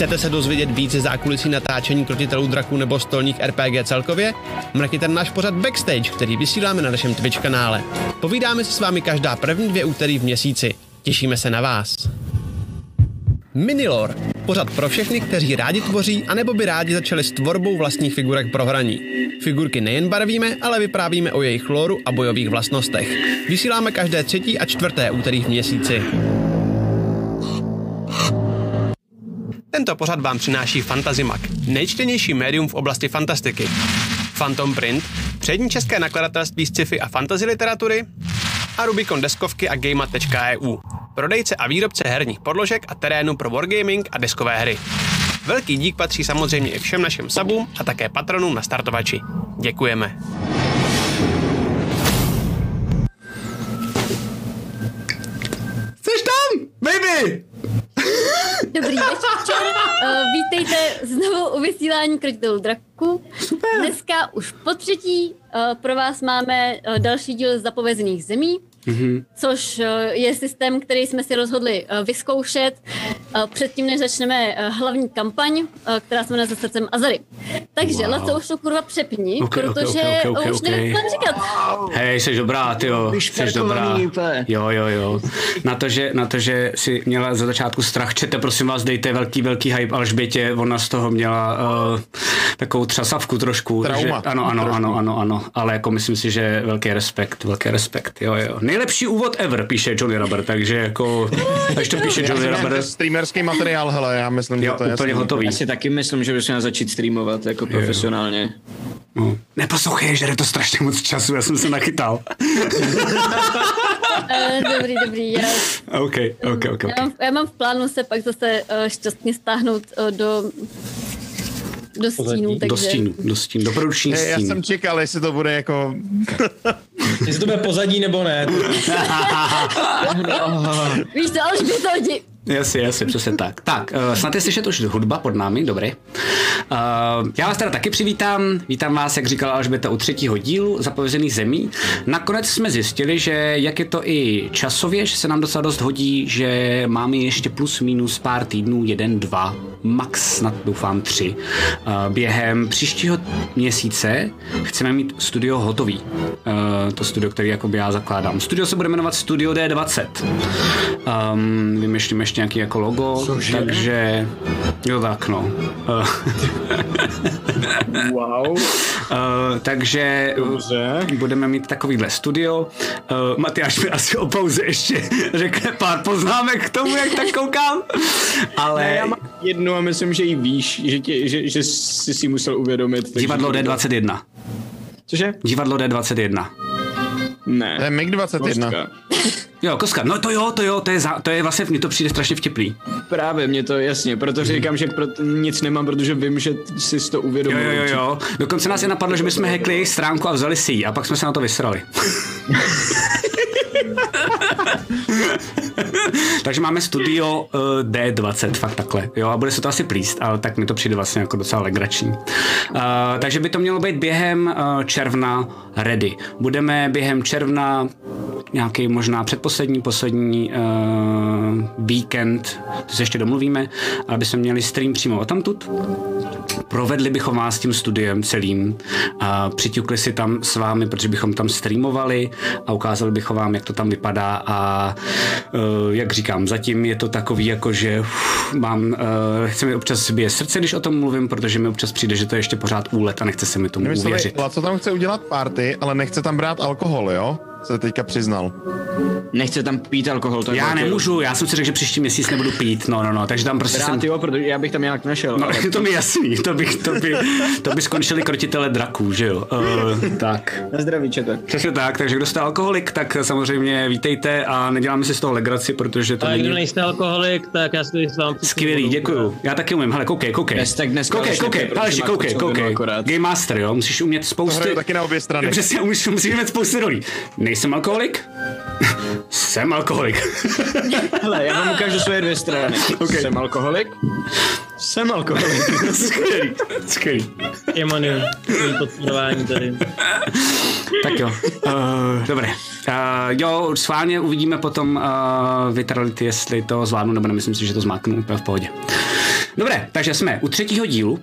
Chcete se dozvědět víc ze zákulisí natáčení krotitelů draků nebo stolních RPG celkově? Mrkněte na náš pořad Backstage, který vysíláme na našem Twitch kanále. Povídáme se s vámi každá první dvě úterý v měsíci. Těšíme se na vás. Minilor. Pořad pro všechny, kteří rádi tvoří, anebo by rádi začali s tvorbou vlastních figurek pro hraní. Figurky nejen barvíme, ale vyprávíme o jejich lóru a bojových vlastnostech. Vysíláme každé třetí a čtvrté úterý v měsíci. Tento pořad vám přináší Fantazimak, nejčtenější médium v oblasti fantastiky. Phantom Print, přední české nakladatelství sci-fi a fantasy literatury a Rubicon deskovky a Gamea.eu, prodejce a výrobce herních podložek a terénu pro wargaming a deskové hry. Velký dík patří samozřejmě i všem našim sabům a také patronům na startovači. Děkujeme. Jsi tam, baby! Dobrý večer, uh, vítejte znovu u vysílání Krotitelů draků. Super. Dneska už po třetí uh, pro vás máme uh, další díl z zapovězených zemí, mm-hmm. což uh, je systém, který jsme si rozhodli uh, vyzkoušet uh, předtím, než začneme hlavní kampaň, která se jmenuje za srdcem Azary. Takže, wow. Laco, už to kurva přepni, Okay, okay, protože okay, okay, okay, už nevím, co říkat. Hej, jsi dobrá, ty jo, jsi dobrá. Jo, jo, jo. Na to, že, na to, že si měla za začátku strach, čete, prosím vás, dejte velký, velký hype Alžbětě, ona z toho měla uh, takovou třasavku trošku. Trauma. Že, ano, ano, ano, ano, ano, ale jako myslím si, že velký respekt, velký respekt, jo, jo. Nejlepší úvod ever, píše Johnny Rubber, takže jako, až to píše Johnny Rubber, Streamerský materiál, hele, já myslím, jo, že to je úplně jasný. hotový. Já si taky myslím, že bychom měli začít streamovat jako profesionálně. No. Neposlouchej, že je to strašně moc času, já jsem se nachytal. Uh, dobrý, dobrý. Já, OK, OK, OK. já, mám, já mám v plánu se pak zase uh, šťastně stáhnout uh, do do stínu, takže... Do stínu, do stínu, do produkční Hej, já stínu. jsem čekal, jestli to bude jako... Jestli to bude pozadí nebo ne. Víš to, Alžbě, to lidi. Jasně, jasně, přesně tak. Tak, uh, snad je slyšet už hudba pod námi, dobrý. Uh, já vás teda taky přivítám, vítám vás, jak říkala Alžběta, u třetího dílu Zapovězených zemí. Nakonec jsme zjistili, že jak je to i časově, že se nám docela dost hodí, že máme ještě plus minus pár týdnů, jeden, dva, max snad doufám tři. Uh, během příštího měsíce chceme mít studio hotový. To studio, který jakoby já zakládám. Studio se bude jmenovat Studio D20. Um, vymýšlím ještě nějaký jako logo, Cože? takže jo tak no. Wow. uh, takže Dobře. budeme mít takovýhle studio. Uh, Matyáš mi asi o pauze ještě řekne pár poznámek k tomu, jak tak koukám. Ale Ne, já mám jednu a myslím, že ji víš, že, tě, že, že jsi si musel uvědomit. divadlo D21. Cože? Divadlo D21. Ne. To je MiG-21. Jo, koska, no to jo, to jo, to je, za, to je vlastně, mně to přijde strašně vtipný. Právě, mě to jasně, proto říkám, že pro, nic nemám, protože vím, že jsi to Jo, uvědomil. jo, jo, jo. Dokonce nás je napadlo, že bychom hackli jejich stránku a vzali si ji a pak jsme se na to vysrali. Takže máme studio uh, D20, fakt takhle, jo, a bude se to asi plíst, ale tak mi to přijde vlastně jako docela legrační. Uh, takže by to mělo být během uh, června ready. Budeme během června nějaký možná předposlední, poslední uh, víkend, to se ještě domluvíme, aby jsme měli stream přímo odtamtud. Provedli bychom vás tím studiem celým a přiťukli si tam s vámi, protože bychom tam streamovali a ukázali bychom vám, jak to tam vypadá a uh, jak říkám, zatím je to takový jako, že uf, mám, uh, chce mi občas si bije srdce, když o tom mluvím, protože mi občas přijde, že to je ještě pořád úlet a nechce se mi tomu uvěřit. Laco tam chce udělat party, ale nechce tam brát alkohol, jo? Se teďka přiznal. Nechce tam pít alkohol, to Já nemůžu, já jsem si řekl, že příští měsíc nebudu pít, no, no, no, takže tam prostě jsem... Rád jo, protože já bych tam nějak našel. No, ale- to mi jasný, to by, to by, to by skončili krotitele draků, že jo? Uh, tak. Na zdraví, čete. Přesně tak, takže kdo jste alkoholik, tak samozřejmě vítejte a neděláme si z toho legraci, protože to Ale kdo není... nejste alkoholik, tak já si s vám Skvělý, děkuju. Já taky umím. Hele, koukej, koukej. Dnes- tak dneska koukej, koukej, Aleši, koukej, koukej. akorát. Game Master, jo, musíš umět spousty... taky na obě strany. Přesně, musíš, musíš umět spousty rolí. Nejsem alkoholik? Jsem alkoholik. Hele, já vám ukážu svoje dvě strany. Ok. Jsem alkoholik. Jsem alkoholik. skvělý, skvělý. Emanuel, tvůj podporování tady. Tak jo, uh, dobré. Uh, jo, schválně uvidíme potom uh, Vitality, jestli to zvládnu, nebo nemyslím si, že to zmáknu úplně v pohodě. Dobré, takže jsme u třetího dílu.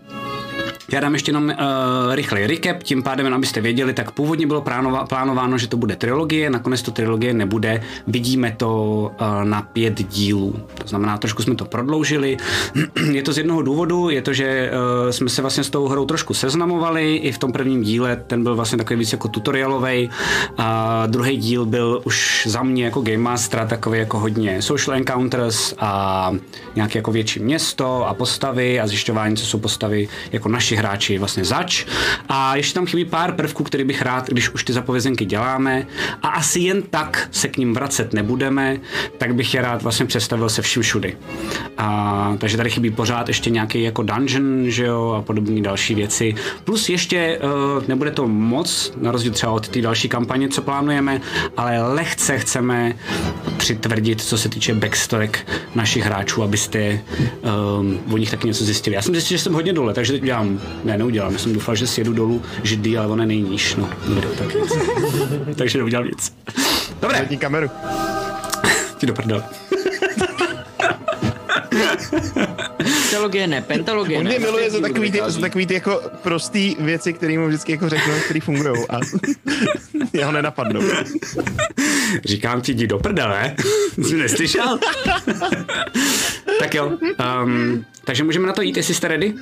Já dám ještě jenom uh, rychlej recap, tím pádem, abyste věděli, tak původně bylo plánova- plánováno, že to bude trilogie, nakonec to trilogie nebude, vidíme to uh, na pět dílů. To znamená, trošku jsme to prodloužili. je to z jednoho důvodu, je to, že uh, jsme se vlastně s tou hrou trošku seznamovali, i v tom prvním díle, ten byl vlastně takový víc jako tutorialový. A druhý díl byl už za mě jako Game Master takový jako hodně social encounters a nějaké jako větší město a postavy a zjišťování, co jsou postavy jako naši hráči vlastně zač. A ještě tam chybí pár prvků, který bych rád, když už ty zapovězenky děláme a asi jen tak se k ním vracet nebudeme, tak bych je rád vlastně představil se vším všudy. A, takže tady chybí pořád ještě nějaký jako dungeon, že jo, a podobné další věci. Plus ještě uh, nebude to moc, na rozdíl třeba od té další kampaně, co plánujeme, ale lehce chceme přitvrdit, co se týče backstorek našich hráčů, abyste um, o nich taky něco zjistili. Já jsem zjistil, že jsem hodně dole, takže teď dělám, ne, neudělám, já jsem doufal, že si jedu dolů židlí, ale ona nejníž, no, dobré, tak. takže neudělám nic. Dobré, Zvedni kameru. ti do prdele. Pentalogie ne, pentalogie On ne. mě miluje za takový ty, za takový ty jako prostý věci, které mu vždycky jako řeknu, které fungují a jeho nenapadnou. Říkám ti, jdi do prdele. Jsi neslyšel? tak jo. Um, takže můžeme na to jít, jestli jste ready?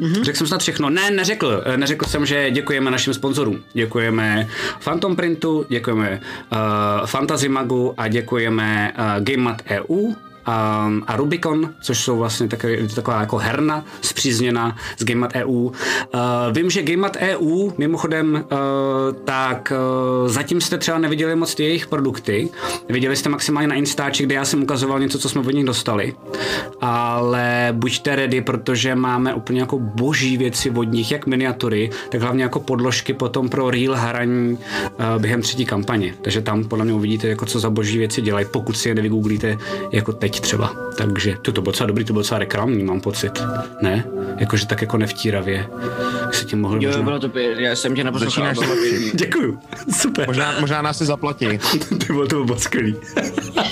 Mm-hmm. Řekl jsem snad všechno. Ne, neřekl. Eh, Neřekl jsem, že děkujeme našim sponzorům. Děkujeme Phantom Printu, děkujeme uh, Fantasy Magu a děkujeme uh, GameMat EU um, a Rubicon, což jsou vlastně takový, taková jako herna zpřízněná s GameMat EU. Uh, vím, že GameMat EU, mimochodem, uh, tak uh, zatím jste třeba neviděli moc jejich produkty. Viděli jste maximálně na Instači, kde já jsem ukazoval něco, co jsme od nich dostali. Ale buďte ready, protože máme úplně jako boží věci od nich, jak miniatury, tak hlavně jako podložky potom pro real hraní uh, během třetí kampaně. Takže tam podle mě uvidíte, jako co za boží věci dělají, pokud si je nevygooglíte jako teď třeba. Takže to, to bylo docela dobrý, to bylo docela reklamní, mám pocit. Ne? Jakože tak jako nevtíravě. Se tím mohl Jo, možná... bylo to, pě- já jsem tě naposlouchal. Se. Děkuju. Super. Možná, možná nás si zaplatí. Ty bylo to bylo moc skvělý.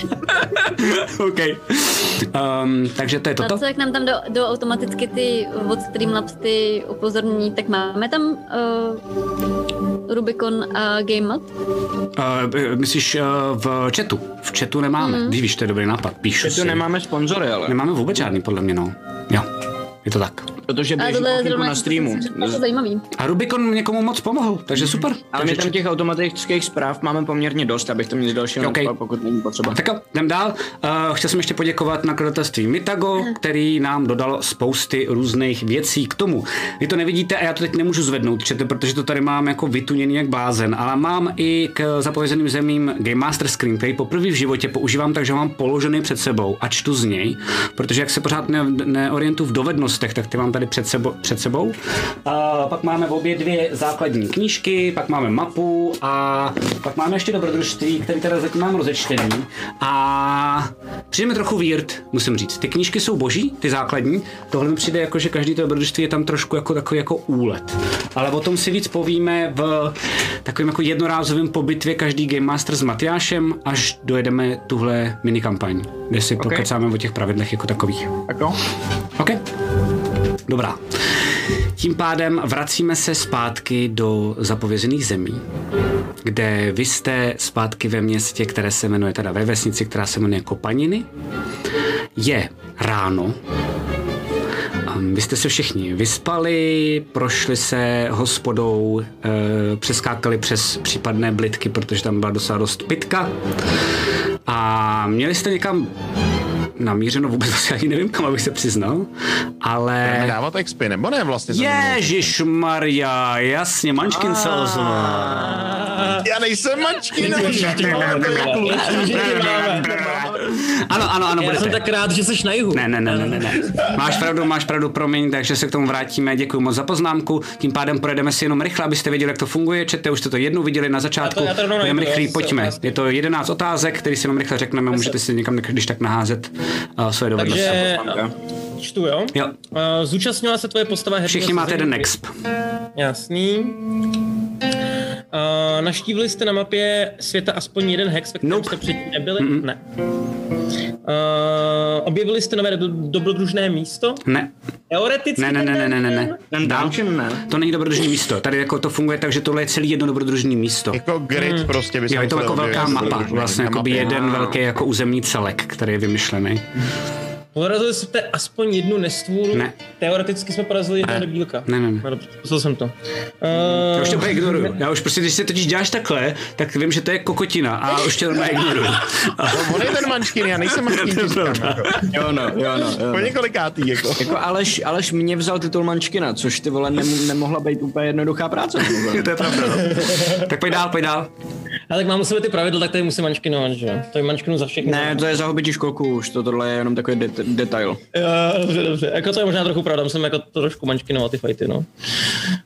OK. Um, takže to je A toto. co, jak nám tam do, do automaticky ty od Streamlabs ty upozornění, tak máme tam uh, Rubicon a Game Mod? Uh, myslíš uh, v chatu? V chatu nemáme. Mm. Víš, to je dobrý nápad. Píšu Že si. tu nemáme sponzory, ale. Nemáme vůbec žádný, podle mě, no. Jo, je to tak. Protože běží tohle zrovna na streamu. to zajímavý. A Rubikon někomu moc pomohl, takže super. Ale my tam těch automatických zpráv máme poměrně dost, abych to nic dalšího Ok. okay. pokud není potřeba. Tak jo, jdem dál. Uh, chtěl jsem ještě poděkovat nakladatelství Mitago, který nám dodalo spousty různých věcí k tomu. Vy to nevidíte a já to teď nemůžu zvednout, čete, protože to tady mám jako vytuněný jak blázen, ale mám i k zapovězeným zemím Game Master Screen, který poprvé v životě používám, takže ho mám položený před sebou a čtu z něj, protože jak se pořád ne, neorientuju v dovednostech, tak ty mám tady před, sebo, před sebou. A pak máme obě dvě základní knížky, pak máme mapu a pak máme ještě dobrodružství, který teda zatím mám rozečtený. A přijde mi trochu weird, musím říct. Ty knížky jsou boží, ty základní. Tohle mi přijde jako, že každý to dobrodružství je tam trošku jako takový jako úlet. Ale o tom si víc povíme v takovém jako jednorázovém pobytvě každý Game Master s Matyášem, až dojedeme tuhle minikampaň, kde si okay. pokecáme o těch pravidlech jako takových. Tak jo. OK. Dobrá. Tím pádem vracíme se zpátky do zapovězených zemí, kde vy jste zpátky ve městě, které se jmenuje, teda ve vesnici, která se jmenuje Kopaniny. Je ráno. Vy jste se všichni vyspali, prošli se hospodou, e, přeskákali přes případné blitky, protože tam byla docela dost pitka. A měli jste někam namířeno, vůbec vlastně ani nevím, kam abych se přiznal, ale... Budeme dávat expy, nebo ne vlastně? Ježíš Maria, jasně, Munchkin Salesman. Já nejsem mačky, nebo Ano, ano, ano, Já jsem budete. tak rád, že jsi na jihu. Ne, ne, ne, ne, ne, ne. Máš pravdu, máš pravdu, promiň, takže se k tomu vrátíme. Děkuji moc za poznámku. Tím pádem projedeme si jenom rychle, abyste věděli, jak to funguje. Čete, už jste to jednou viděli na začátku. Já to- to rychlý, já pojďme. Je to 11 otázek, který si jenom rychle řekneme. Můžete si někam, když tak naházet uh, svoje dovednosti. Takže čtu, jo? Jo. Uh, zúčastnila se tvoje postava herního Všichni máte jeden exp. Jasný. Uh, naštívili jste na mapě světa aspoň jeden hex, ve kterém Nope. jste předtím nebyli? Ne. Uh, objevili jste nové do- dobrodružné místo? Ne, Teoreticky ne, ne, ne, ne, ne, ne, ne. Ten Dál? dungeon ne. To není dobrodružné místo. Tady jako to funguje tak, že tohle je celý jedno dobrodružné místo. Jako grid prostě by se Jo, je to jako velká mapa, vlastně jako jeden velký jako územní celek, který je vymyšlený. Porazili jste aspoň jednu nestvůru? Ne. Teoreticky jsme porazili jednoho debílka. Ne, ne, ne. No dobře, poslal jsem to. Já už to Uh, ignoruju. Já už prostě, když se totiž děláš takhle, tak vím, že to je kokotina a už tě normálně ignoruju. A- No, on je ten mančkin, já nejsem mančkin. Jako. Jo no, jo no. Jo, Po no. několikátý, jako. Jako Aleš, Aleš mě vzal titul mančkina, což ty vole nem, nemohla být úplně jednoduchá práce. to je pravda. Tak pojď dál, pojď dál. ale tak mám u sebe ty pravidla, tak tady musím mančkinovat, že jo? To je mančkinu za všechny. Ne, to je za hobbytí školku už, to tohle je jenom takový det- detail. Jo, dobře, dobře. Jako to je možná trochu pravda, jsem jako trošku mančkinoval ty fighty, no.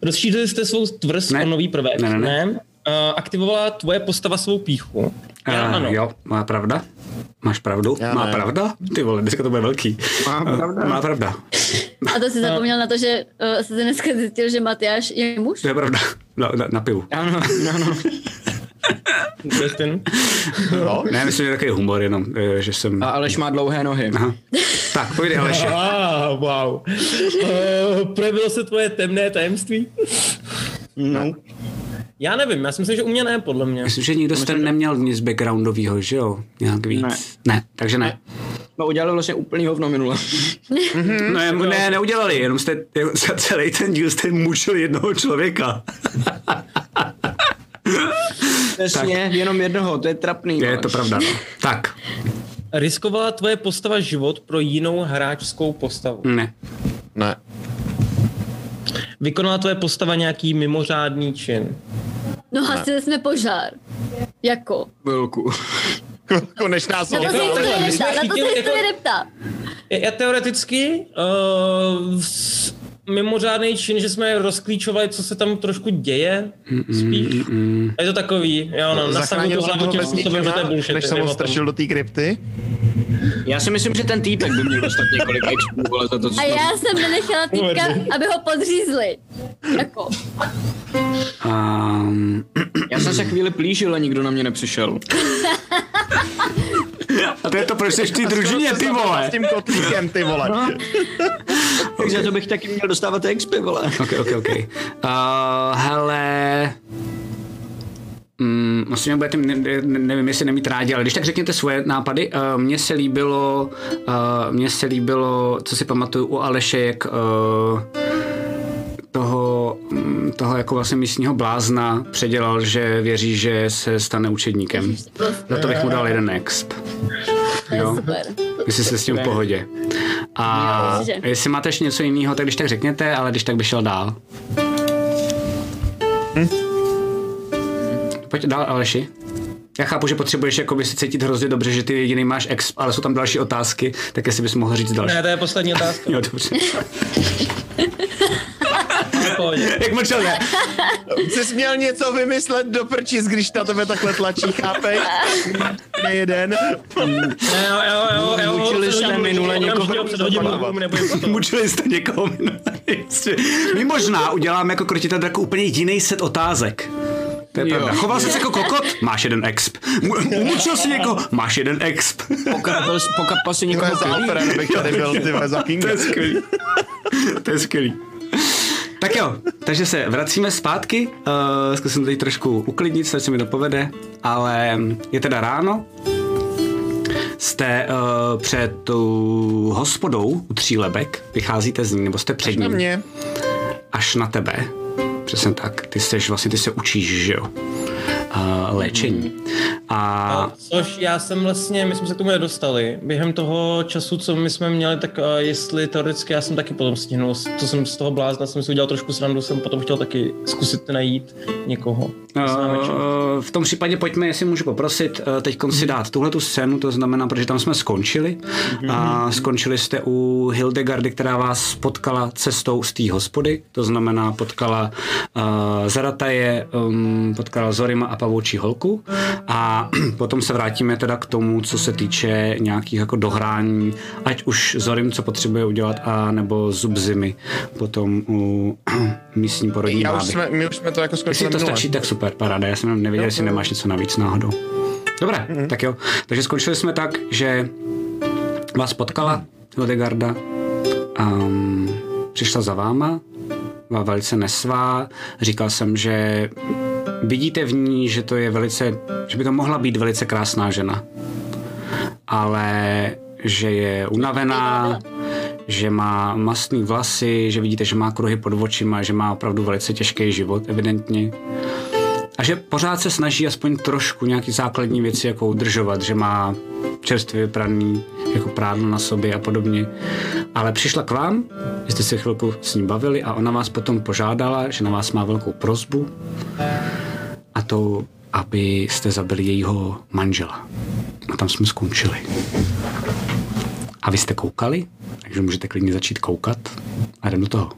Rozšířili jste svou tvrz Ne. o nový prvek, Ne, ne, ne. Uh, aktivovala tvoje postava svou píchu. Já A, ano. Jo, má pravda. Máš pravdu? Já má ne. pravda? Ty vole, dneska to bude velký. Má pravda. Má pravda. A to si zapomněl na to, že uh, jsi dneska zjistil, že Matyáš je muž? To je pravda. Na, na, na pivu. Ano, ano. Justin. No, Ne, myslím, že je takový humor jenom, eh, že jsem... A Aleš má dlouhé nohy. Aha. Tak, pojď Aleše. Ah, wow. Uh, projevilo se tvoje temné tajemství? No. Já nevím, já si myslím, že u mě ne, podle mě. Myslím, že nikdo jste neměl nic backgroundového, že jo? Nějak víc. Ne. ne takže ne. No udělali vlastně úplný hovno minule. Ne, ne, neudělali, jenom jste za celý ten díl jste mučili jednoho člověka. Přesně, jenom jednoho, to je trapný. Je to pravda, no. Tak, Riskovala tvoje postava život pro jinou hráčskou postavu? ne. ne. Vykonala tvoje postava nějaký mimořádný čin? No hasili jsme požár. Jako. Jako než nás Na to se jsme neptá, na to se jako- historie neptá. Já, já teoreticky uh, s- mimořádný čin, že jsme rozklíčovali, co se tam trošku děje, spíš. A je to takový, jo, no, to jsem hlavu tím způsobem, že to je bullshit. než jsem ho strčil do té krypty. Já si myslím, že ten týpek by měl dostat několik expů, vole, za to, co A já jsem nenechala týpka, aby ho podřízli. Jako. Um, Já jsem se chvíli plížil a nikdo na mě nepřišel. a to je to, proč jsi v té družině, ty vole. S tím kotlíkem, ty vole. Tak za to bych taky měl dostávat expy, vole. Ok, ok, ok. Uh, hele... Mm, asi mě budete, ne, ne, nevím, jestli nemít rádi, ale když tak řekněte svoje nápady. Uh, mně se líbilo, uh, mně se líbilo, co si pamatuju u Aleše, jak uh, toho, mm, toho jako vlastně místního blázna předělal, že věří, že se stane učedníkem. Za to bych mu dal jeden exp. Jo. super. Jestli jste s tím v pohodě. A Jo, jestli máte ještě něco jiného, tak když tak řekněte, ale když tak bych šel dál. Pojď dál, Aleši. Já chápu, že potřebuješ jakoby si cítit hrozně dobře, že ty jediný máš ex, ale jsou tam další otázky, tak jestli bys mohl říct další. Ne, to je poslední otázka. Jo, dobře. Pohodě. Jak mlčel, ne? Jsi měl něco vymyslet do prčis, když na tebe takhle tlačí, chápeš? Nejeden. Ne, jo, jo, jo, jo, Mučili jste minule někoho. Mučili jste někoho. Jistě. My možná uděláme jako krotita jako úplně jiný set otázek. To je Jo. pravda. Choval jsi se jako kokot? Máš jeden exp. Mu- Mučil jsi někoho? Máš jeden exp. Pokapal, pokapal si To je někoho za krví. Alfred, abych tady byl, ty za Kinga. To je skvělý. to je skvělý. Tak jo, takže se vracíme zpátky, uh, zkusím tady trošku uklidnit, snad se mi to povede, ale je teda ráno, jste uh, před tou hospodou u Třílebek, vycházíte z ní, nebo jste před Na ní, mě. až na tebe. Přesně tak, ty jsi vlastně, ty se učíš, že jo, uh, léčení. A Což já jsem vlastně, my jsme se k tomu nedostali. Během toho času, co my jsme měli, tak jestli teoreticky já jsem taky potom stihnul, co jsem z toho blázna, jsem si udělal trošku srandu, jsem potom chtěl taky zkusit najít někoho. Uh, v tom případě pojďme, jestli můžu poprosit, uh, teď si dát tuhle tu scénu, to znamená, protože tam jsme skončili. A skončili jste u Hildegardy, která vás potkala cestou z té hospody, to znamená potkala uh, Zarataje, um, potkala Zorima a pavoučí holku. A A potom se vrátíme teda k tomu, co se týče nějakých jako dohrání, ať už Zorim, co potřebuje udělat, a nebo Zubzimy potom u místní porodní Já už jsme, my už jsme to jako Jestli zkoušeli to stačí, tak super, paráda. Já jsem jenom nevěděl, jestli nemáš něco navíc náhodou. Dobré, mm-hmm. tak jo. Takže skončili jsme tak, že vás potkala Hildegarda, um, přišla za váma, byla velice nesvá. Říkal jsem, že vidíte v ní, že to je velice, že by to mohla být velice krásná žena. Ale že je unavená, že má mastný vlasy, že vidíte, že má kruhy pod očima, že má opravdu velice těžký život, evidentně. A že pořád se snaží aspoň trošku nějaký základní věci jako udržovat, že má čerstvě vypraný jako prádlo na sobě a podobně. Ale přišla k vám, jste se chvilku s ní bavili a ona vás potom požádala, že na vás má velkou prozbu a to, abyste zabili jejího manžela. A tam jsme skončili. A vy jste koukali, takže můžete klidně začít koukat a jdem do toho.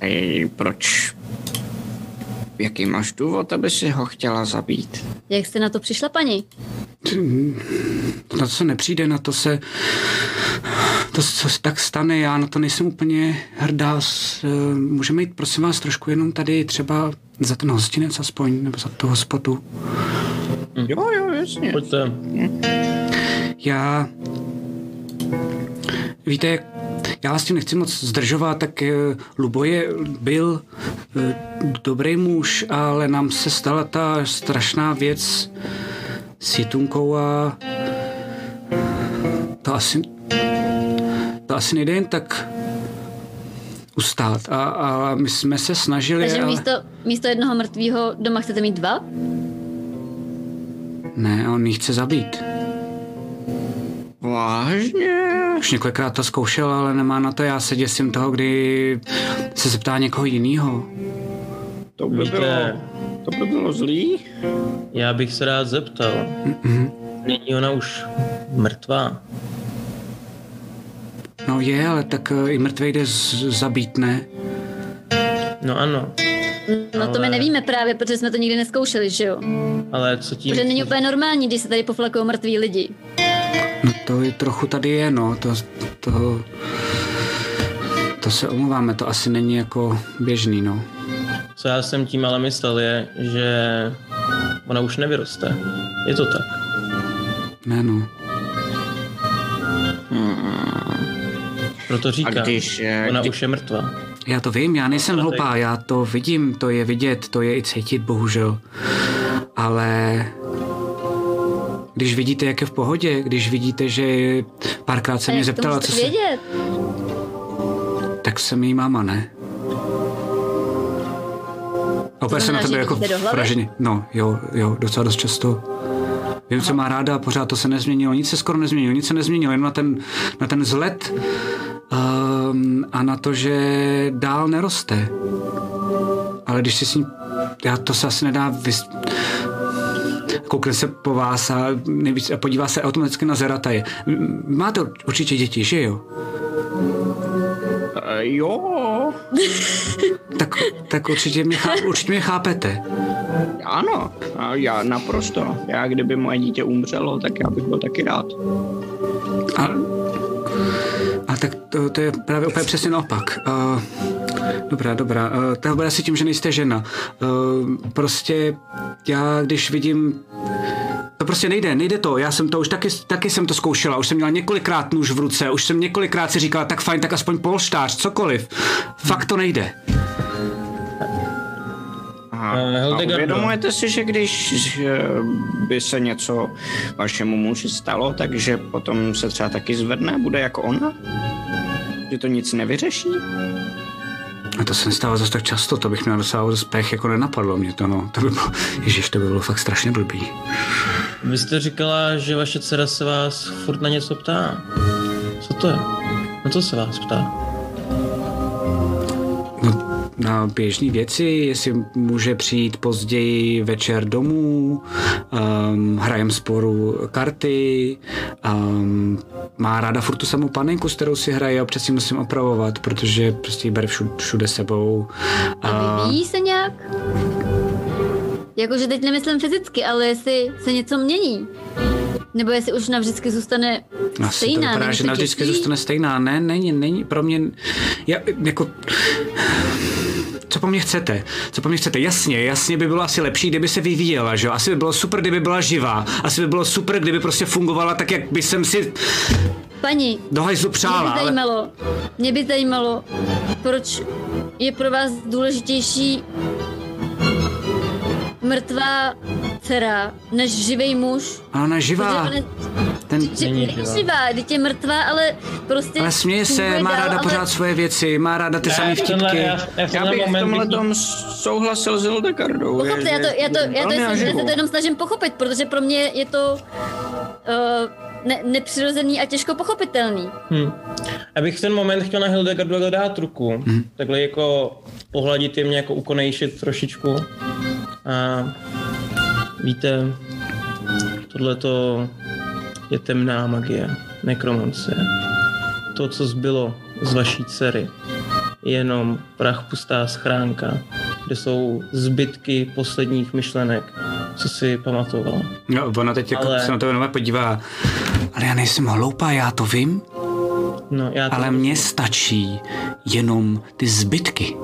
Ej, proč? Jaký máš důvod, aby si ho chtěla zabít? Jak jste na to přišla, paní? Na to se nepřijde, na to se... To, co se tak stane, já na to nejsem úplně hrdá. Eh, Můžeme jít, prosím vás, trošku jenom tady třeba za ten hostinec aspoň, nebo za tu hospodu. Jo, jo, jasně. Pojďte. Já... Víte, já vás tím nechci moc zdržovat, tak eh, Luboje byl eh, dobrý muž, ale nám se stala ta strašná věc s Jitunkou a to asi to asi nejde jen tak ustát. A, a my jsme se snažili, Takže ale... místo, místo jednoho mrtvého doma chcete mít dva? Ne, on ji chce zabít. Vážně? Už několikrát to zkoušel, ale nemá na to. Já se děsím toho, kdy se zeptá někoho jiného. To by Víte- bylo... To by bylo zlý? Já bych se rád zeptal. Není ona už mrtvá? No je, ale tak eh, i mrtvej jde z- zabít, ne? No ano, No to my Ale- nevíme právě, protože jsme to nikdy neskoušeli, že jo? ale co tím... Protože není úplně normální, když se tady poflakují mrtví lidi. No to je trochu tady je, no. To, to, to se omluváme, to asi není jako běžný, no. Co já jsem tím ale myslel je, že ona už nevyroste. Je to tak. Ne, no. Proto A říkám, když... eh, ona kdy- už je mrtvá. Já to vím, já nejsem hloupá, já to vidím, to je vidět, to je i cítit, bohužel. Ale když vidíte, jak je v pohodě, když vidíte, že párkrát se A mě zeptala, co se... vědět? Tak jsem jí máma, ne? A opět se na tebe jako vraženě. No, jo, jo, docela dost často. Vím, co má ráda a pořád to se nezměnilo. Nic se skoro nezměnilo, nic se nezměnilo, jen na ten, na ten vzhled um, a na to, že dál neroste. Ale když si s ní... Já to se asi nedá vys... Koukne se po vás a, nejvíc, a podívá se automaticky na Zerataje. Máte určitě děti, že jo? Eh, Jo, Tak, tak určitě, mě chá, určitě mě chápete. ano, já naprosto. Já kdyby moje dítě umřelo, tak já bych byl taky rád. A, to, to je právě úplně přesně naopak. Uh, dobrá, dobrá. Uh, to bude asi tím, že nejste žena. Uh, prostě já, když vidím to prostě nejde, nejde to. Já jsem to už taky, taky jsem to zkoušela. Už jsem měla několikrát nůž v ruce. Už jsem několikrát si říkala, tak fajn, tak aspoň polštář, cokoliv. Fakt to nejde. Aha. Eh, A uvědomujete si, že když že by se něco vašemu muži stalo, takže potom se třeba taky zvedne, bude jako ona? Že to nic nevyřeší? A to se nestává zase tak často, to bych měl docela dost pech, jako nenapadlo mě to, no. To by bylo, ježiš, to by bylo fakt strašně blbý. Vy jste říkala, že vaše dcera se vás furt na něco ptá. Co to je? Na co se vás ptá? Na běžné věci, jestli může přijít později večer domů, um, hrajem sporu karty, um, má ráda furt tu samou panenku, s kterou si hraje a občas si musím opravovat, protože prostě ji bere všude, všude sebou. A vyvíjí se nějak? Jakože teď nemyslím fyzicky, ale jestli se něco mění. Nebo jestli už navždycky zůstane Asi stejná. to vypadá, že navždycky zůstane stejná. Ne, není, není. Pro mě, já, jako, co po mně chcete? Co po mně chcete? Jasně, jasně by bylo asi lepší, kdyby se vyvíjela, že jo? Asi by bylo super, kdyby byla živá. Asi by bylo super, kdyby prostě fungovala tak, jak by jsem si Paní, do hajzlu mě přála, by ale... zajímalo, mě by zajímalo, proč je pro vás důležitější mrtvá dcera než živý muž. Ale ona je živá. Ten, Že Není živá. živá, teď je mrtvá, ale prostě... ale směje se, má dál, ráda ale- pořád svoje věci, má ráda ty samé Já tenhle- vtipky. já- já Já tenhle bych v tomhle bych- tom souhlasil s Hildegardou. Pochopte, já to, já to, já to, velmi jsem, já se to jenom snažím pochopit, protože pro mě je to uh, ne, nepřirozený a těžko pochopitelný. Hm. Já bych v ten moment chtěl na Hildegardu dát ruku. Mhm. Takhle jako pohladit jemně, jako ukonejšit trošičku. A víte, tohle to je temná magie, nekromancie. To, co zbylo z vaší dcery, je jenom prach pustá schránka, kde jsou zbytky posledních myšlenek, co si pamatovala. No, ona teď jako Ale- se na to jenom podívá. Ale já nejsem hloupá, já to vím, No, já to ale mně stačí jenom ty zbytky.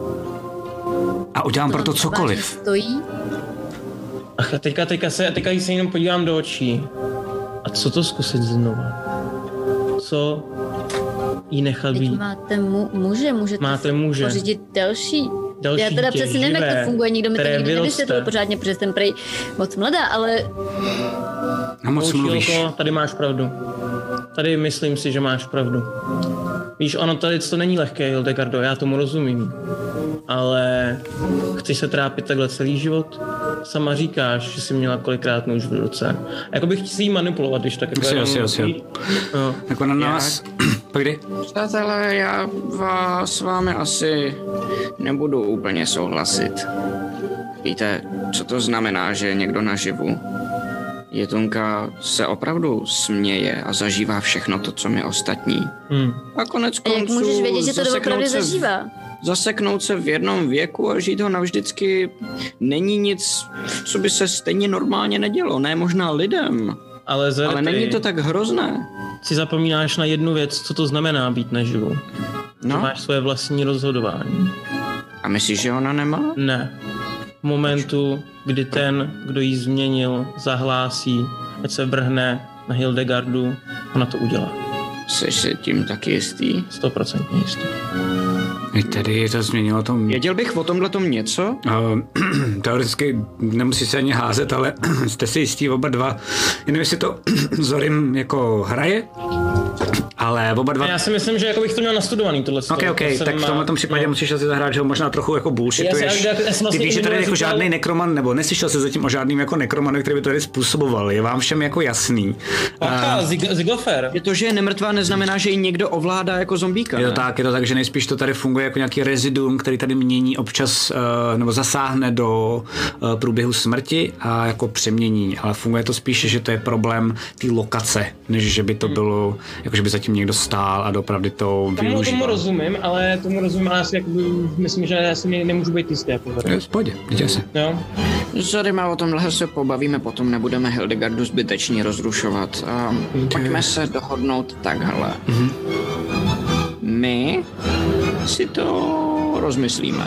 A udělám pro to cokoliv. vážně Stojí? Ach, a teďka, teďka, se, teďka se jenom podívám do očí. A co to zkusit znova? Co jí nechat Teď být? máte mu, muže, můžete Máte si muže. pořídit další. Další Já teda přesně nevím, jak to funguje, nikdo mi to nikdy nevysvětlil pořádně, protože jsem prej moc mladá, ale A moc mluvíš. Tady máš pravdu. Tady myslím si, že máš pravdu. Víš, ono tady to není lehké, Hildegardo, já tomu rozumím. Ale chci se trápit takhle celý život? Sama říkáš, že jsi měla kolikrát nůž v ruce. Jako bych si jí manipulovat, když tak. Jako Asi, jenom- asi, asi. No. Jako na nás... Pojď. Přátelé, já vás s vámi asi nebudu úplně souhlasit. Víte, co to znamená, že je někdo naživu? Jetunka se opravdu směje a zažívá všechno to, co my ostatní. Hmm. A konec a jak konců můžeš vědět, že to doopravdy zažívá? Zaseknout se v jednom věku a žít ho navždycky není nic, co by se stejně normálně nedělo. Ne možná lidem, Ale, Zere, ale není to tak hrozné. si zapomínáš na jednu věc, co to znamená být naživu. Že No, máš svoje vlastní rozhodování. a myslíš, že ona nemá? Ne. Momentu, kdy ten, kdo jí změnil, zahlásí, ať se vrhne na Hildegardu, ona to udělá. Jsi si tím taky jistý? Stoprocentně jistý. I tedy to změnilo to... Věděl bych o tomhle tom něco? Uh, teoreticky nemusí se ani házet, ale jste si jistí oba dva. Nevím, jestli to Zorim jako hraje, ale oba dva... Já si myslím, že jako bych to měl nastudovaný tohle. Ok, ok, tak v tomhle tom případě musíš asi zahrát, že ho možná trochu jako bullshituješ. Já já- já jsem Ty vlastně víš, že tady jako říkal- žádný nekroman, nebo neslyšel se zatím o žádným jako nekromanu, který by to tady způsoboval. Je vám všem jako jasný. Aha, Zig- Ziglofer. Je to, že je nemrtvá, neznamená, že ji někdo ovládá jako zombíka. Je to ne? tak, je to tak, že nejspíš to tady funguje jako nějaký reziduum, který tady mění občas, eh, nebo zasáhne do eh, průběhu smrti a jako přemění, ale funguje to spíše, že to je problém té lokace, než že by to bylo, jako že by zatím někdo stál a dopravdy to Tomu, tomu rozumím, ale tomu rozumím, ale asi jakoby, myslím, že já si ne- nemůžu být jistý. Jako, v pohodě, děje se. jo? Zorima, o tomhle se pobavíme, potom nebudeme Hildegardu zbytečně rozrušovat. A pojďme se dohodnout takhle. My si to rozmyslíme.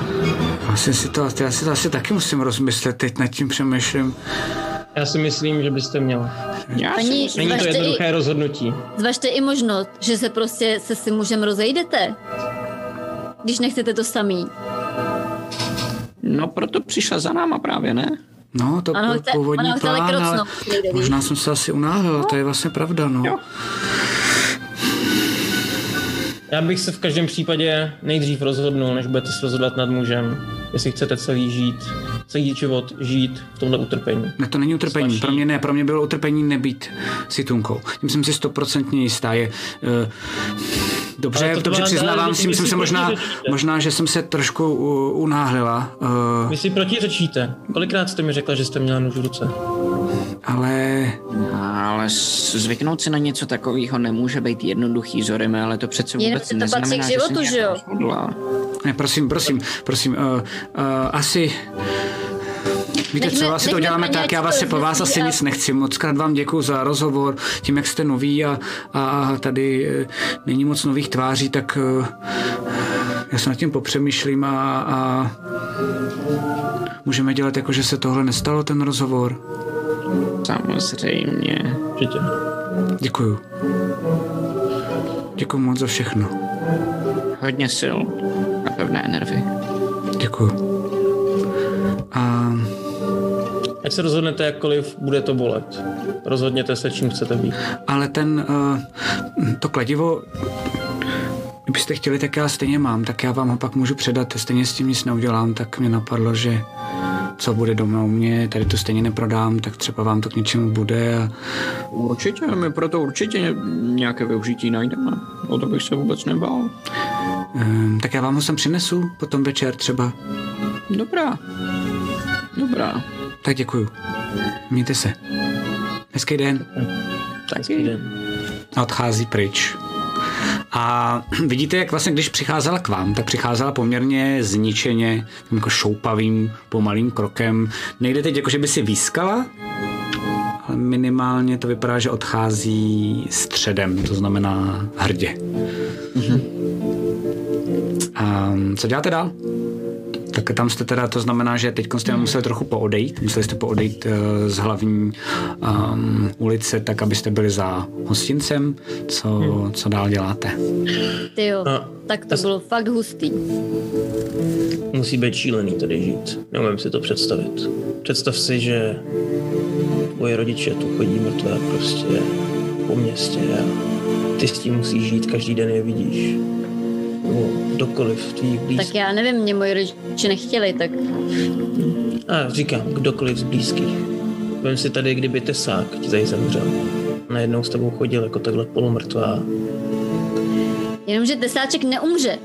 Asi si to, já si to asi taky musím rozmyslet, teď nad tím přemýšlím. Já si myslím, že byste měla. Já si Paní- myslím, Není to Zvažte i- jednoduché rozhodnutí. Zvažte i možnost, že se prostě se si mužem rozejdete. Když nechcete to samý. no proto přišla za náma právě, ne? No, to Ano, byl chce- původní ale plán, ale možná jsem se asi unáhlil, to je vlastně pravda, no. Jo. Já bych se v každém případě nejdřív rozhodnul, než budete se rozhodovat nad mužem, jestli chcete celý žít, celý život žít v tomhle utrpení. Ne, to není utrpení. Svaší. Pro mě ne, pro mě bylo utrpení nebýt si tunkou. Tím jsem si stoprocentně jistá. Je, uh, dobře, Ale to dobře přiznávám si, myslím si se možná, možná, že jsem se trošku uh, unáhlila, uh, Vy si protiřečíte. Kolikrát jste mi řekla, že jste měla nůž v ruce? ale Ale zvyknout si na něco takového nemůže být jednoduchý, Zorime, ale to přece vůbec že to patří neznamená, k že životu, se že jo? ne, prosím, prosím, prosím, uh, uh, asi Víte Nechme- co, asi to děláme tak, já to vlastně po vás asi a- nic nechci. Moc krát vám děkuji za rozhovor, tím, jak jste noví a, a tady eh, není moc nových tváří, tak eh, já se nad tím popřemýšlím a, a můžeme dělat jako, že se tohle nestalo, ten rozhovor. Samozřejmě. Určitě. Děkuju. Děkuju moc za všechno. Hodně sil a pevné nervy. Děkuju. Ať se rozhodnete jakkoliv, bude to bolet. Rozhodněte se, čím chcete být. Ale ten, uh, to kladivo, kdybyste chtěli, tak já stejně mám, tak já vám ho pak můžu předat, stejně s tím nic neudělám, tak mě napadlo, že co bude doma u mě, tady to stejně neprodám, tak třeba vám to k něčemu bude a Určitě, my proto určitě nějaké využití najdeme. O to bych se vůbec nebál. um, tak já vám ho sem přinesu potom večer třeba. Dobrá. Dobrá. Tak děkuju. Mějte se. Hezký den. Taky. Den. A odchází pryč. A vidíte, jak vlastně, když přicházela k vám, tak přicházela poměrně zničeně, tím jako šoupavým, pomalým krokem. Nejde teď jako, že by si výskala, ale minimálně to vypadá, že odchází středem, to znamená hrdě. A co děláte dál? Tak tam jste teda, to znamená, že teď jste museli trochu poodejít, museli jste poodejít uh, z hlavní um, ulice, tak abyste byli za hostincem. Co, co dál děláte? Ty jo, No, tak to bylo fakt hustý. Musí být šílený tady žít. Neumím si to představit. Představ si, že tvoje rodiče tu chodí mrtvé prostě po městě a ty s tím musíš žít, každý den je vidíš. Nebo kdokoliv tvých blízkých. Tak já nevím, mě moji rodiče nechtěli, tak A říkám, kdokoliv z blízkých. Vem si tady, kdyby tesák ti tady zemřel. Najednou s tebou chodil jako takhle polomrtvá. jenomže tesáček neumře.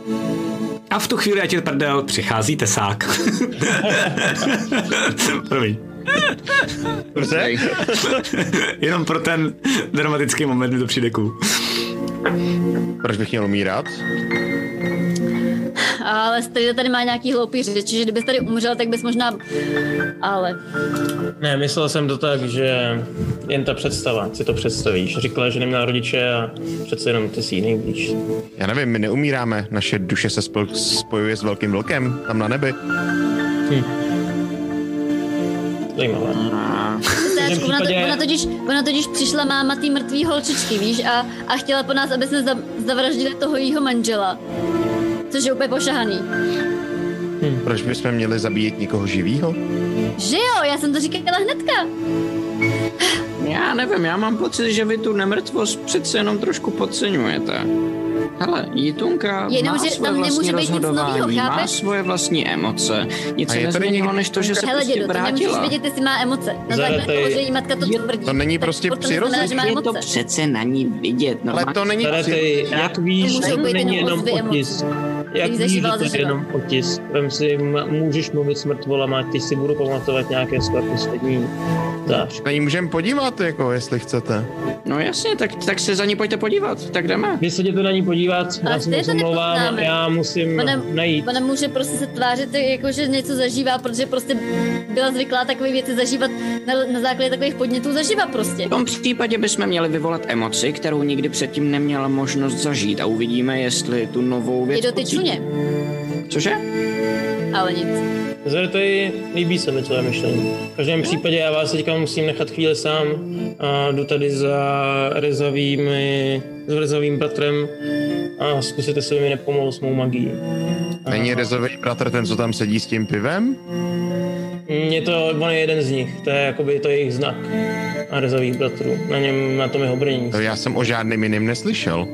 A v tu chvíli, ať je prdel, přichází tesák. Promiň. Dobře? Jenom pro ten dramatický moment mi to přijde cool. Proč bych měl umírat? Ale tady tady má nějaký hloupý řeči, že kdybys tady umřel, tak bys možná... Ale Ne, myslel jsem to tak, že jen ta představa, si to představíš. Říkala, že neměla rodiče a přece jenom ty si ji nejblíž. Já nevím, my neumíráme. Naše duše se spol- spojuje s velkým vlkem tam na nebi. Zajímavé. tesáčku, ona, to, případě- ona, totiž, ona totiž přišla máma tý mrtvý holčičky, víš, a, a chtěla po nás, aby jsme za, zavraždili toho jejího manžela. Což je úplně pošahaný. Proč bychom měli zabíjet někoho živýho? Že jo, já jsem to říkala hnedka. Já nevím, já mám pocit, že vy tu nemrtvost přece jenom trošku podceňujete. Hele, Jitunka Jenom, má že svoje tam nemůže vlastní být nic rozhodování, novýho, má chápeš? svoje vlastní emoce. Nic A se je tady nezměnilo, než to, že se Hele, prostě dědo, to nemůžeš vrátila. vědět, jestli má emoce. Na Zara, základě toho, je- že jí matka to tvrdí. to není tak prostě přirozené. Je to přece na ní vidět. Ale normálně. to není ty, jak víš, to není jenom jenom ozvy emocí, otis. Jak víš, že to je jenom otis. Vem si, můžeš mluvit s mrtvolama, ty si budu pamatovat nějaké své poslední zář. Na ní můžeme podívat, jako, jestli chcete. No jasně, tak, tak se za ní pojďte podívat, tak jdeme. Vy se jděte na ní podívat, Ale já se moc omlouvám, já musím Ona, najít. ona může prostě se tvářit, jako že něco zažívá, protože prostě byla zvyklá takové věci zažívat na, na základě takových podnětů zažívat prostě. V tom případě bychom měli vyvolat emoci, kterou nikdy předtím neměla možnost zažít a uvidíme, jestli tu novou věc Je čuně, Cože? ale nic. Zrtej, líbí se mi tvoje myšlení. V každém případě já vás teďka musím nechat chvíli sám a jdu tady za rezavými, s rezavým bratrem a zkusíte se mi nepomoct s mou magií. Není rezový bratr ten, co tam sedí s tím pivem? Je to, on je jeden z nich, to je jakoby to je jejich znak a rezavých bratrů. Na něm, na tom jeho brnění. To já jsem o žádným jiným neslyšel.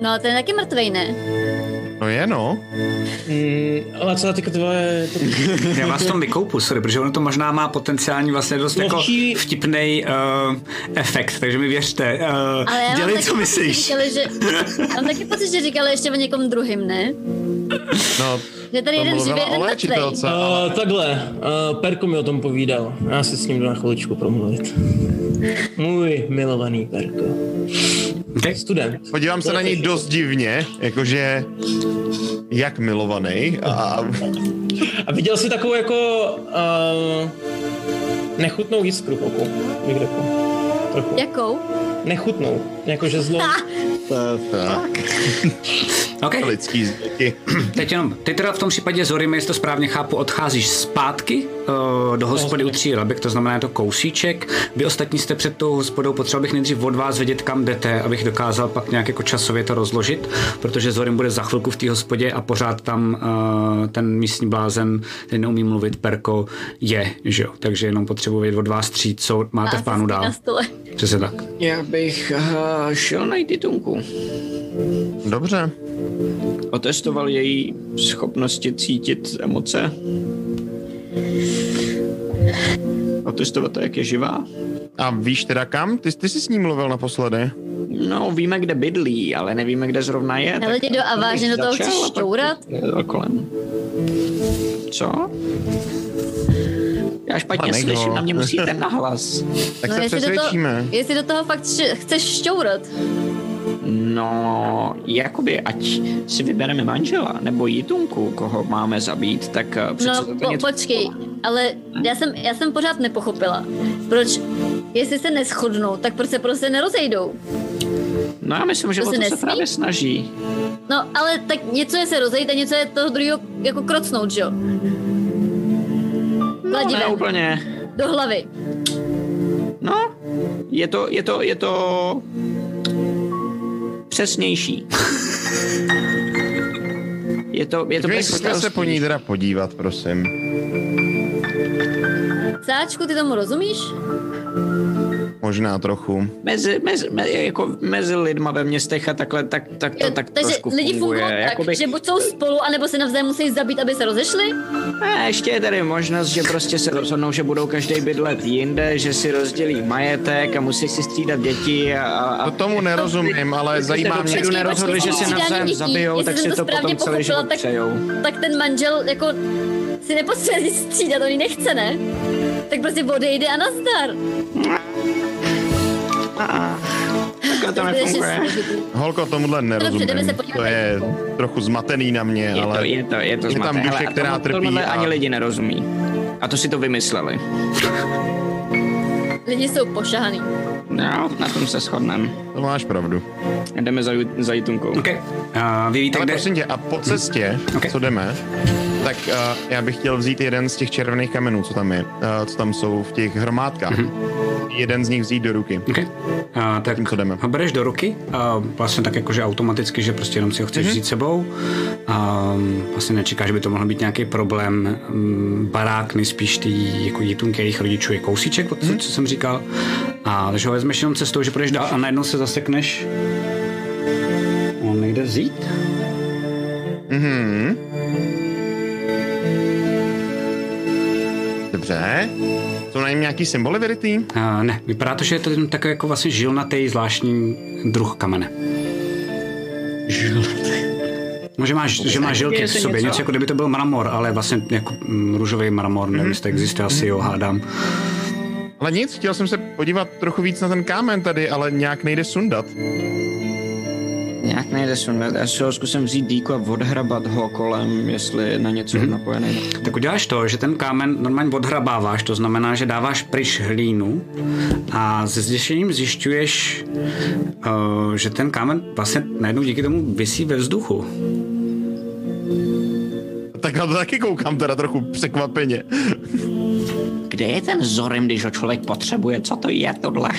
No ale ten je taky mrtvej, ne? No je no. Mm, ale co teďka tvoje... To... Já vás v tom vykoupu, sorry, protože ono to možná má potenciální vlastně dost jako vtipný uh, efekt, takže mi věřte. Uh, Ale já mám dělej, co myslíš. Že říkali, že, já mám taky pocit, že říkali ještě o někom druhým, ne? No, Že tady to jeden živě, mluvila jeden mrtvej. Uh, takhle, uh, Perko mi o tom povídal. Já si s ním jdu na chviličku promluvit. Můj milovaný Perko. Okay. Student. Podívám se na něj dost divně, jakože jak milovaný a A viděl jsi takovou jako uh, nechutnou jiskru v oku, bych řekl. Trochu. Jakou? Nechutnou, jakože zlo. Tak, OK, lidský zvyky. teď jenom, ty teda v tom případě Zorim, jestli to správně chápu, odcházíš zpátky do hospody u tří labek, to znamená je to kousíček. Vy ostatní jste před tou hospodou, potřeboval bych nejdřív od vás vědět, kam jdete, abych dokázal pak nějak jako časově to rozložit, protože Zorim bude za chvilku v té hospodě a pořád tam uh, ten místní blázen, ten neumí mluvit, Perko, je, že jo? Takže jenom potřebuji vědět od vás tří, co máte v plánu dál. Na stole. Přesně tak. Já bych uh, šel najít Titunku. Dobře. Otestoval její schopnosti cítit emoce. Otestovat to, jak je živá. A víš teda kam? Ty, ty jsi s ním mluvil naposledy. No, víme, kde bydlí, ale nevíme, kde zrovna je. Ale ty do a vážně do toho začal chceš a šťourat? kolem. Co? Já špatně Pane, slyším, no. na mě musíte nahlas. Tak se jestli do, toho, přesvědčíme. jestli do toho fakt š- chceš šťourat, No, jakoby, ať si vybereme manžela nebo jitunku, koho máme zabít, tak eh, přece no to po, něco... počkej, ale já jsem, já jsem pořád nepochopila, proč, jestli se neschodnou, tak proč se prostě nerozejdou? No já myslím, že To o se to se právě snaží. No, ale tak něco je se rozejít a něco je toho druhého jako krocnout, že jo? No, ne úplně. do hlavy. No, je to, je to, je to přesnější. Je to, je to Pojďme se po ní teda podívat, prosím. Sáčku, ty tomu rozumíš? Možná trochu. Mezi, mezi, me, jako mezi lidma ve městech a takhle, tak, tak to Jo, tak Takže trošku lidi funguje. fungují tak, Jakoby, že buď jsou spolu, anebo se navzájem musí zabít, aby se rozešli? ne, ještě je tady možnost, že prostě se rozhodnou, že budou každý bydlet jinde, že si rozdělí majetek a musí si střídat děti a, a, To a tomu nerozumím, ale zajímá mě... dopředu nerozhodli, že se navzájem zabijou, tak si to správně potom celý život tak, přejou. tak ten manžel jako si nepotřebuje střídat, on ji nechce, ne? Tak prostě odejde a nazdar. Takhle to nefunguje. Holko, tomuhle nerozumím. podívat To je trochu zmatený na mě, Je to, ale je to, je to je tam zmatené. duše, Hele, a která trpí a- ani lidi nerozumí. A to si to vymysleli. Lidi jsou pošahaný. No, na tom se shodneme. to máš pravdu. Jdeme za, za Jitunkou. OK. Uh, vy víte, Ale kde... prosím tě, a po cestě, Ok. co jdeme, tak uh, já bych chtěl vzít jeden z těch červených kamenů, co tam je, uh, co tam jsou v těch hromádkách. Jeden z nich vzít do ruky. Okay. A, tak Tím, co jdeme. ho bereš do ruky, a vlastně tak jakože automaticky, že prostě jenom si ho chceš mm-hmm. vzít sebou. A vlastně nečekáš, že by to mohl být nějaký problém. Mm, Barák nejspíš ty jako jitunky jejich rodičů je kousíček, od mm-hmm. co jsem říkal. A takže ho vezmeš jenom cestou, že půjdeš dál a najednou se zasekneš. On nejde vzít. Mhm. Dobře. Jsou na něm nějaký symboly vyrytý? A ne, vypadá to, že je to jen takový jako vlastně žilnatý zvláštní druh kamene. Žilnatý. No, že máš, že máš žilky v sobě, něco- něco jako kdyby to byl mramor, ale vlastně jako mm, růžový mramor, nevím, jestli to existuje, asi jo, hádám. Ale nic, chtěl jsem se podívat trochu víc na ten kámen tady, ale nějak nejde sundat. Nějak nejde sundat. Já si ho zkusím vzít díku a odhrabat ho kolem, jestli je na něco mm-hmm. napojený. Tak uděláš to, že ten kámen normálně odhrabáváš, to znamená, že dáváš pryč hlínu a se zděšením zjišťuješ, uh, že ten kámen vlastně najednou díky tomu visí ve vzduchu. Tak na to taky koukám teda trochu překvapeně. Kde je ten Zorim, když ho člověk potřebuje? Co to je tohle?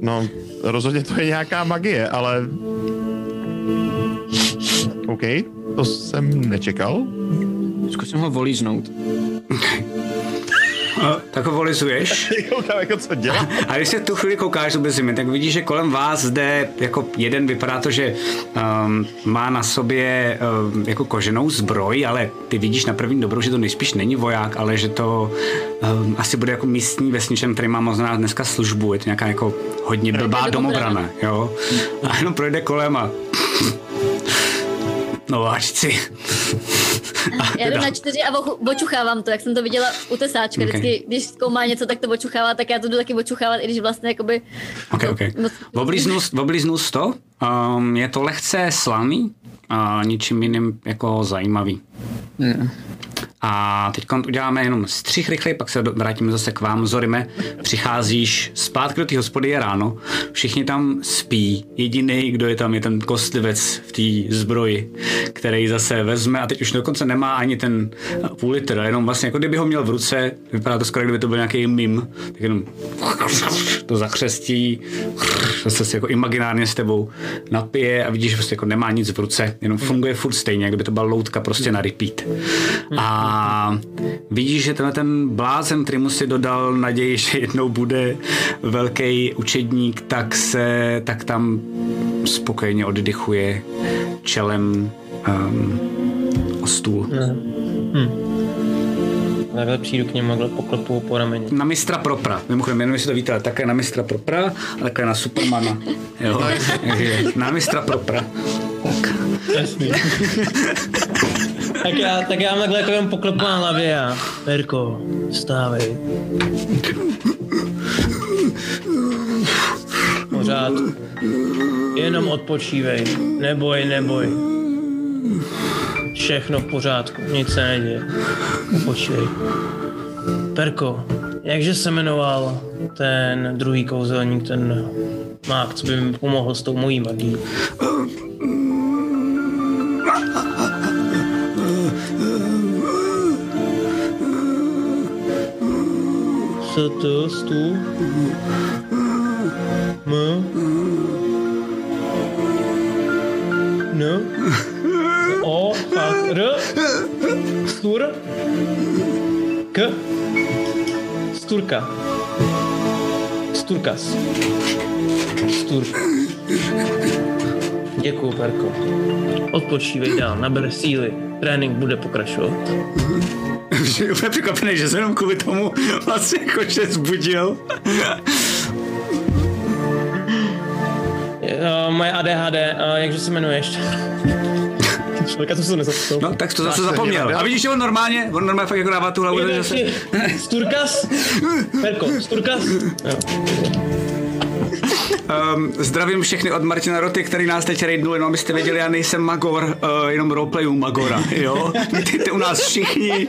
No, rozhodně to je nějaká magie, ale... OK, to jsem nečekal. Zkusím ho volíznout. Uh, tak ho volizuješ. Koukám, jako co dělá. A když se tu chvíli koukáš do zimy, tak vidíš, že kolem vás zde jako jeden vypadá to, že um, má na sobě um, jako koženou zbroj, ale ty vidíš na první dobrou, že to nejspíš není voják, ale že to um, asi bude jako místní vesničan, který má možná dneska službu, je to nějaká jako hodně blbá domobrana, jo. A jenom projde kolem a nováčci. A Já jdu na čtyři a očuchávám to, jak jsem to viděla u tesáčka. Ok. Vždycky, když zkoumá něco, tak to očuchává, tak já to jdu taky očuchávat, i když vlastně jakoby... Ok, ok. moc- to. Um, je to lehce slaný a ničím jiným jako zajímavý. A teď uděláme jenom střih rychlej, pak se vrátíme zase k vám. Zorime, přicházíš zpátky do té hospody, je ráno, všichni tam spí. Jediný, kdo je tam, je ten kostlivec v té zbroji, který zase vezme a teď už dokonce nemá ani ten půl litr, jenom vlastně jako kdyby ho měl v ruce, vypadá to skoro, kdyby to byl nějaký mim, tak jenom to zakřestí, zase se jako imaginárně s tebou napije a vidíš, že prostě jako nemá nic v ruce, jenom funguje furt stejně, kdyby to byla loutka prostě na repeat. A vidíš, že tenhle ten blázen, který mu si dodal naději, že jednou bude velký učedník, tak se, tak tam spokojeně oddychuje čelem um, o stůl. Takhle přijdu k němu, poklepu po rameni. Na mistra Propra. Mimochodem, jmenuji si to víte, ale také na mistra Propra, a také na Supermana. Jo? Na mistra Propra. Tak. Jasný. tak, já, tak já mám takhle jako jenom poklepu na hlavě a Verko, stávej. Pořád. Jenom odpočívej. Neboj, neboj. Všechno v pořádku, nic se neděje. Odpočívej. Perko, jakže se jmenoval ten druhý kouzelník, ten mák, co by mi pomohl s tou mojí magií? S, T, stu, M, N, O, H, R, Stur, K, Sturka. Sturkas. Sturka. Děkuju, Perko. Odpočívej dál, naber síly. Trénink bude pokračovat. Jsem úplně překvapený, že jsem jenom kvůli tomu vlastně jako že zbudil. Uh, moje ADHD, uh, jakže se jmenuje ještě? Člověka, co se nezapsal. No, tak to zase se zapomněl. A vidíš, že on normálně, on normálně fakt jako dává tu hlavu Je zase. Sturkas? Perko, Sturkas? Um, zdravím všechny od Martina Roty, který nás teď raidnul, jenom abyste věděli, já nejsem Magor, uh, jenom roleplayu Magora, jo? Vítejte u nás všichni.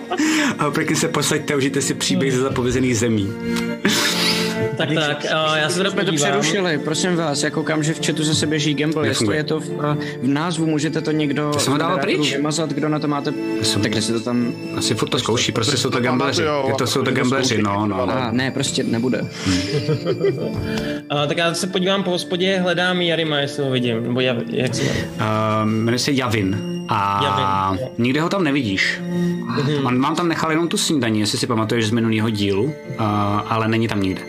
Uh, pěkně se posaďte, užijte si příběh ze zapovězených zemí. Tak, tak, uh, já se teda jsme to přerušili, prosím vás, jako kam, že v chatu zase běží Gamble, jestli je to v, eh, v názvu, můžete to někdo jsem moderátorů pryč. vymazat, kdo na to máte, jsem- tak kde si to tam, Asi furt to zkouší, prostě jsou to gambleři. to jsou to to gambleři, no, no. no. a ne, prostě nebude. Uh, tak já se podívám po hospodě, hledám Jarima, jestli ho vidím, nebo jak, jak se jmenuje. Uh, jmenuje se Javin. A nikde ho tam nevidíš. On mám tam nechal jenom tu snídaní, jestli si pamatuješ z minulého dílu, uh, ale není tam nikde.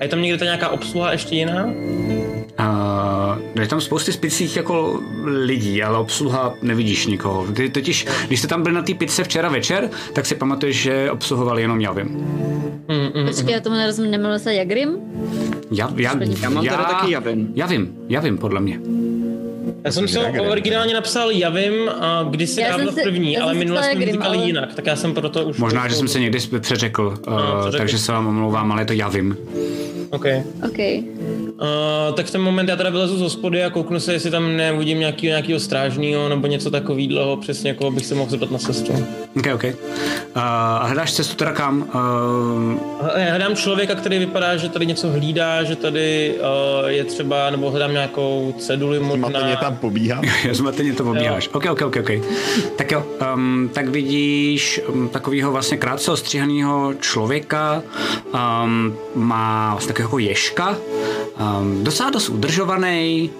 A je tam někde ta nějaká obsluha ještě jiná? Uh, je tam spousty spicích jako lidí, ale obsluha nevidíš nikoho. Ty totiž, když jste tam byli na té pizze včera večer, tak si pamatuješ, že obsluhovali jenom Javim. Mm, mm. Počkej, já tomu nerozumím, neměl se Jagrim? Já, já, Já mám teda taky Javin. Javim, Javim, podle mě. Já jsem si ho originálně napsal Javim a kdysi Já jsem dávno si- první, ale minule jsme říkali ale- jinak, tak já jsem proto už... Možná, že jsem se někdy přeřekl, uh, přeřekl. takže se vám omlouvám, ale je to Javim. OK. OK. Uh, tak v ten moment já teda vylezu z hospody a kouknu se, jestli tam neuvidím nějaký, nějakýho strážního nebo něco takového, přesně jako abych se mohl zeptat na cestu. OK, OK. Uh, a hledáš cestu teda kam? Uh, Já hledám člověka, který vypadá, že tady něco hlídá, že tady uh, je třeba, nebo hledám nějakou ceduli Matně možná. tam pobíhá. Já zmateně to pobíháš. OK, OK, OK, OK. Tak jo, um, tak vidíš um, takového vlastně krátce ostříhaného člověka, um, má vlastně takového jako ježka, um, docela dost udržovaný,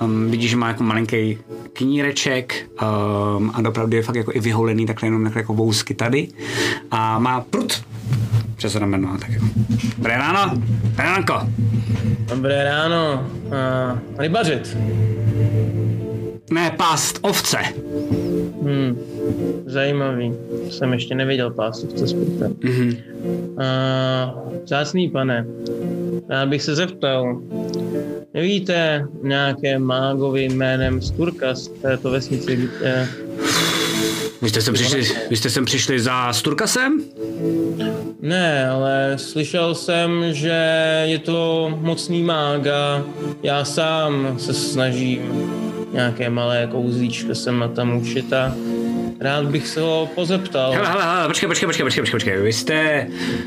um, vidíš, že má jako malinký kníreček um, a opravdu je fakt jako i vyholený takhle jenom takhle jako vousky tady a má prut přes rameno tak jo. Dobré ráno, ránko. Dobré ráno. Uh, rybařit. Ne, pást ovce. Hmm. Zajímavý. Jsem ještě neviděl pásovce s prutem. Mhm. Uh, zácný pane, rád bych se zeptal, nevíte nějaké mágovi jménem Sturka z této vesnici? Víte? Vy jste sem přišli, vy jste sem přišli za Sturkasem? Ne, ale slyšel jsem, že je to mocný mága. Já sám se snažím nějaké malé kouzlíčka sem a tam učit a Rád bych se ho pozeptal. Hele, hele, hele, počkej, počkej, počkej, počkej, počkej, počkej. Vy jste,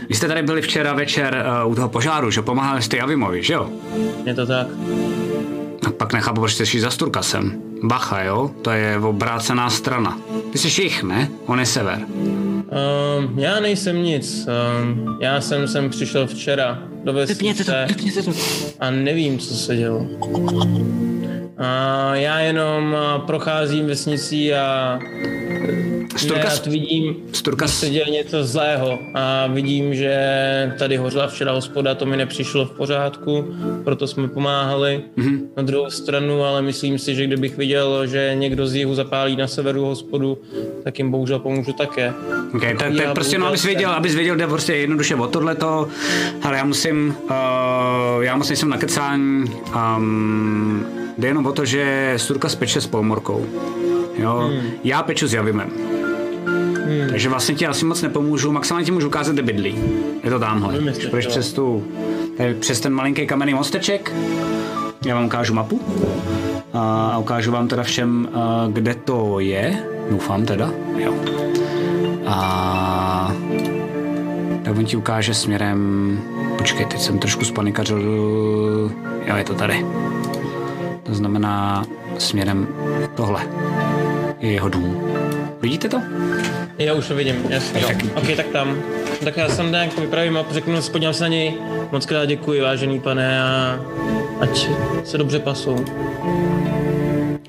vy jste tady byli včera večer uh, u toho požáru, že pomáhali jste Javimovi, že jo? Je to tak. A pak nechápu, proč jste šli za Sturkasem. Bacha, jo? To je obrácená strana. Ty jsi jich, ne? On je sever. Um, já nejsem nic. Um, já jsem sem přišel včera do vesnice a nevím, co se dělo. A já jenom a, procházím vesnicí a Sturkas- nerad vidím, že se děje něco zlého a vidím, že tady hořela včera hospoda, to mi nepřišlo v pořádku, proto jsme pomáhali mm-hmm. na druhou stranu, ale myslím si, že kdybych viděl, že někdo z jihu zapálí na severu hospodu, tak jim bohužel pomůžu také. Okay, tak, tak Já prostě no, abys věděl, abys věděl, jde prostě jednoduše o tohleto. Ale já musím, uh, já musím jsem na kecání. Um, jde jenom o to, že Sturka speče s polmorkou. Jo, hmm. já peču s Javimem. Hmm. Takže vlastně ti asi moc nepomůžu, maximálně ti můžu ukázat, kde bydlí. Je to tamhle. Když půjdeš přes, tu, tady přes ten malinký kamenný mosteček, já vám ukážu mapu a ukážu vám teda všem, kde to je. Doufám teda, jo. A tak on ti ukáže směrem... Počkej, teď jsem trošku spanikařil. Jo, je to tady. To znamená směrem tohle. Je jeho dům. Vidíte to? Já už to vidím, jasně. Ok, tak tam. Tak já jsem nějak vypravím a řeknu, podívám se na něj. Moc krát děkuji, vážený pane, a ať se dobře pasou.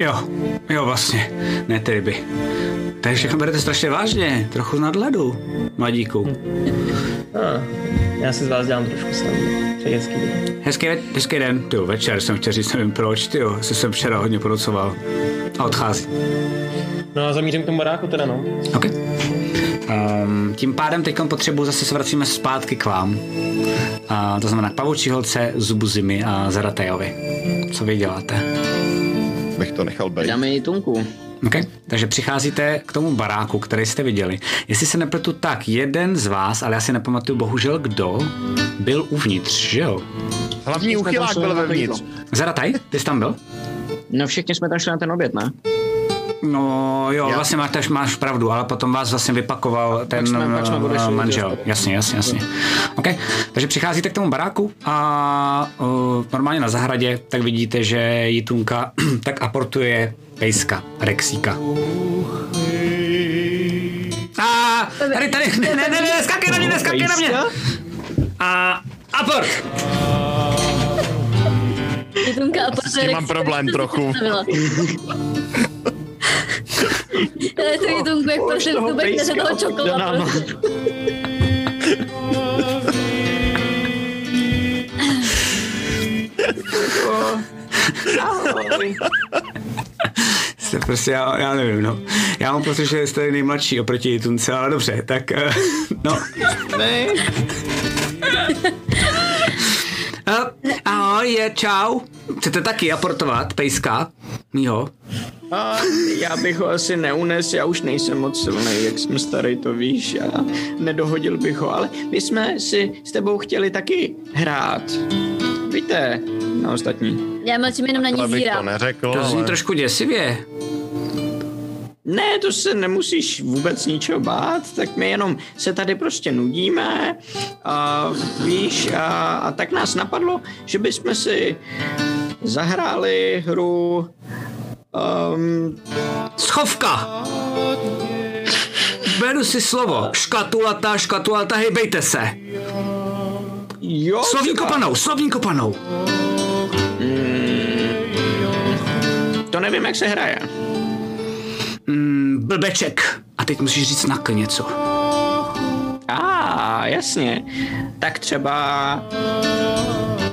Jo, jo vlastně. Ne ty ryby. Takže všechno berete strašně vážně. Trochu z nadhledu, mladíku. Ah, já si z vás dělám trošku srandu. Přeji hezký den. Hezký, hezký den. Ty večer jsem chtěl říct, nevím proč, ty jo, se jsem včera hodně ponocoval. A odchází. No a zamířím k tomu baráku teda, no. OK. Um, tím pádem teď potřebuji zase se vracíme zpátky k vám. A to znamená k Pavoučí holce, Zubu Zimy a Zaratejovi. Co vy děláte? Bych to nechal být. Dáme ji tunku. OK. Takže přicházíte k tomu baráku, který jste viděli. Jestli se nepletu tak, jeden z vás, ale já si nepamatuju bohužel kdo, byl uvnitř, že jo? Hlavní uchylák byl vevnitř. Zarataj, ty jsi tam byl? No všichni jsme tam šli na ten oběd, ne? No jo, Já- vlastně máš, máš pravdu, ale potom vás vlastně vypakoval ten jsme- pak jsme eh, manžel. hospody. Jasně, jasně, jasně. OK, takže přicházíte k tomu baráku a uh, normálně na zahradě tak vidíte, že Jitunka tak aportuje pejska, Rexíka. A tady, tady, ne, ne, ne, ne, skákej na mě, neskákej na mě. A aport. Jitunka a S tím mám problém trochu. Takový ten kubek, prostě kubek nese toho čokoládu. Jste prostě, já, já nevím, no. Já mám prostě, že jste nejmladší oproti Tunce, ale dobře, tak, eh, no. Ne. Ahoj, je, čau. Chcete taky aportovat pejska? Mího? A já bych ho asi neunes, já už nejsem moc silný, jak jsem starý, to víš, a nedohodil bych ho, ale my jsme si s tebou chtěli taky hrát. Víte, na ostatní. Já mlčím jenom na ní bych to neřekl, To zní ale... trošku děsivě. Ne, to se nemusíš vůbec ničeho bát, tak my jenom se tady prostě nudíme a víš, a, a tak nás napadlo, že bychom si zahráli hru um, Schovka! Beru si slovo. Škatulata, škatulata, hejbejte se. jo, Slovní kopanou, slovní kopanou. To nevím, jak se hraje. Mm, blbeček. A teď musíš říct na něco. A, ah, jasně. Tak třeba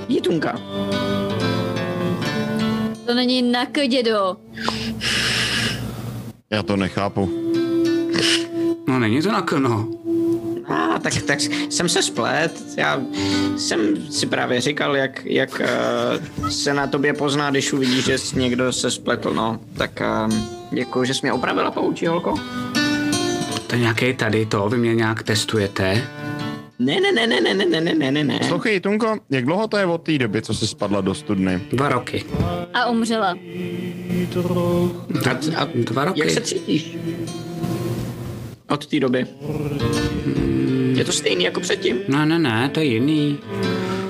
Jitunka. To není na dědo. Já to nechápu. No není to na k, no. A, ah, tak, tak jsem se splet. Já jsem si právě říkal, jak, jak uh, se na tobě pozná, když uvidíš, že jsi někdo se spletl. No, tak uh, děkuji, že jsi mě opravila, poučí holko. To je nějaký tady to, vy mě nějak testujete. Ne, ne, ne, ne, ne, ne, ne, ne, ne, ne, ne. Poslouchej, Tunko, jak dlouho to je od té doby, co jsi spadla do studny? Dva roky. A umřela. Dva, A dva roky. jak se cítíš? od té doby? Je to stejný jako předtím? No, ne, ne, to je jiný.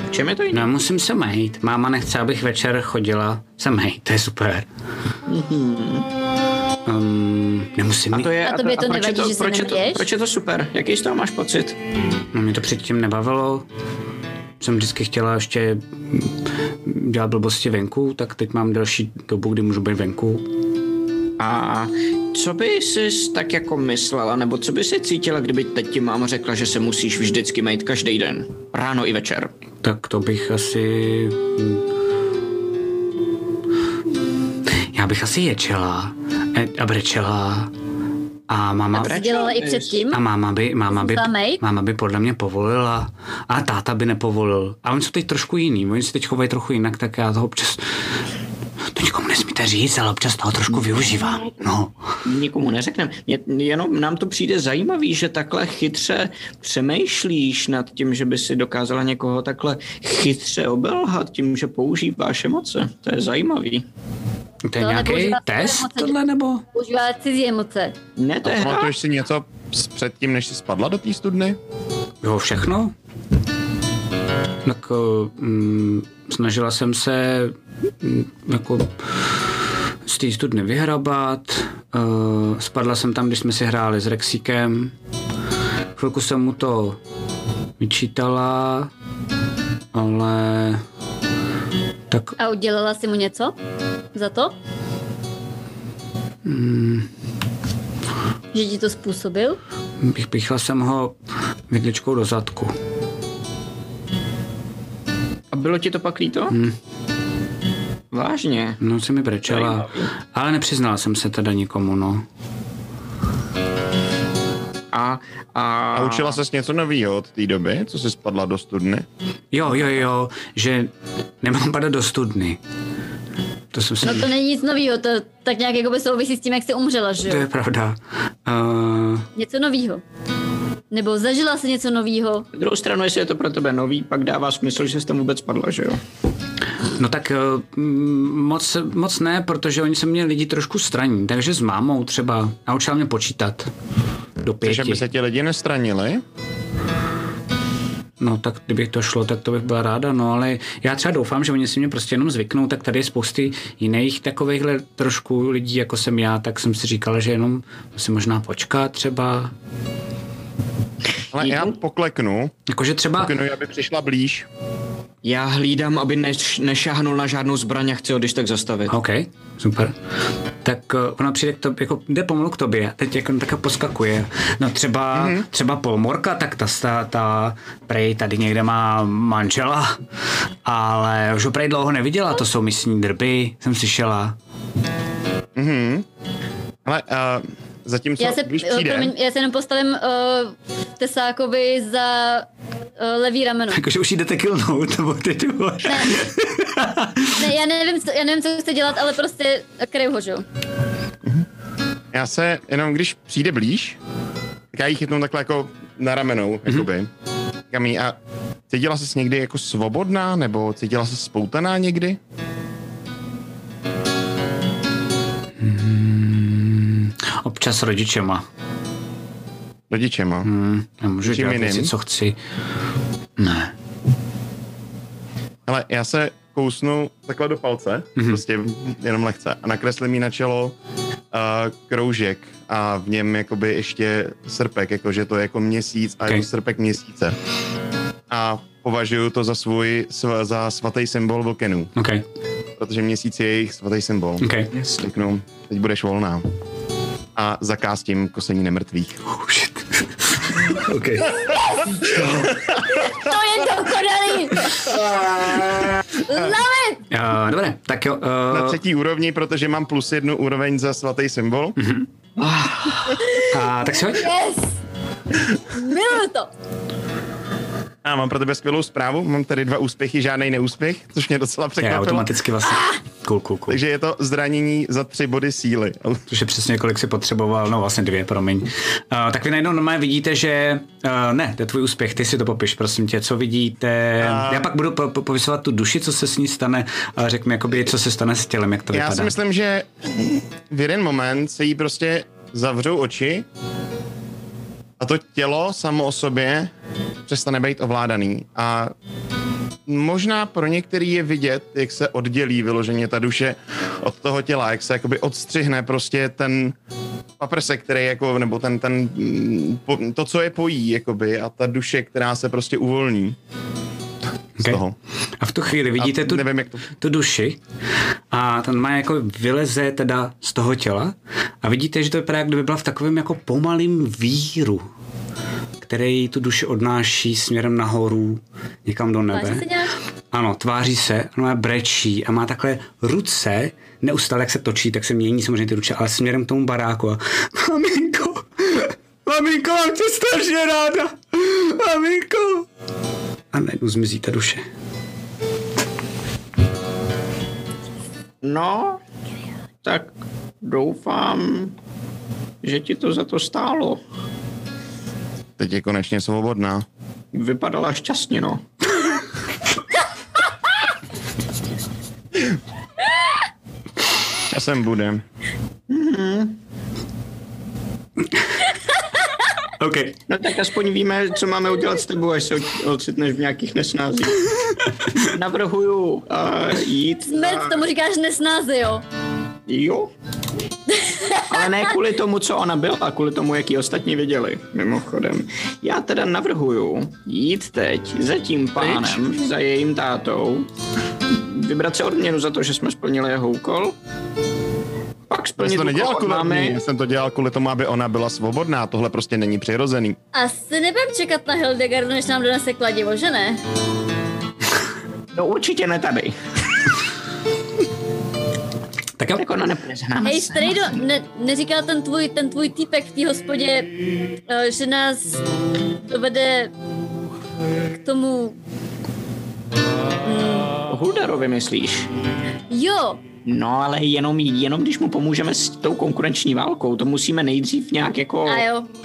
V čem je to jiný? No, musím se mejt. Máma nechce, abych večer chodila se mejt, to je super. Um, nemusím A to je, A tobě to proč je nevadí, že se proč je to, proč je to super? Jaký z toho máš pocit? No, mě to předtím nebavilo. Jsem vždycky chtěla ještě dělat blbosti venku, tak teď mám delší dobu, kdy můžu být venku. A co by jsi tak jako myslela, nebo co by si cítila, kdyby teď ti máma řekla, že se musíš vždycky mít každý den? Ráno i večer. Tak to bych asi... Já bych asi ječela a brečela a máma... To jsi dělala i předtím? A máma by, máma by, máma by podle mě povolila. A táta by nepovolil. A oni jsou teď trošku jiný. Oni se teď chovají trochu jinak, tak já toho občas... Nesmíte říct, ale občas toho trošku využívám. No. Nikomu neřekneme. Mě- Jenom nám to přijde zajímavý, že takhle chytře přemýšlíš nad tím, že by si dokázala někoho takhle chytře obelhat tím, že používáš emoce. To je zajímavý. To je To nějaký test emoce, tohle, nebo? Používá cizí emoce. Ne, to je. Pamatuješ si něco s- předtím, než jsi spadla do té studny? Jo, všechno? Tak mm, snažila jsem se jako z té studny vyhrabat. Uh, spadla jsem tam, když jsme si hráli s Rexíkem. Chvilku jsem mu to vyčítala, ale tak A udělala si mu něco za to? Že ti to způsobil? bych píchla jsem ho vidličkou do zadku. A bylo ti to pak líto? Hmm. Vážně? No, se mi brečela, ale nepřiznala jsem se teda nikomu, no. A, a, A učila ses něco nového od té doby, co jsi spadla do studny? Jo, jo, jo, že nemám padat do studny. To jsem si... No to není nic nového, to tak nějak jako by souvisí s tím, jak jsi umřela, že to jo? je pravda. Uh, Něco nového. Nebo zažila si něco nového. Na druhou stranu, jestli je to pro tebe nový, pak dává smysl, že jsi tam vůbec padla, že jo? No tak uh, moc, moc ne, protože oni se mě lidi trošku straní, takže s mámou třeba naučila mě počítat do pěti. aby se ti lidi nestranili? No tak kdyby to šlo, tak to bych byla ráda, no ale já třeba doufám, že oni si mě prostě jenom zvyknou, tak tady je spousty jiných takovýchhle trošku lidí, jako jsem já, tak jsem si říkala, že jenom musím možná počkat třeba. Ale já pokleknu, Jakože třeba, pokleknu, aby přišla blíž. Já hlídám, aby neš, nešáhnul na žádnou zbraň a chci ho když tak zastavit. OK, super. Tak uh, ona přijde k tobě, jako jde pomalu k tobě, teď jako taká poskakuje. No třeba, mm-hmm. třeba Polmorka, tak ta, ta, ta prej tady někde má manžela, ale už ho prej dlouho neviděla, to jsou místní drby, jsem slyšela. Ale uh, zatímco, Já se, když eh, přijde, promiň, já se jenom postavím uh, Tesákovi za uh, levý rameno. Jakože už jdete killnout, nebo ty ty vole. Ne, ne já, nevím, co, já nevím, co chce dělat, ale prostě kryju ho, že jo? já se jenom když přijde blíž, tak já ji chytnu takhle jako na ramenou, mm-hmm. jakoby. Říkám jí, a cítila jsi někdy jako svobodná, nebo cítila jsi spoutaná někdy? Občas rodičema. Rodičema. Hm, nemůžu Čím dělat jiným? věci, co chci. Ne. Ale já se kousnu takhle do palce, mm-hmm. prostě jenom lehce, a nakreslím jí na čelo uh, kroužek a v něm jakoby ještě srpek, jakože to je jako měsíc a Okay. je to srpek měsíce. A považuji to za svůj, sv, za svatý symbol vlkenů, OK, protože měsíc je jejich svatý symbol. OK. Řeknu, teď budeš volná. A zakáz tím kosení nemrtvých. Oh, shit. OK. To je dokonalý! Love it! Uh, dobré, tak jo. Na Uh, třetí úrovni, protože mám plus jednu úroveň za svatý symbol. Mhm. a, tak si hoď. Yes! Miluju to! A mám pro tebe skvělou zprávu, mám tady dva úspěchy, žádný neúspěch, což mě docela překvapilo. automaticky vlastně. Cool, cool, cool. Takže je to zranění za tři body síly. Což je přesně kolik si potřeboval, no vlastně dvě, promiň. Uh, tak vy najednou normálně vidíte, že uh, ne, to je tvůj úspěch, ty si to popiš, prosím tě, co vidíte. A- Já pak budu po, po, popisovat tu duši, co se s ní stane, a řekni jakoby, co se stane s tělem, jak to Já vypadá. si myslím, že v jeden moment se jí prostě zavřou oči a to tělo samo o sobě přestane být ovládaný a možná pro některý je vidět, jak se oddělí vyloženě ta duše od toho těla, jak se jakoby odstřihne prostě ten paprsek, který jako, nebo ten, ten, to, co je pojí, jakoby, a ta duše, která se prostě uvolní z Okay. toho. A v tu chvíli vidíte A tu, nevím, jak to- tu duši a ten má jako vyleze teda z toho těla a vidíte, že to vypadá, jak kdyby byla v takovém jako pomalým víru, který tu duši odnáší směrem nahoru, někam do nebe. Tváří se nějak? Ano, tváří se, má brečí a má takhle ruce, neustále jak se točí, tak se mění samozřejmě ty ruce, ale směrem k tomu baráku a maminko, maminko, mám tě strašně ráda, maminko. A najednou zmizí ta duše. No, tak doufám, že ti to za to stálo. Teď je konečně svobodná. Vypadala šťastně, no. Časem bude. OK. No tak aspoň víme, co máme udělat s tebou, až se ocitneš v nějakých nesnázích. Navrhuju uh, jít Smrt, na... tomu říkáš nesnázy, jo? Jo. Ale ne kvůli tomu, co ona byla, kvůli tomu, jak ji ostatní viděli, mimochodem. Já teda navrhuju jít teď za tím pánem, za jejím tátou, vybrat si odměnu za to, že jsme splnili jeho úkol, pak Já splnit jsem to nedělal úkol kvůli mě, já jsem to dělal kvůli tomu, aby ona byla svobodná. Tohle prostě není přirozený. Asi nebudem čekat na Hildegardu, než nám donese kladivo, že ne? No určitě ne tady. Tak jo. Tak nepřehnáme Hej. Strejdo, ne, neříkal ten tvůj, ten tvůj týpek v té hospodě, eh, že nás dovede k tomu... Huldarovi myslíš? Jo, No ale jenom, jenom když mu pomůžeme s tou konkurenční válkou, to musíme nejdřív nějak jako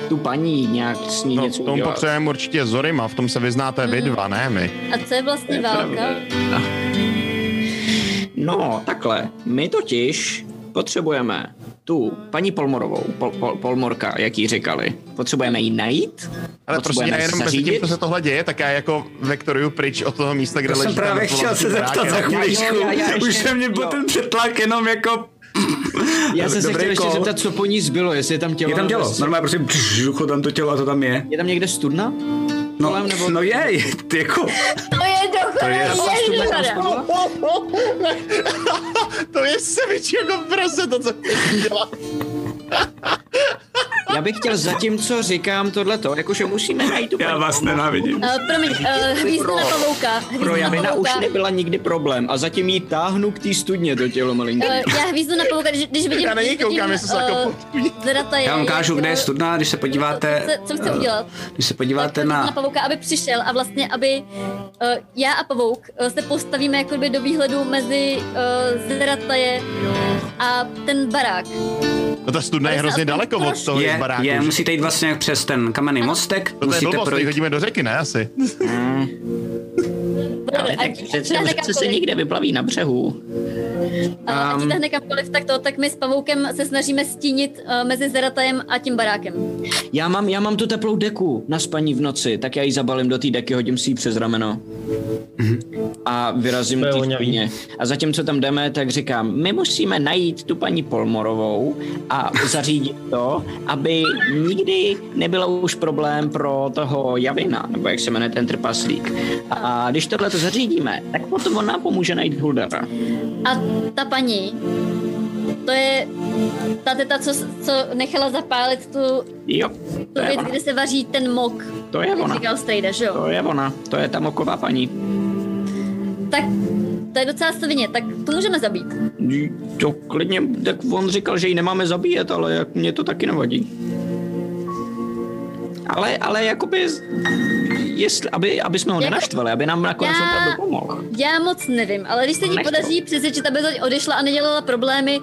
tu paní nějak s ní No, něco v tom udělat. potřebujeme určitě Zorima, v tom se vyznáte vy dva, ne my. A co je vlastně válka? No, takhle. My totiž potřebujeme tu paní Polmorovou, Pol, Pol, Polmorka, jak jí říkali. Potřebujeme ji najít, Ale prostě já jenom mezi tím, co se tohle děje, tak já jako vektoruju pryč od toho místa, kde To leží jsem ten právě chtěl se zeptat za ještě- Už se mě byl ten přetlak jenom jako... Já jsem se chtěl ještě zeptat, co po ní zbylo, jestli je tam tělo. Je tam tělo, normálně prostě žuchlo tam to tělo a to tam je. Je tam někde studna? No, kolem, nebo- no je, je, ty jako... To je dokonalý, ježišmarja. To je sevič jako prase, to, co chceš dělat. Já bych chtěl zatím, co říkám tohleto, jakože musíme najít tu Já paní vás nenávidím. Uh, promiň, uh, hvízdu na pavouka. Hvízdu Pro na Javina už nebyla nikdy problém a zatím jí táhnu k té studně to tělo malinké. Uh, já hvízdu na pavouka, když, když vidím, Já na něj koukám, jestli se jako Já vám ukážu, kde je eh, studna, když se podíváte... Co, co chce udělat? Když se podíváte na na... pavouka, aby přišel a vlastně, aby uh, já a pavouk se postavíme jakoby do výhledu mezi uh, Zrataje a ten barák. No ta studna je hrozně daleko od toho Je, baráku. je, že? musíte jít vlastně přes ten kamenný mostek, To je musíte blbost, my projít... hodíme do řeky, ne asi. Dobře, Ale tak ať přece se někde vyplaví na břehu. a ať Um, táhne kamkoliv, tak to, tak my s pavoukem se snažíme stínit uh, mezi Zratajem a tím barákem. Já mám, já mám tu teplou deku na spaní v noci, tak já ji zabalím do té deky, hodím si ji přes rameno. A vyrazím té skříně. A zatímco tam jdeme, tak říkám, my musíme najít tu paní Polmorovou a zařídit to, aby nikdy nebylo už problém pro toho Javina, nebo jak se jmenuje ten trpaslík. A když tohle to zařídíme, tak potom on nám pomůže najít Huldara. A ta paní, to je ta teta, co, co nechala zapálit tu, Jo, tu věc, ona. kde se vaří ten mok. To je ona. říkal Strejda, že jo? To je ona. To je ta moková paní. Tak to je docela svině, tak to můžeme zabít. To klidně, tak on říkal, že ji nemáme zabíjet, ale jak mě to taky nevadí. Ale, ale jakoby, jestli, aby, aby jsme ho Jako- nenaštvali, aby nám nakonec Já- opravdu pomohl. Já moc nevím, ale když se to. podaří přesvědčit, aby to odešla a nedělala problémy,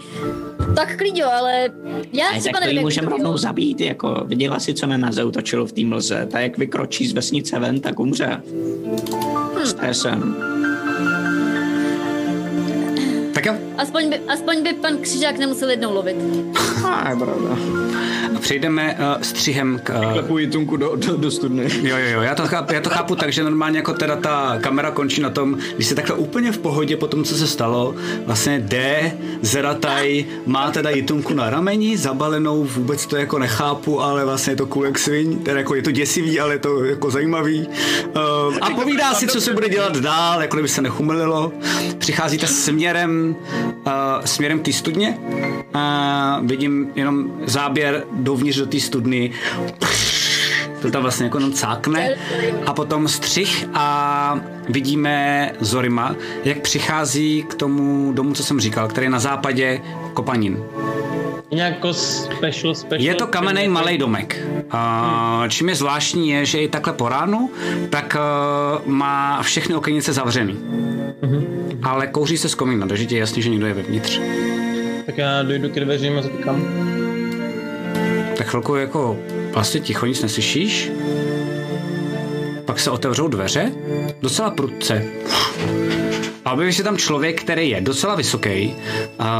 tak klidně, ale já Ale třeba tak to nevím. můžeme rovnou zabít, jako viděla si, co na nás zautočilo v té mlze. Tak jak vykročí z vesnice ven, tak umře. Hm. Stresem. Tak jo, Aspoň by, aspoň by pan Křižák nemusel jednou lovit. A je pravda. a přejdeme uh, střihem k... Uh, Klepuji tunku do, do, do studny. Jo, jo, jo, já to, chápu, já to chápu tak, že normálně jako teda ta kamera končí na tom, když se takhle úplně v pohodě po tom, co se stalo, vlastně jde, Zerataj má teda jitunku na rameni, zabalenou, vůbec to jako nechápu, ale vlastně je to cool jak svin, teda jako je to děsivý, ale je to jako zajímavý. Uh, a povídá si, co se bude dělat dál, jako kdyby se nechumelilo. Přicházíte směrem, uh, směrem k té studně. A vidím jenom záběr dovnitř do té studny. To tam vlastně jako jenom cákne. A potom střih a vidíme Zorima, jak přichází k tomu domu, co jsem říkal, který je na západě Kopanin. Nějak jako special, special. Je to kamenný malý domek. Uh, čím je zvláštní je, že i takhle po ránu, tak uh, má všechny okenice zavřený. Ale kouří se z komína, takže ti je jasný, že někdo je vevnitř. Tak já dojdu k dveřím a zatykám. Tak chvilku jako vlastně ticho nic neslyšíš. Pak se otevřou dveře, docela prudce. A objeví se tam člověk, který je docela vysoký,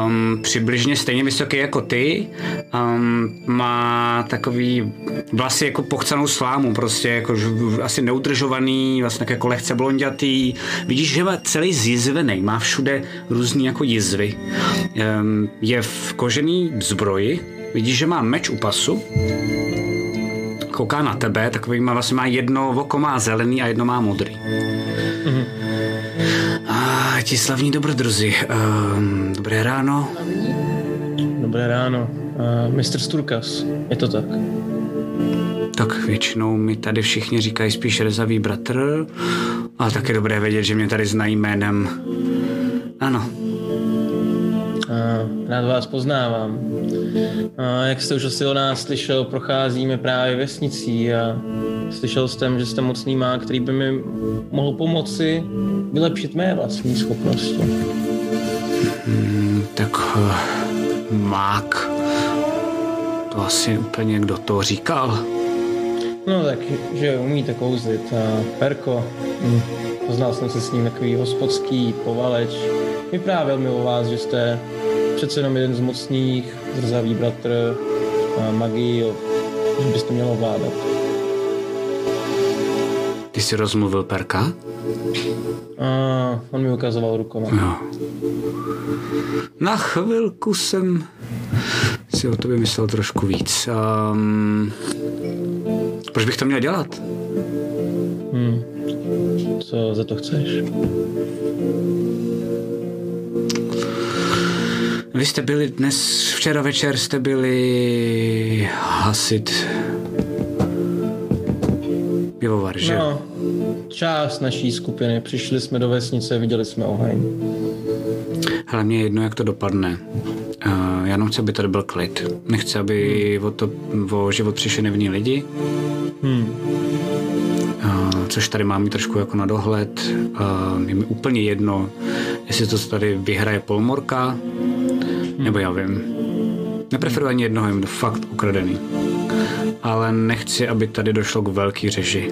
um, přibližně stejně vysoký jako ty, um, má takový vlasy jako pochcanou slámu, prostě jako asi neudržovaný, vlastně jako lehce blondětý. Vidíš, že má celý zjizvený, má všude různý jako jizvy. Um, je v kožený zbroji, vidíš, že má meč u pasu, kouká na tebe, takový má vlastně má jedno oko má zelený a jedno má modrý. Mm-hmm. A ti slavní dobrodruzi, um, dobré ráno. Dobré ráno. Uh, Mr. Sturkas, je to tak? Tak většinou mi tady všichni říkají spíš rezavý bratr, ale tak je dobré vědět, že mě tady znají jménem. Ano, Uh, rád vás poznávám. Uh, jak jste už asi o nás slyšel, procházíme právě vesnicí a slyšel jsem, že jste mocný má, který by mi mohl pomoci vylepšit mé vlastní schopnosti. mm, tak uh, mák. To asi úplně kdo to říkal. No tak, že umíte kouzlit. A Perko, hm, poznal jsem se s ním takový hospodský povaleč. Vyprávěl mi o vás, že jste přece jenom jeden z mocných, zrzavý bratr, a magii, že byste měl ovládat. Ty jsi rozmluvil Perka? A on mi ukazoval rukama. Jo. Na chvilku jsem si o tobě myslel trošku víc. Um, proč bych to měl dělat? Hm. Co za to chceš? Vy jste byli dnes, včera večer jste byli hasit pivovar, že? No, část naší skupiny. Přišli jsme do vesnice, viděli jsme oheň. Hele, mě je jedno, jak to dopadne. Uh, já jenom chci, aby tady byl klid. Nechci, aby o, to, o život přišli nevinní lidi. Hm. Uh, což tady mám trošku jako na dohled. Uh, je mi úplně jedno, jestli to tady vyhraje Polmorka, nebo já vím. Nepreferuji ani jednoho, jim to fakt ukradený. Ale nechci, aby tady došlo k velký řeži.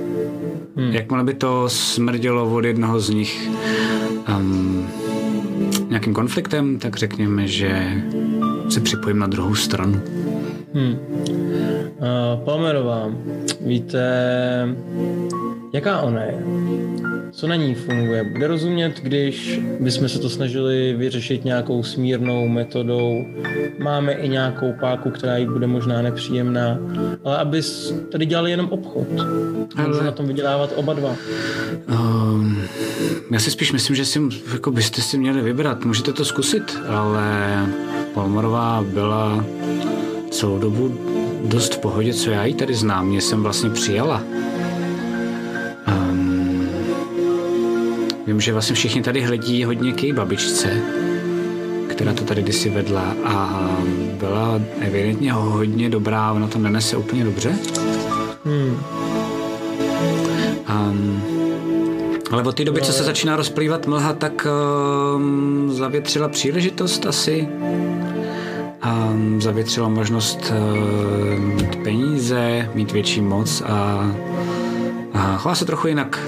Hmm. Jakmile by to smrdělo od jednoho z nich um, nějakým konfliktem, tak řekněme, že se připojím na druhou stranu. Hm. Uh, Palmerová, víte, jaká ona je? Co na ní funguje? Bude rozumět, když bychom se to snažili vyřešit nějakou smírnou metodou. Máme i nějakou páku, která jí bude možná nepříjemná, ale aby tady dělali jenom obchod. Můžu na tom vydělávat oba dva. Um, já si spíš myslím, že si, jako byste si měli vybrat. Můžete to zkusit, ale Palmerová byla celou dobu dost v pohodě, co já ji tady znám. Mě jsem vlastně přijala. Vím, že vlastně všichni tady hledí hodně k její babičce, která to tady kdysi vedla a byla evidentně hodně dobrá, ona to nenese úplně dobře. Hmm. Um, ale od té doby, co se začíná rozplývat mlha, tak um, zavětřila příležitost asi. Um, zavětřila možnost uh, mít peníze, mít větší moc a, a chová se trochu jinak,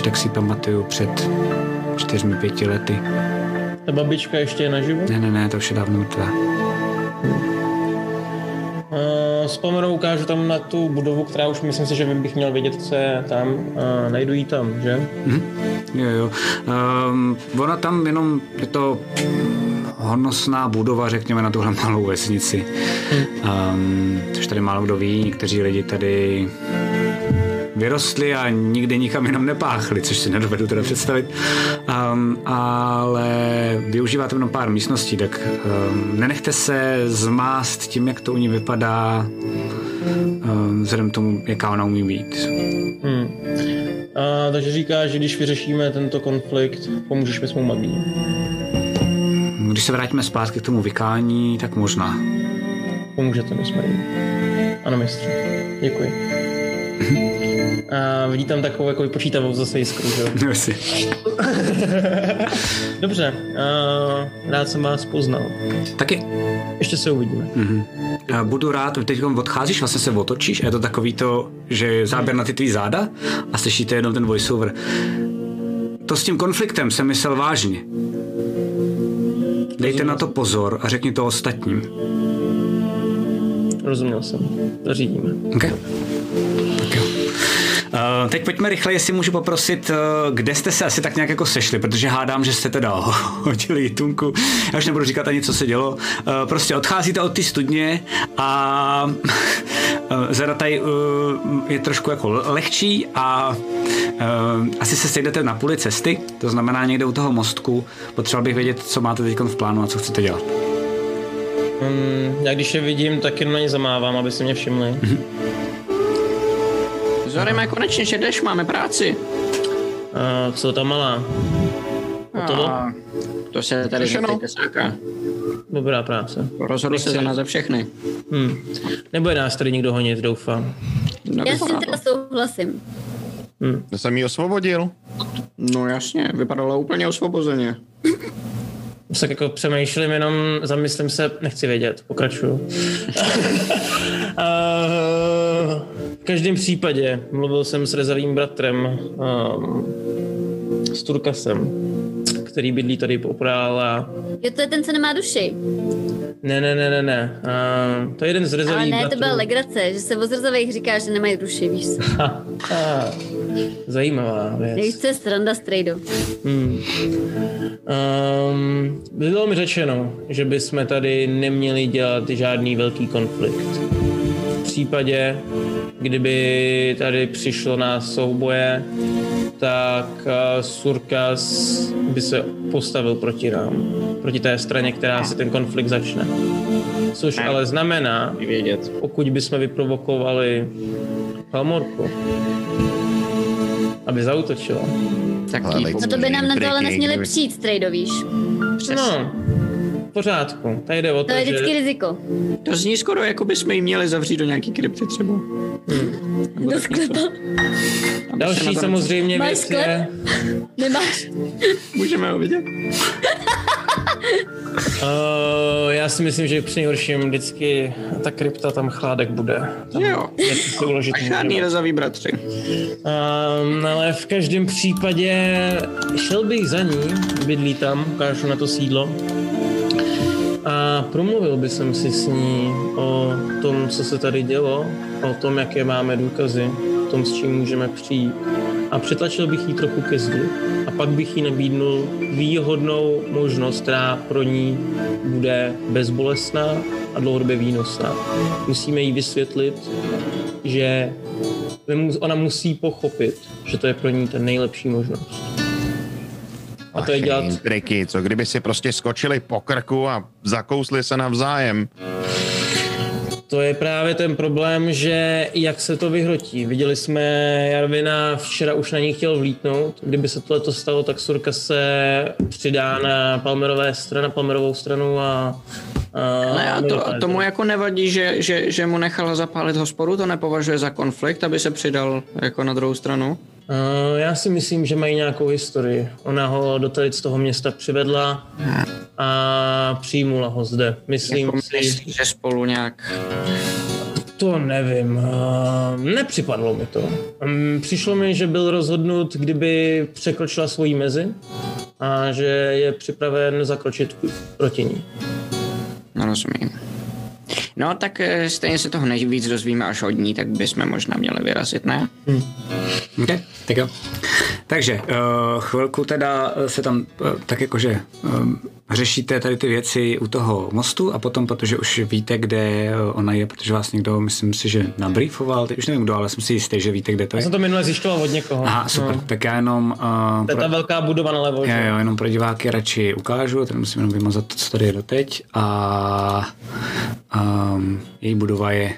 než tak si pamatuju před čtyřmi, pěti lety. Ta babička ještě je naživu? Ne, ne, ne, to už je dávno mrtvé. Uh, s pomerou ukážu tam na tu budovu, která už myslím si, že bych měl vědět, co je tam. A najdu ji tam, že? Jo, jo. Um, ona tam jenom, je to honosná budova, řekněme, na tuhle malou vesnici. Um, což tady málo kdo ví, někteří lidi tady vyrostli a nikdy nikam jenom nepáchli, což si nedovedu teda představit. Um, ale využíváte jenom pár místností, tak um, nenechte se zmást tím, jak to u ní vypadá, um, vzhledem k tomu, jaká ona umí být. Hmm. A, takže říká, že když vyřešíme tento konflikt, pomůžeš mi s mou magií. Když se vrátíme zpátky k tomu vykání, tak možná. Pomůžete mi s magií. Ano, mistře. Děkuji. A vidí tam takovou jako vypočítavou zase jiskru, že jo? No. Dobře, a rád jsem vás poznal. Taky. Ještě se uvidíme. Mhm. A Budu rád, teď odcházíš, vlastně se otočíš a je to takový to, že je záběr na ty tvý záda a slyšíte jenom ten voiceover. To s tím konfliktem jsem myslel vážně. Dejte na to pozor a řekni to ostatním. Rozuměl jsem. Zařídíme. Okay. Uh, teď pojďme rychle, jestli můžu poprosit, uh, kde jste se asi tak nějak jako sešli, protože hádám, že jste teda hodili jitunku. Já už nebudu říkat ani, co se dělo. Uh, prostě odcházíte od ty studně a Zera tady je trošku jako lehčí a asi se sejdete na půli cesty, to znamená někde u toho mostku. Potřeboval bych vědět, co máte teď v plánu a co chcete dělat. Um, já když je vidím, tak jenom na ně zamávám, aby se mě všimli. Mm-hmm. Zoreme, konečně, že jdeš, máme práci. Uh, co ta malá? Hotovo? A to se tady zeptejte sáka. Dobrá práce. Rozhodl se za nás za všechny. Hmm. Nebude nás tady nikdo honit, doufám. No, Já s tím vypadalo. teda souhlasím. Hmm. To jsem ji osvobodil. no jasně, vypadalo úplně osvobozeně. Tak jako přemýšlím, jenom zamyslím se, nechci vědět, pokračuju. A, v každém případě mluvil jsem s rezavým bratrem, um, s Turkasem, který bydlí tady popodál a Jo, to je ten, co nemá duši. ne, ne, ne, ne, ne. A, to je jeden z rezavých Ale ne, to bratrů. byla legrace, že se o zrzavých říká, že nemají duši, víš co. Zajímavá věc. Nevíš, co je sranda s Trejdo. Hmm. Um, bylo mi řečeno, že bychom tady neměli dělat žádný velký konflikt. V případě, kdyby tady přišlo na souboje, tak uh, Surkas by se postavil proti nám, proti té straně, která si ten konflikt začne. Což ale znamená, pokud bychom vyprovokovali Palmorku, aby zautočila, Tak No to by nám na to ale nesměli přijít, Trejdo, víš. No, v pořádku. Tady jde o to, To je že... vždycky riziko. To zní skoro, jako bychom jí měli zavřít do nějaký krypty třeba. Nebo Do sklepa. Se Další samozřejmě Máš věc sklep? je... Nemáš. Můžeme ho vidět. Uh, já si myslím, že při nejhorším vždycky ta krypta tam chládek bude. Tam Jo. si uložit A žádný rezavý bratři. Um, ale v každém případě šel bych za ní, bydlí tam, ukážu na to sídlo. A promluvil bych jsem si s ní o tom, co se tady dělo, o tom, jaké máme důkazy, o tom, s čím můžeme přijít. A přetlačil bych jí trochu ke zdi. A pak bych jí nabídnul výhodnou možnost, která pro ní bude bezbolestná a dlouhodobě výnosná. Musíme jí vysvětlit, že ona musí pochopit, že to je pro ní ten nejlepší možnost. A to je dělat, Triky, co kdyby si prostě skočili po krku a zakousli se navzájem. to je právě ten problém, že jak se to vyhrotí. Viděli jsme Jarvina, včera už na ní chtěl vlítnout. Kdyby se tohle stalo, tak Surka se přidá na Palmerové stranu, na Palmerovou stranu a... a Ne, a to, dokážeme. tomu jako nevadí, že, že, že mu nechal zapálit hospodu, to nepovažuje za konflikt, aby se přidal jako na druhou stranu. Uh, já si myslím, že mají nějakou historii. Ona ho do tady z toho města přivedla a přijmula ho zde. Myslím Jako si, myslí, že spolu nějak... to nevím. Uh, nepřipadlo mi to. Um, přišlo mi, že byl rozhodnut, kdyby překročila svoji mezi a že je připraven zakročit proti ní. No, rozumím. No, tak eh, stejně se toho nejvíc dozvíme až od ní, tak bychom možná měli vyrazit, ne? Okay, tak jo. Takže uh, chvilku teda se tam uh, tak jakože um, řešíte tady ty věci u toho mostu a potom, protože už víte, kde ona je, protože vás někdo, myslím si, že nabriefoval, teď už nevím kdo, ale jsem si jistý, že víte, kde to Já je. jsem to minule zjišťoval od někoho. Aha, super, no. tak já jenom... Uh, To je ta velká budova nalevo, Jo, že? jo, jenom pro diváky radši ukážu, tady musím jenom vymazat to, co tady je doteď. A um, její budova je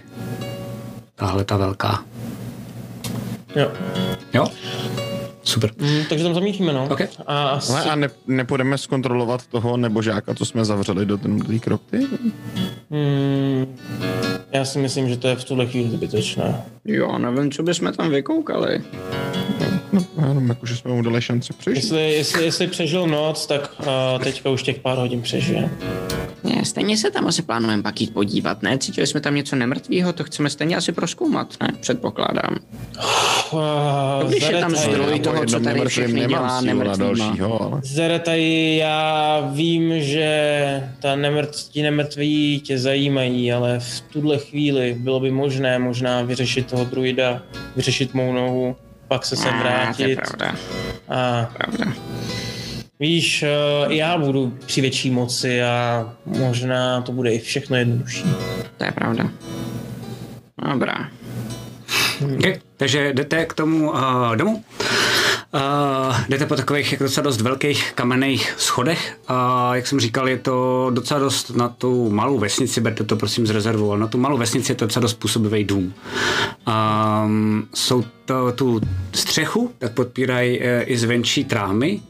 tahle ta velká. Jo. Jo? Super. Mm, takže tam zamítíme, no. Ok. A asi... Ale a ne, nepůjdeme zkontrolovat toho nebožáka, co jsme zavřeli do té kropty? Mm, já si myslím, že to je v tuhle chvíli zbytečné. Jo, nevím, co bychom tam vykoukali. No, jenom jako, že jsme mu dali šanci přežít. Jestli, jestli, jestli přežil noc, tak uh, teďka už těch pár hodin přežije. Ne, stejně se tam asi plánujeme pak jít podívat, ne? Cítili jsme tam něco nemrtvého, to chceme stejně asi proskoumat, ne? Předpokládám. Uh, Když je tam zdroj toho, co tady všechny nemám dělá nemrtvýma. dalšího, ale... Zeretaj, já vím, že ta nemrt, ti nemrtví tě zajímají, ale v tuhle chvíli bylo by možné možná vyřešit toho druida, vyřešit mou nohu, pak se sem A, to je vrátit. pravda, A pravda. víš, eh, já budu při větší moci a možná to bude i všechno jednodušší. To je pravda. Dobrá. Okay. Takže jdete k tomu uh, domu. Uh, jdete po takových jako docela dost velkých kamenných schodech a jak jsem říkal, je to docela dost na tu malou vesnici, berte to prosím z rezervu, ale na tu malou vesnici je to docela dost působivý dům. Um, jsou to tu střechu, tak podpírají uh, i zvenčí trámy.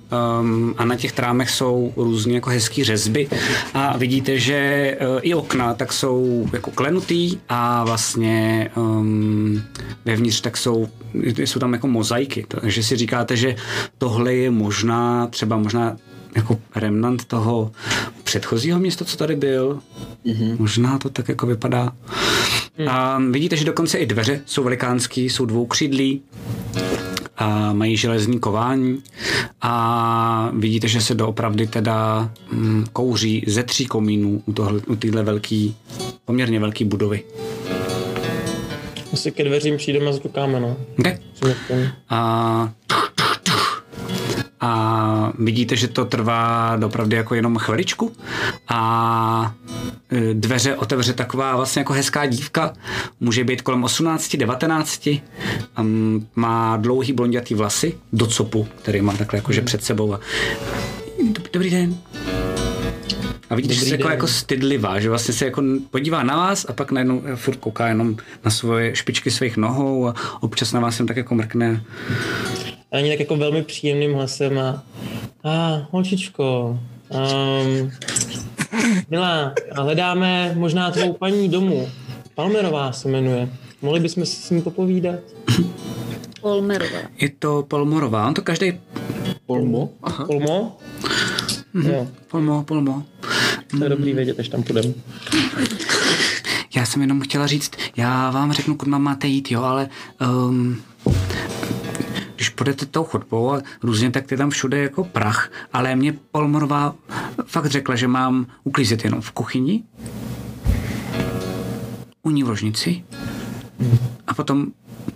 Um, a na těch trámech jsou různě jako hezký řezby. A vidíte, že uh, i okna tak jsou jako klenutý a vlastně um, vevnitř tak jsou, jsou tam jako mozaiky, takže si říkáte, že tohle je možná, třeba možná jako remnant toho předchozího města, co tady byl. Mm-hmm. Možná to tak jako vypadá. Mm. A vidíte, že dokonce i dveře jsou velikánský, jsou dvoukřídlí a mají železní kování a vidíte, že se doopravdy teda mm, kouří ze tří komínů u, tohle, u téhle velký, poměrně velký budovy. Asi ke dveřím přijdeme a zakokáme, no. Okay. A, a vidíte, že to trvá dopravdy jako jenom chviličku. A e, dveře otevře taková vlastně jako hezká dívka, může být kolem 18, 19, um, má dlouhý blondětý vlasy do copu, který má takhle jakože před sebou. A dobrý den. A vidíte, že se jako, jako stydlivá, že vlastně se jako podívá na vás a pak najednou furt kouká jenom na svoje špičky svých nohou a občas na vás jen tak jako mrkne. A ani tak jako velmi příjemným hlasem a a holčičko, um, milá, a hledáme možná tvou paní domů. Palmerová se jmenuje. Mohli bychom si s ní popovídat? Polmerová. Je to Polmorová, on to každý Polmo? Aha. Polmo? Jo, Polmo, Polmo. to je dobrý vědět, až tam půjdeme. Já jsem jenom chtěla říct, já vám řeknu, kudy mám máte jít, jo, ale um, když půjdete tou chodbou a různě, tak je tam všude jako prach, ale mě Polmorová fakt řekla, že mám uklízet jenom v kuchyni, u ní v ložnici a potom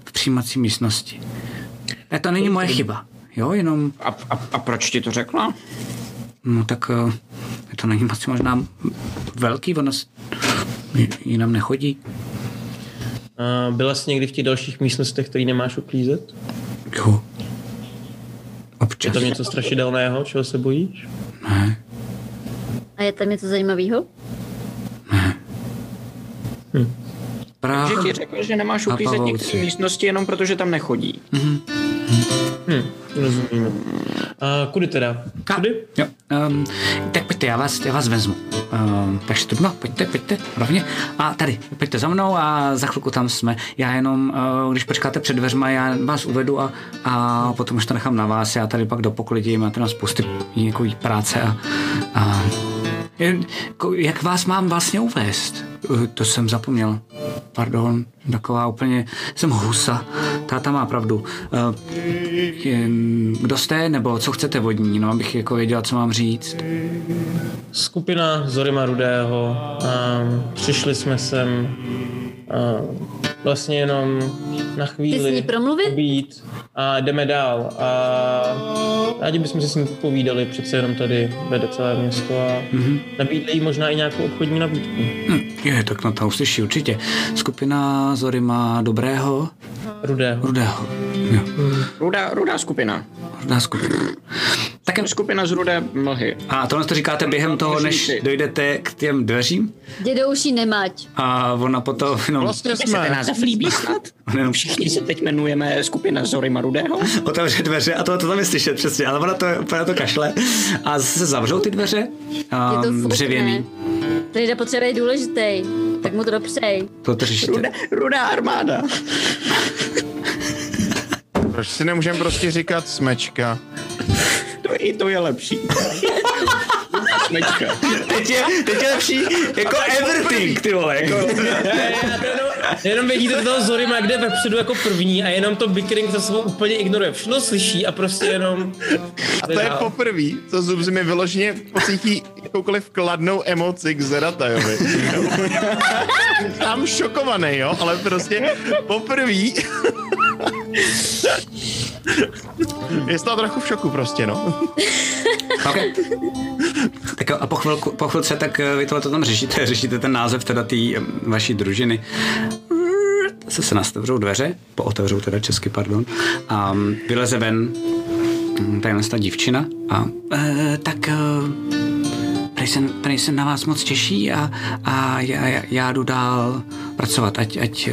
v přijímací místnosti. A to není moje chyba, jo, jenom, A, a, a proč ti to řekla? no tak uh, to není moc možná velký, ono s- jinam nechodí. A byla jsi někdy v těch dalších místnostech, které nemáš uklízet? Jo. Je Občas. tam něco strašidelného, čeho se bojíš? Ne. A je tam něco zajímavého? Prach. Že ti řekl, že nemáš uklízet některé místnosti jenom protože tam nechodí. Rozumím. A kudy teda? Kudy? Jo. Um, tak pojďte, já vás, já vás vezmu. Um, tak Študno, pojďte, pojďte, rovně. A tady, pojďte za mnou a za chvilku tam jsme. Já jenom, uh, když počkáte před dveřma, já vás uvedu a, a potom už to nechám na vás. Já tady pak dopoklidím, máte na spousty nějaký práce a, a ko- jak vás mám vlastně uvést? Uh, To jsem zapomněl. Pardon, taková úplně, jsem husa. táta má pravdu. Jen, kdo jste, nebo co chcete vodní, no abych jako věděla, co mám říct. Skupina Zorima Rudého. Um, přišli jsme sem uh, vlastně jenom na Ty s chvíli ní promluvit? být a jdeme dál. A rádi bychom si s ním povídali, přece jenom tady vede celé město a mm-hmm. nabídli jí možná i nějakou obchodní nabídku. Hm, je, tak na to uslyší určitě. Skupina Zory má dobrého, Rudého. rudého. Jo, Rudá, rudá skupina. rudá skupina. Tak Skupina z rudé mlhy. a tohle to říkáte během toho, než dojdete k těm dveřím? Dědouší nemať. A ona potom jenom, Vlastně Jak se jsme. název líbí snad? ona jenom Všichni se teď jmenujeme skupina Zorima Rudého. otevře dveře a to, to tam je slyšet přesně, ale ona to úplně na to kašle a se zavřou ty dveře, Je a dřevěný, Tady potřebuje důležitý. Tak mu to dopřej. to. Rudá, rudá armáda. Proč si nemůžeme prostě říkat smečka? To, I to je lepší. Smečka. Teď je, teď je lepší jako everything, ty vole, jako. Jenom vidíte toho Zorima, kde vepředu jako první a jenom to Bickering za sebou úplně ignoruje. Všechno slyší a prostě jenom... A to je poprvé, co Zubzy mi vyloženě pocítí jakoukoliv kladnou emoci k Zeratajovi. Tam šokovaný, jo, ale prostě poprvé. je toho trochu v šoku prostě, no. Okay. Tak a po, chvilku, po chvilce tak eh, vy tohle to tam řešíte, řešíte ten název teda té vaší družiny. Se se nastavřou dveře, pootevřou teda česky, pardon, a mm, vyleze ven mm, tadyhle ta dívčina a e, tak prej se, prej se na vás moc těší a, a já, já, já jdu dál pracovat, ať, ať,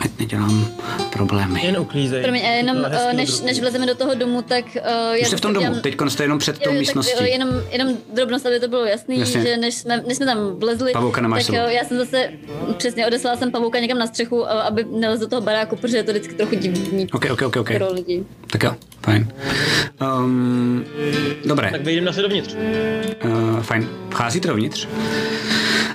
ať nedělám problémy. Jen uklízej. Promiň, a jenom eh, než, než vlezeme do toho domu, tak uh, já jste v tom domu, teď jste jenom před tou jo, místností. Tak, eh, jenom, jenom drobnost, aby to bylo jasný, Jasně. že než jsme, než jsme tam vlezli, Pavouka nemáš tak sebou. eh, já jsem zase přesně odeslala jsem pavouka někam na střechu, eh, aby nelez do toho baráku, protože je to vždycky trochu divný Ok, ok, ok, ok. pro lidi. Tak jo, fajn. Um, dobré. Tak vyjdeme zase dovnitř. Uh, fajn. Vcházíte dovnitř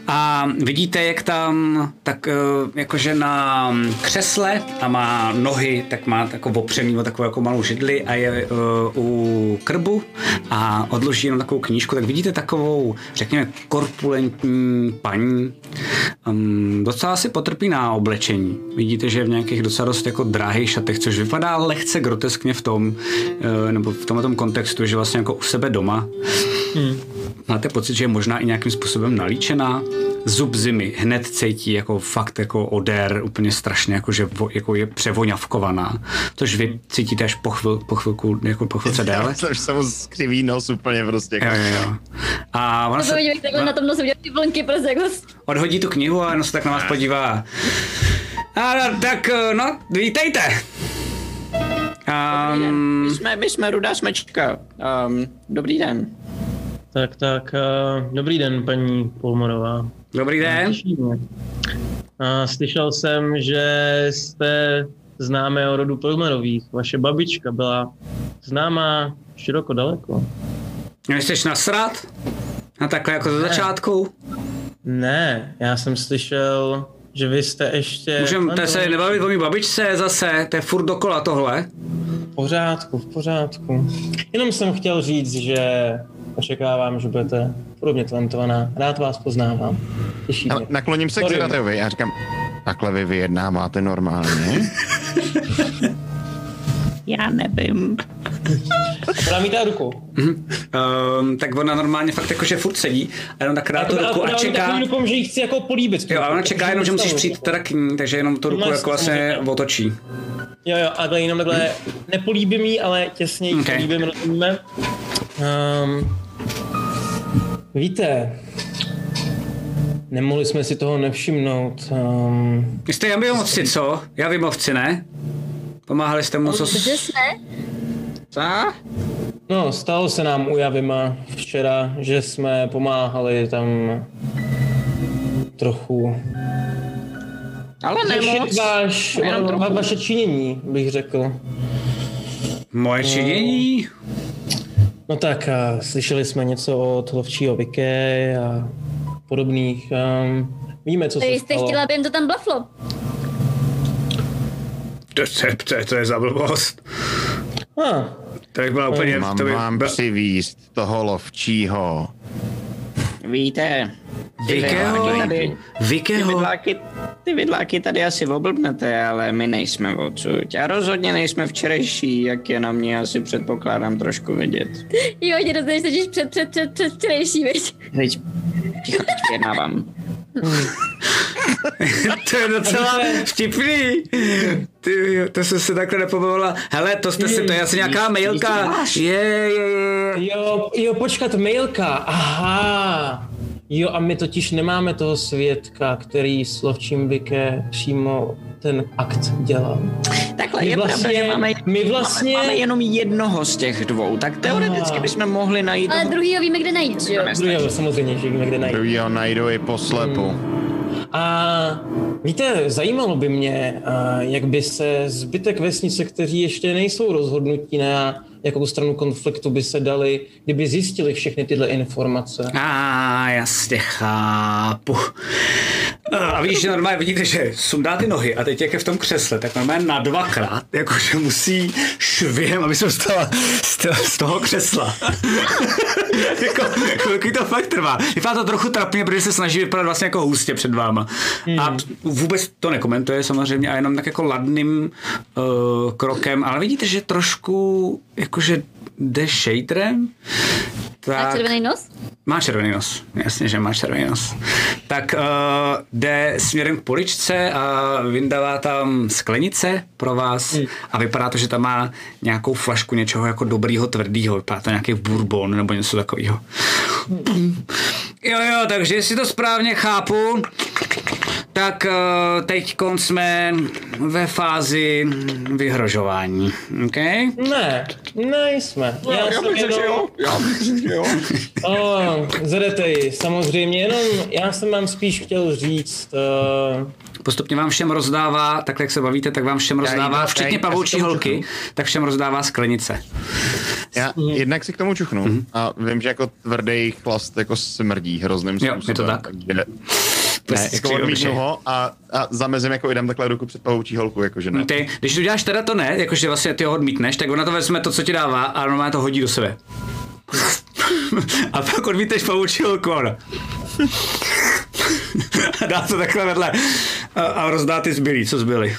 a vidíte, jak tam tak uh, jakože na křesle a má nohy, tak má takovou opřený o takovou jako malou židli a je uh, u krbu a odloží jenom takovou knížku, tak vidíte takovou, řekněme, korpulentní paní. Um, docela si potrpí na oblečení. Vidíte, že je v nějakých docela dost jako drahých šatech, což vypadá lehce groteskně v tom, uh, nebo v tomhle kontextu, že vlastně jako u sebe doma. Máte pocit, že je možná i nějakým způsobem nalíčená? Zub zimy hned cítí jako fakt jako odér úplně strašně, jako že vo, jako je převoňavkovaná. Což vy cítíte až po, chvil, po chvilku, jako po chvilce déle. Jsem se mu skřiví nos úplně prostě. Jo, jo, jo. A ona To se takhle na tom nosu ty vlnky, prostě jako odhodí tu knihu a jenom se tak na vás podívá. A tak, no, vítejte. Um, My jsme, my jsme rudá smečka. Um, dobrý den. Tak, tak, uh, dobrý den, paní Polmorová. dobrý den. Mě. A slyšel jsem, že jste známé o rodu Polmerových. Vaše babička byla známá široko daleko. Chceš nasrat? A takhle jako ze začátku? Ne, já jsem slyšel, že vy jste ještě... Můžeme se nebavit o mý babičce zase, to je furt dokola tohle. V pořádku, v pořádku. Jenom jsem chtěl říct, že očekávám, že budete podobně talentovaná. Rád vás poznávám. Těší mě. nakloním se k Sorry. Zeratajovi a říkám, takhle vy vyjednáváte normálně? Já nevím. Podá ruku. Um, tak ona normálně fakt jakože furt sedí a jenom tak dá tu ruku a čeká. rukou, že jí chci jako políbit. Jo, a ona čeká jenom, že musíš přijít teda k ní, takže jenom tu ruku jako vlastně otočí. Jo, jo, a takhle jenom takhle nepolíbím jí, ale těsně jí Ok. okay. políbím, rozumíme. Um, víte, nemohli jsme si toho nevšimnout. Um, Vy jste javimovci, co? Javimovci, ne? Pomáhali jste mu, co... Jsme? Co? no, stalo se nám u Javima včera, že jsme pomáhali tam trochu Ale nemoc. váš, Jenom va, vaše činění, bych řekl. Moje činění? No tak, a slyšeli jsme něco od lovčího Vike a podobných. Um, víme, co se Vy jste stalo. chtěla, aby jim to tam blaflo. To, to, to, to je za blbost. Ah, To bych byla úplně... Mám to by, vám přivízt toho lovčího. Víte, ty Vikého? ty Vikého? vidláky, ty vidláky tady asi oblbnete, ale my nejsme odsud. A rozhodně nejsme včerejší, jak je na mě asi předpokládám trošku vidět. Jo, tě dostaneš totiž před, před, před, před včerejší, viď? Teď, ticho, teď vyjednávám. to je docela vtipný. Ty, jo, to jsem se takhle nepobavila. Hele, to jste si, to je asi nějaká mailka. Je, je, je. jo, jo, počkat, mailka, aha. Jo, a my totiž nemáme toho svědka, který s lovčím Vike přímo ten akt dělal. Takhle My je vlastně- pravda, že máme, my vlastně- máme, máme jenom jednoho z těch dvou, tak teoreticky bychom mohli najít... Ale druhýho víme, kde najít, že jo? Druhého samozřejmě, že víme, kde najít. Druhý ho najdu i poslepu. A víte, zajímalo by mě, jak by se zbytek vesnice, kteří ještě nejsou rozhodnutí na jakou stranu konfliktu by se dali, kdyby zjistili všechny tyhle informace. A jasně chápu. A víš, že normálně vidíte, že sundá ty nohy a teď jak je v tom křesle, tak normálně na dvakrát, jakože musí šviem, aby se dostala z to- z toho křesla. jako, chvilky to fakt trvá. Vypadá to trochu trapně, protože se snaží vypadat vlastně jako hustě před váma. A vůbec to nekomentuje samozřejmě a jenom tak jako ladným uh, krokem, ale vidíte, že trošku jakože jde shaderem. A Tak, červený nos? má červený nos, jasně, že má červený nos. Tak uh, jde směrem k poličce a vyndává tam sklenice pro vás a vypadá to, že tam má nějakou flašku něčeho jako dobrýho, tvrdýho. Vypadá to nějaký bourbon nebo něco takového. Jo, jo, takže jestli to správně chápu, tak uh, teď jsme ve fázi vyhrožování. Okay? Ne, nejsme. Já, já jsem jenom... já bych že jo. O, Zedetej, samozřejmě, jenom já jsem vám spíš chtěl říct, uh, Postupně vám všem rozdává, tak jak se bavíte, tak vám všem rozdává, jí- včetně já pavoučí já holky, čuchnu. tak všem rozdává sklenice. Já jednak si k tomu čuchnu a vím, že jako tvrdý chlast jako smrdí hrozným Jo, je způsobem. to tak. Takže Ne, jak jako odmítnu ho a, a zamezím jako jdem takhle ruku před pavoučí holku, jakože ne. Ty, když to děláš teda to ne, jakože vlastně ty ho odmítneš, tak ona to vezme to, co ti dává a normálně to hodí do sebe. a pak odmítneš pavoučí holku a ona. a dá to takhle vedle a, a rozdá ty zbylý, co zbyly.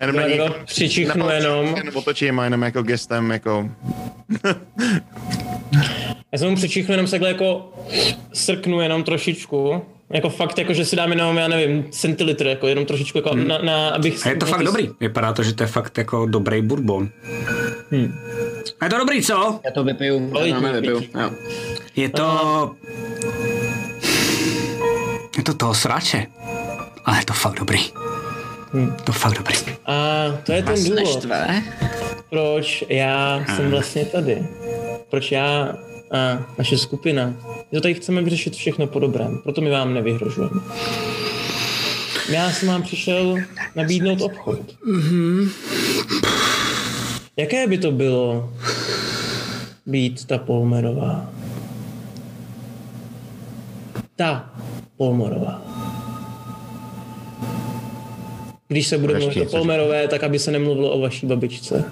Jenom něj jenom přičichnu jenom, jen otočím a jenom jako gestem jako já jsem mu přičichnu jenom se takhle jako srknu jenom trošičku, jako fakt, jako že si dám jenom, já nevím, centilitr, jako jenom trošičku, jako na, na, abych... A je to fakt dobrý. Vypadá to, že to je fakt jako dobrý bourbon. A je to dobrý, co? Já to vypiju, já to vypiju. Jo. Je to... Je to toho srače. Ale je to fakt dobrý. To fakt dobrý. A to je ten Vás důvod, neštve? proč já jsem vlastně tady. Proč já a naše skupina. My to tady chceme vyřešit všechno po dobrém, proto my vám nevyhrožujeme. Já jsem vám přišel nabídnout obchod. Mm-hmm. Jaké by to bylo být ta Polmerová? Ta Polmerová. Když se bude Budeš mluvit o Polmerové, tak aby se nemluvilo o vaší babičce.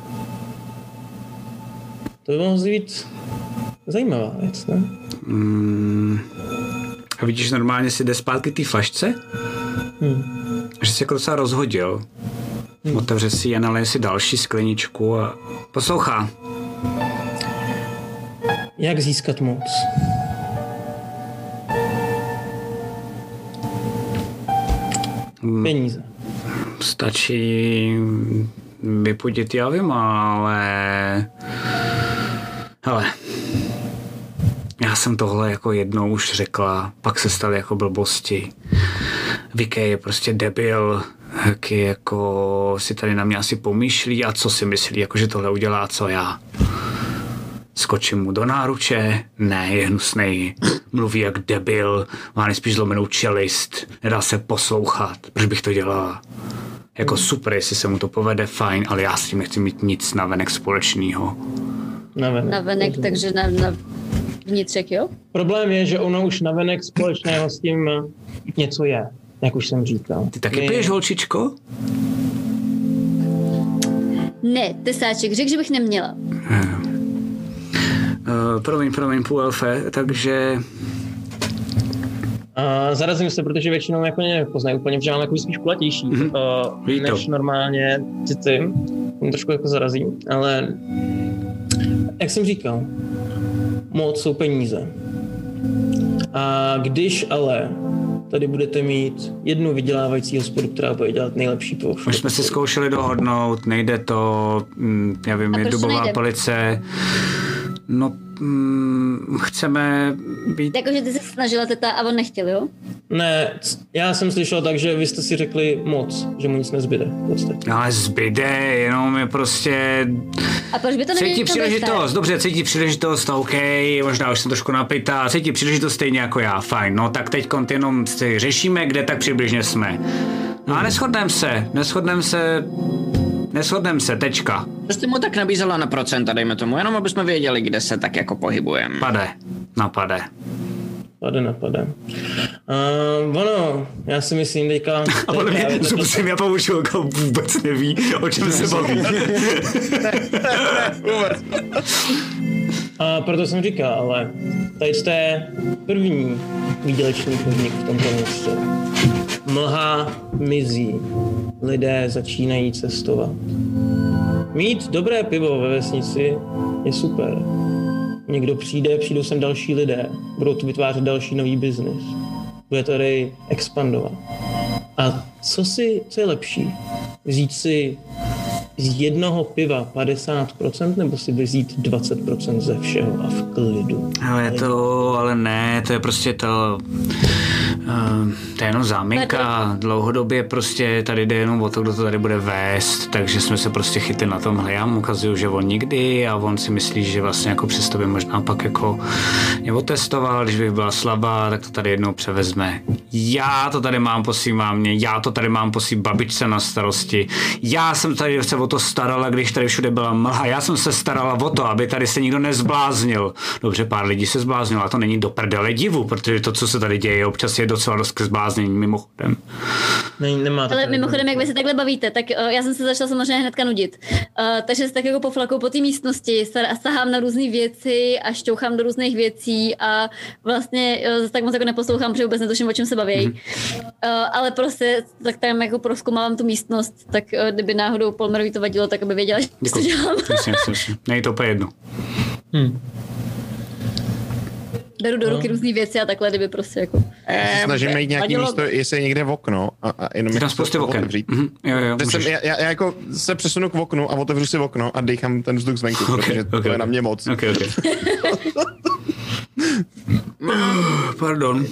To by mohlo být zajímavá věc, ne? A vidíš, normálně si jde zpátky té flašce? Hmm. Že se jako docela rozhodil. Otevře si ji a naleje si další skleničku a poslouchá. Jak získat moc? Peníze. Stačí vypudit javím, ale... Hele, já jsem tohle jako jednou už řekla, pak se staly jako blbosti. Vike je prostě debil, taky jako si tady na mě asi pomýšlí a co si myslí, jako že tohle udělá, co já. Skočím mu do náruče, ne, je hnusnej, mluví jak debil, má nejspíš zlomenou čelist, nedá se poslouchat, proč bych to dělala. Jako super, jestli se mu to povede, fajn, ale já s tím nechci mít nic navenek společného. Navenek. Na venek, takže na, na vnitřek, jo? Problém je, že ono už navenek společného s tím něco je, jak už jsem říkal. Ty taky My- piješ, holčičko? Ne, tesáček, řekl, že bych neměla. Uh, promiň, promiň, půl elfe, takže A zarazím se, protože většinou jako mě nepoznají úplně, protože mám jako spíš kulatější Mhm. mm-hmm. Ví to. než normálně ty ty. Mě trošku jako zarazí, ale jak jsem říkal, moc jsou peníze. A když ale tady budete mít jednu vydělávající hospodu, která bude dělat nejlepší pivo. už jsme si zkoušeli dohodnout, nejde to, mm, já vím, je dubová nejde? police. No, mm, chceme být Jakože ty se snažila teta a on nechtěl, jo? Ne, já jsem slyšel tak, že vy jste si řekli moc, že mu nic nezbyde v podstatě. No, ale zbyde, jenom je prostě... A proč by to nemělo Cítí příležitost, dostat? dobře, cítí příležitost, OK, možná už jsem trošku napitá, cítí příležitost stejně jako já, fajn, no tak teď jenom si řešíme, kde tak přibližně jsme. No a neschodneme se, neschodneme se, neschodneme se, tečka, Proč jste mu tak nabízela na procenta, dejme tomu, jenom aby jsme věděli, kde se tak jako pohybujeme. pade, napade. Pade napade. Uh, ono, já si myslím teďka... A podle mě, co jsem já poučil, jako vůbec neví, o čem se baví. A proto jsem říkal, ale tady jste první výdělečný podnik v tomto městě. Mlha mizí, lidé začínají cestovat. Mít dobré pivo ve vesnici je super. Někdo přijde, přijdou sem další lidé, budou tu vytvářet další nový biznis. Bude tady expandovat. A co si, co je lepší? Vzít si z jednoho piva 50% nebo si vzít 20% ze všeho a v klidu? Ale to, ale ne, to je prostě to, uh, to je jenom záminka, dlouhodobě prostě tady jde jenom o to, kdo to tady bude vést, takže jsme se prostě chytli na tomhle, já mu ukazuju, že on nikdy a on si myslí, že vlastně jako přesto by možná pak jako mě otestoval, když bych byla slabá, tak to tady jednou převezme. Já to tady mám po svým mámě, já to tady mám po svým babičce na starosti, já jsem tady se o to starala, když tady všude byla mlha, já jsem se starala o to, aby tady se nikdo nezbláznil. Dobře, pár lidí se zbláznilo, a to není do prdele divu, protože to, co se tady děje, občas je docela dost zbláznění mimochodem. Ne, nemá to Ale mimochodem, jak vy se takhle bavíte, tak uh, já jsem se začala samozřejmě hnedka nudit. Uh, takže se tak jako poflakou po té místnosti, sahám na různé věci a šťouchám do různých věcí a vlastně uh, zase tak moc jako neposlouchám, protože vůbec netuším, o čem se baví. Mm-hmm. Uh, ale prostě tak tam jako proskumávám tu místnost, tak uh, kdyby náhodou Polmerovi to vadilo, tak aby věděla, že to dělám. Jasně, jasně. Není to úplně jedno. Hm. Beru do ruky různé věci a takhle, kdyby prostě jako... Eh, Snažím najít nějaký vadilo- místo, jestli je někde v okno a, a jenom Je tam spousty oken. otevřít. Mhm, jo, jo, jsem, já, já, já, jako se přesunu k oknu a otevřu si okno a dýchám ten vzduch zvenku, Ok, protože ok, to je na mě moc. Ok, ok. Pardon.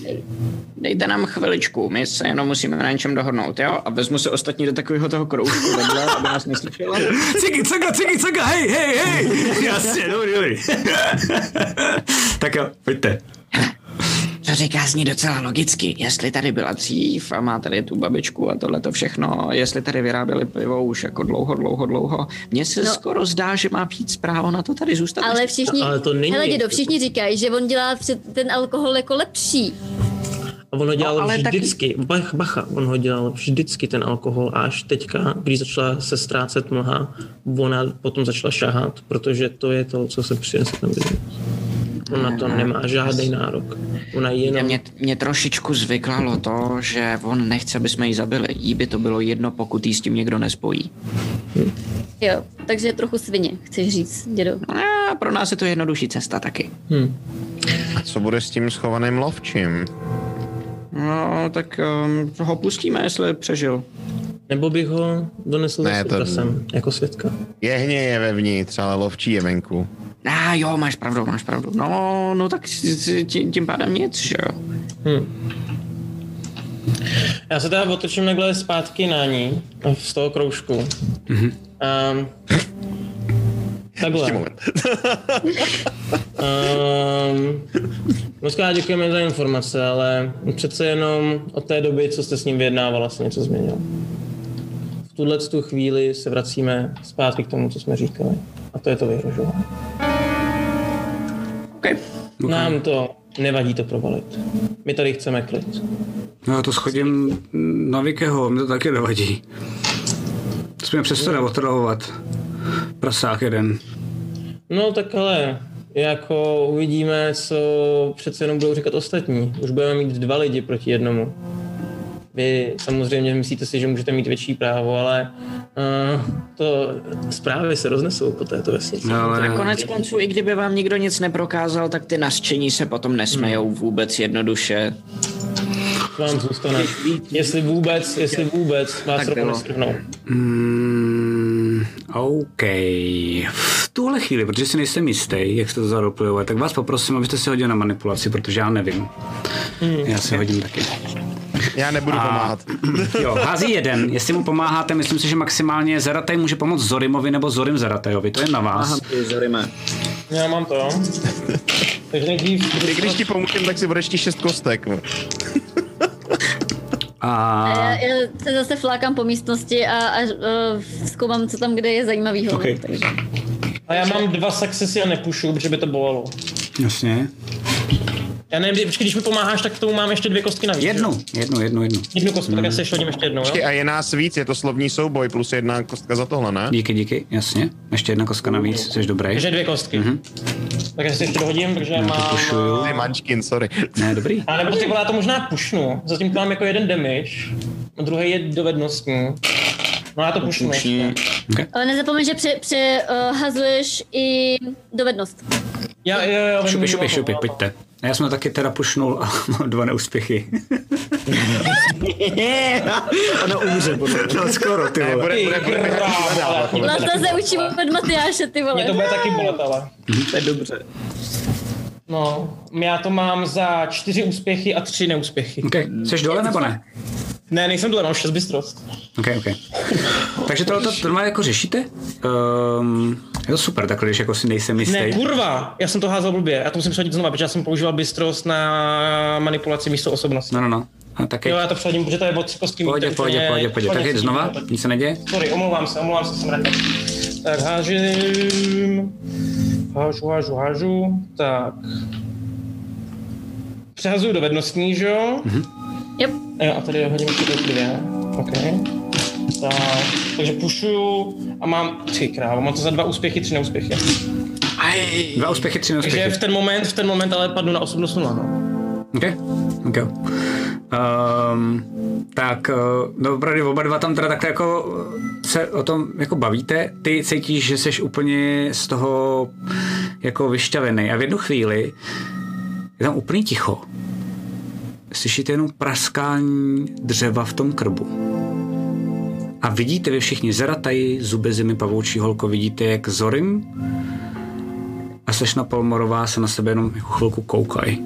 Dejte nám chviličku, my se jenom musíme na něčem dohodnout, jo? A vezmu se ostatní do takového toho kroužku vedle, aby nás neslyšela. Cigy, caga, cigy, caga, hej, hej, hej. Jasně, dobrý, dobrý. tak jo, pojďte. To říká zní docela logicky. Jestli tady byla dřív a má tady tu babičku a tohle to všechno, jestli tady vyráběli pivo už jako dlouho, dlouho, dlouho, mně se no. Skoro zdá, že má víc právo na to tady zůstat. Ale všichni, Ale to není- hele dědo, všichni říkají, že on dělá před ten alkohol jako lepší. A on ho dělal No, ale taky- vždycky, bach, bacha, on ho dělal vždycky ten alkohol a až teďka, když začala se ztrácet mlha, ona potom začala šahat, protože to je to, co se přinese ten biznis. Ona na to nemá žádný nárok. Ona jenom... Mě, mě trošičku zvyklalo to, že on nechce, aby jsme ji zabili. Jí by to bylo jedno, pokud jí s tím někdo nespojí. Jo, takže trochu svině, chceš říct, dědo. A pro nás je to jednodušší cesta taky. Hm. A co bude s tím schovaným lovčím? No, tak um, ho pustíme, jestli přežil. Nebo bych ho donesl Ne, to- sem, jako svědka. Jehně je vevnitř, ale lovčí je venku. A ah, jo, máš pravdu, máš pravdu. No, no tak tím, tím pádem nic, že jo? Hm. Já se teda otočím takhle zpátky na ní, z toho kroužku. Mm-hmm. Um, takhle. Ještě moment. Um, moc krát děkujeme za informace, ale přece jenom od té doby, co jste s ním vyjednávala, se něco změnilo. V tuhle tu chvíli se vracíme zpátky k tomu, co jsme říkali. A to je to vyhrožování. Okay. Nám to nevadí to provalit. My tady chceme klid. No já to schodím na Vikeho, mi to taky nevadí. Jsme přesto neotravovat. Prasák jeden. No tak ale jako uvidíme, co přece jenom budou říkat ostatní. Už budeme mít dva lidi proti jednomu. Vy samozřejmě myslíte si, že můžete mít větší právo, ale uh, to zprávy se roznesou po této vesnici. No, ale... A konec konců, i kdyby vám nikdo nic neprokázal, tak ty nařčení se potom nesmejou vůbec jednoduše. Vám zůstane. Jestli vůbec, jestli vůbec vás bylo. nestrhnou. Mm, OK. V tuhle chvíli, protože si nejsem jistý, jak se to zaropluje, tak vás poprosím, abyste si hodili na manipulaci, protože já nevím. Já si hodím taky. Já nebudu A- pomáhat. Jo, hází jeden. Jestli mu pomáháte, myslím si, že maximálně Zarataj může pomoct Zorimovi nebo Zorim Zaratajovi. To je na vás. ty zorime. Já mám to. Takže nejdřív... Když ti pomůžem, tak si budeš ti šest kostek. no. A... Já, já se zase flákám po místnosti a, a uh, zkoumám, co tam kde je zajímavého. Ok. Takže. A já mám dva successy a nepušu, protože by to bolelo. Jasně. Já nevím, počkej, když mi pomáháš, tak k tomu mám ještě dvě kostky navíc. Jednu, jednu, jednu, jednu. Jednu kostku, tak já se ještě hodím ještě jednou, jo? Počkej, A je nás víc, je to slovní souboj plus jedna kostka za tohle, ne? Díky, díky, jasně. Ještě jedna kostka navíc, jsi dobrý. Takže dvě kostky. Mm-hmm. Tak já si ještě dohodím, protože Já mám... pušuju. Ty mančkin, sorry. Ne, dobrý. A nebo ty vole, já to možná pušnu. Zatím to mám jako jeden damage, a druhý je dovednostní. No já to pušnu ještě. Okay. Ale nezapomeň, že pře, přehazuješ i dovednost. Já, vím, šupi, vím, šupi, vím. pojďte. A já jsem to taky teda pušnul a mám dva neúspěchy. Ono umře no skoro, ty vole. bude, bude, bude, bude, bude, Lata se učím od Matyáše, ty Mě vole. to bude taky bolet, ale. To je dobře. No, já to mám za čtyři úspěchy a tři neúspěchy. OK, jsi dole nebo ne? Ne, nejsem dole, mám šest bystrost. OK, OK. Takže tohle to normálně jako řešíte? Um, je to super, takhle, když jako si nejsem jistý. Ne, kurva, já jsem to házel blbě. Já to musím přehodit znova, protože já jsem používal bystrost na manipulaci místo osobnosti. No, no, no. A taky. Jo, já to přehodím, protože to je o tři kostky. Pohodě, mě- pohodě, pohodě. Tak jď znova, nic se neděje. Sorry, omlouvám se, omlouvám se, jsem rád. Tak hážím. Hážu, hážu, hážu. Tak. Přehazuju dovednostní, že jo? Mhm. Yep. Jo, a tady hodím ty dvě. OK. Tak, takže pušuju a mám tři krávo, mám to za dva úspěchy, tři neúspěchy. Dva úspěchy, tři Takže neúspěchy. v ten moment, v ten moment ale padnu na osobnost nula, no. OK, OK. Um, tak, uh, no opravdu oba dva tam teda takhle jako se o tom jako bavíte, ty cítíš, že jsi úplně z toho jako vyšťavený a v jednu chvíli je tam úplně ticho. Slyšíte jenom praskání dřeva v tom krbu. A vidíte vy všichni Zerataji, zuby zimy, pavoučí holko, vidíte, jak Zorim a slečna Polmorová se na sebe jenom jako chvilku koukají.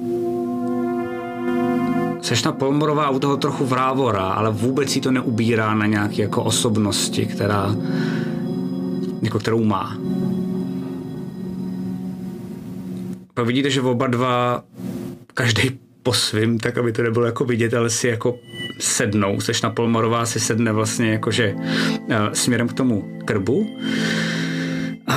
Sešna Polmorová u toho trochu vrávora, ale vůbec jí to neubírá na nějaké jako osobnosti, která, jako kterou má. Pak vidíte, že oba dva, každý po svým, tak aby to nebylo jako vidět, ale si jako sednou. Sešna Polmorová si sedne vlastně jakože uh, směrem k tomu krbu.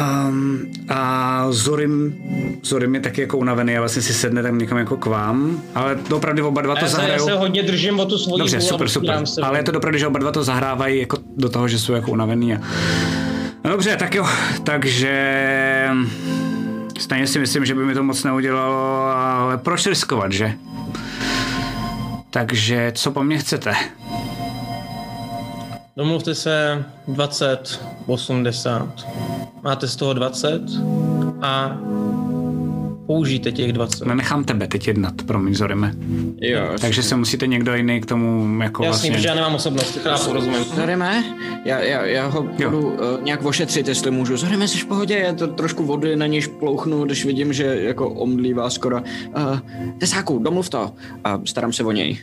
Um, a Zorim, Zorim je taky jako unavený a vlastně si sedne tam někam jako k vám, ale opravdu oba dva to já se, já zahrajou. se hodně držím o tu svoji Dobře, super, super. se. Ale je to opravdu, že oba dva to zahrávají jako do toho, že jsou jako unavený. A... No dobře, tak jo, takže stejně si myslím, že by mi to moc neudělalo, ale proč riskovat, že? Takže co po mně chcete? Domluvte se 20, 80. Máte z toho 20 a použijte těch 20. Nenechám tebe teď jednat, promiň, Zorime. Jo, Takže se musíte někdo jiný k tomu jako Jasný, vlastně... protože já nemám osobnost, chápu, rozumím. Zorime, já, já, já ho Jo. budu uh, nějak ošetřit, jestli můžu. Zorime, jsi v pohodě, já to trošku vody na něž plouchnu, když vidím, že jako omdlívá skoro. Uh, tesáku, domluv to a starám se o něj.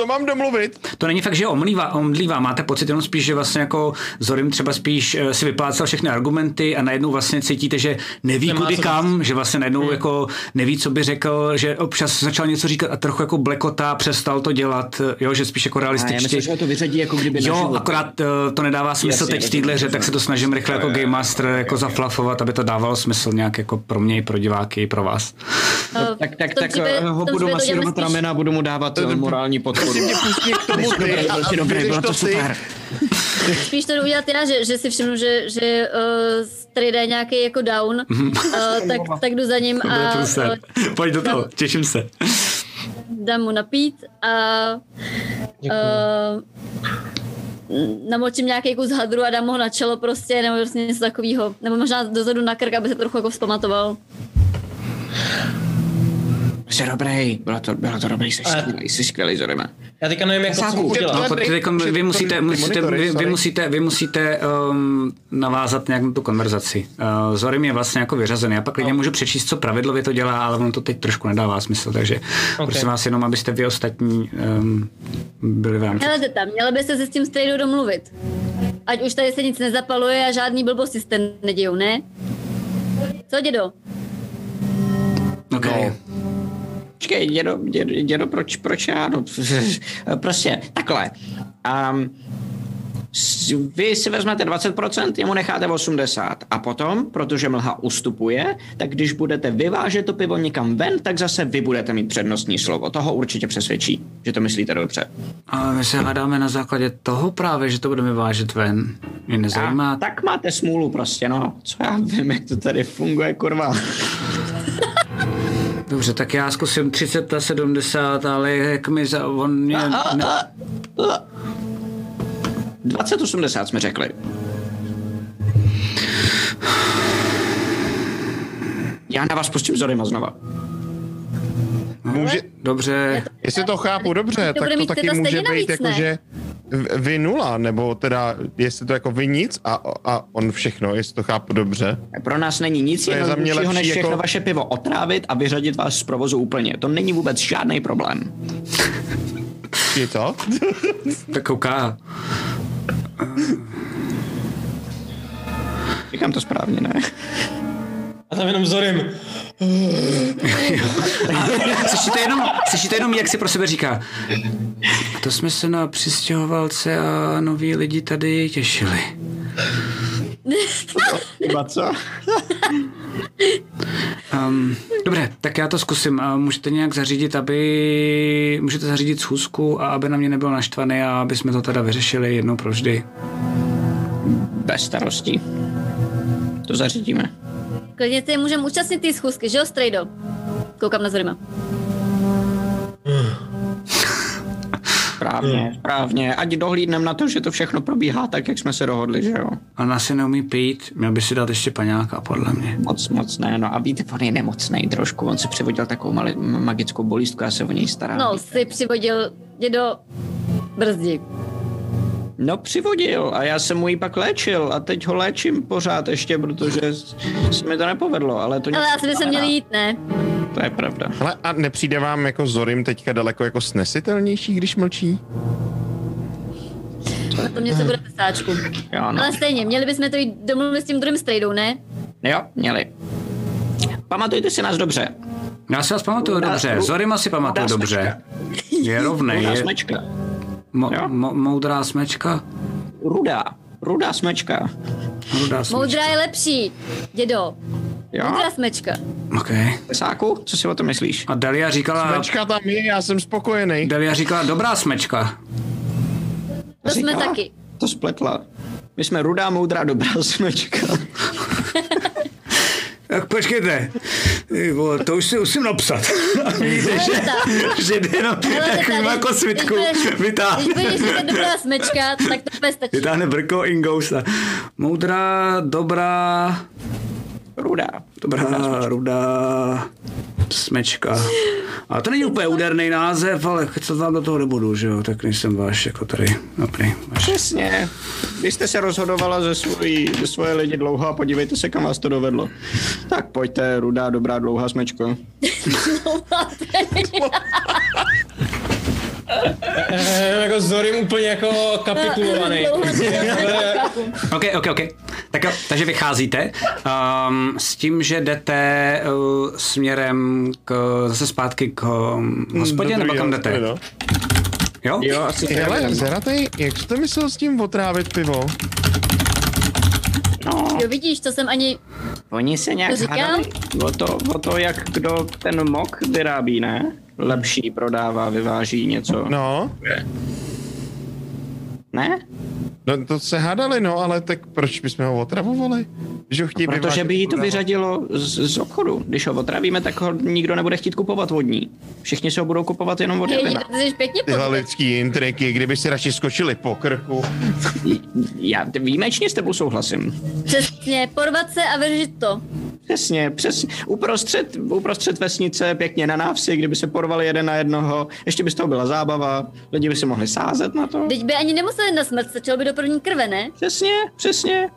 Co mám domluvit? To není fakt, že omlívá, omdlívá. Máte pocit jenom spíš, že vlastně jako Zorim třeba spíš eh, si vyplácal všechny argumenty a najednou vlastně cítíte, že neví Nemá kudy kam, že vlastně najednou hmm. jako neví, co by řekl, že občas začal něco říkat a trochu jako blekotá, přestal to dělat, eh, jo, že spíš jako A já realističtě. myslím, že to vyřadí jako kdyby Jo, život. akorát uh, to nedává smysl Jasně, teď v téhle hře, tak se to snažím rychle jako Game Master jako zaflafovat, aby to dávalo smysl nějak jako pro mě i pro diváky, i pro vás. Uh, Tak, tak, tak eh, ho budu masírovat ramena a budu mu dávat eh, morální podporu. Mě pustí k tomu ty a, bylo to ty. super. spíš to jdu udělat já, že, že si všimnu, že, že uh, tady jde nějaký jako down, uh, tak, tak jdu za ním a uh, Pojď do toho, těším se. dám mu napít a uh, namočím nějaký kus hadru a dám ho na čelo prostě, nebo prostě něco takového. Nebo možná dozadu na krk, aby se trochu jako vzpamatoval. Jsi dobrý, bylo to, bylo to dobrý, jsi Ale- skvělý, jsi skvělý, Zorime. Já teďka nevím, jako co Sáku, mu udělat. No, to Ty- teď ty- vy musíte, musíte, vy, vy musíte, vy musíte um, navázat nějak na tu konverzaci. Uh, Zorim je vlastně jako vyřazený. Já pak klidně můžu přečíst, co pravidlově to dělá, ale ono to teď trošku nedává smysl, takže okay. prosím vás jenom, abyste vy ostatní um, byli v rámci. Helejte tam, měli byste se s tím strejdou domluvit. Ať už tady se nic nezapaluje a žádný blbosti se nedějou, ne? Co, dědo? Okay. Počkej, dědo, dědo, dědo proč, proč já? No, prostě takhle. Um, vy si vezmete 20%, jemu necháte 80%. A potom, protože mlha ustupuje, tak když budete vyvážet to pivo někam ven, tak zase vy budete mít přednostní slovo. Toho určitě přesvědčí, že to myslíte dobře. Ale my se hledáme na základě toho právě, že to budeme vážet ven. Mě A nezajímá. tak máte smůlu prostě, no. Co já vím, jak to tady funguje, kurva. Dobře, tak já zkusím 30 a 70, ale jak mi za... On mě... Ne, 2080 jsme řekli. Já na vás pustím Zorima znova. Může, dobře, jestli to chápu dobře, To tak to taky může být jako, že vy nula, nebo teda, jestli to jako vy nic a, a on všechno, jestli to chápu dobře. Pro nás není nic To je za mě jednoduššího, než lepší všechno jako- vaše pivo otrávit a vyřadit vás z provozu úplně. To není vůbec žádný problém. Je co? tak kouká. Říkám to správně, ne? A tam jenom Zorim. Slyšíte jenom, slyšíte jenom, jak si pro sebe říká. A to jsme se na přistěhovalce a noví lidi tady těšili. Co? Um, dobré, tak já to zkusím. A můžete nějak zařídit, aby... Můžete zařídit schůzku a aby na mě nebyl naštvaný a aby jsme to teda vyřešili jednou provždy. Bez starostí. To zařídíme. Klidně si můžeme účastnit té schůzky, že jo, strejdo? Koukám na Zorima. Správně, správně. Ať dohlídnem na to, že to všechno probíhá tak, jak jsme se dohodli, že jo? Ona si neumí pít, měl by si dát ještě paňáka, podle mě. Moc, moc ne, no a víte, on je nemocný trošku, on si přivodil takovou mali, magickou bolístku, já se o něj starám. No, si přivodil dědo brzdi. No přivodil a já jsem mu ji pak léčil a teď ho léčím pořád ještě, protože se mi to nepovedlo, ale to nic Ale asi by se měli jít, ne? To je pravda. Ale a nepřijde vám jako Zorim teďka daleko jako snesitelnější, když mlčí? Na tom něco bude pesáčku. Jo, no. Ale stejně, měli bychom to jít domluvit s tím druhým strejdou, ne? jo, měli. Pamatujte si nás dobře. Já si vás pamatuju dobře, Zorima si pamatuju dobře. Je rovnej, je smečka. Mo, mo, moudrá smečka. Rudá. Rudá smečka. Rudá smečka. Moudrá je lepší, dědo. Jo? Moudrá smečka. OK. Pesáku, co si o tom myslíš? A Delia říkala, Smečka tam je, já jsem spokojený. Delia říkala, dobrá smečka. To jsme Říkala? taky. To spletla. My jsme rudá, moudrá, dobrá smečka. Tak počkejte, vole, to už si musím napsat. A vidíte, že, že jde jenom takovým jako svitku vytáhne. Když budeš říkat dobrá smečka, tak to bude stačí. Vytáhne brko Ingousta. Moudrá, dobrá, Rudá. dobrá, rudá smečka. A to není úplně úderný název, ale co vám do toho nebudu, že jo, tak nejsem váš jako tady. Dobrý, váš. Přesně. Vy jste se rozhodovala ze, svojí, ze svoje lidi dlouho a podívejte se, kam vás to dovedlo. Tak pojďte, rudá, dobrá, dlouhá smečko. Eh, jako Zorim úplně jako kapitulovaný. OK, OK, OK. Tak takže vycházíte um, s tím, že jdete uh, směrem k, zase zpátky k um, hospodě, nebo kam jdete? No. Jo? Jo, asi Hele, Zeratej, jak jste myslel s tím otrávit pivo? No, Jo, vidíš, to jsem ani... oni se nějak To říkám? hádali o to, o to, jak kdo ten mok vyrábí, ne? Lepší prodává, vyváží něco. No, Ne? No to se hádali, no, ale tak proč bychom ho otravovali? Že ho chtějí Protože vyvážet by jí to vyřadilo z, z obchodu. Když ho otravíme, tak ho nikdo nebude chtít kupovat vodní. Všichni se ho budou kupovat jenom od Jelena. Tyhle lidský intriky, kdyby si radši skočili po krku. Já výjimečně s tebou souhlasím. Přesně, porvat se a vyřešit to. Přesně, přesně. Uprostřed, uprostřed vesnice, pěkně na návsi, kdyby se porvali jeden na jednoho, ještě by z toho byla zábava, lidi by si mohli sázet na to. Teď by ani nemuseli na smrt, stačilo by do první krve, ne? Přesně, přesně.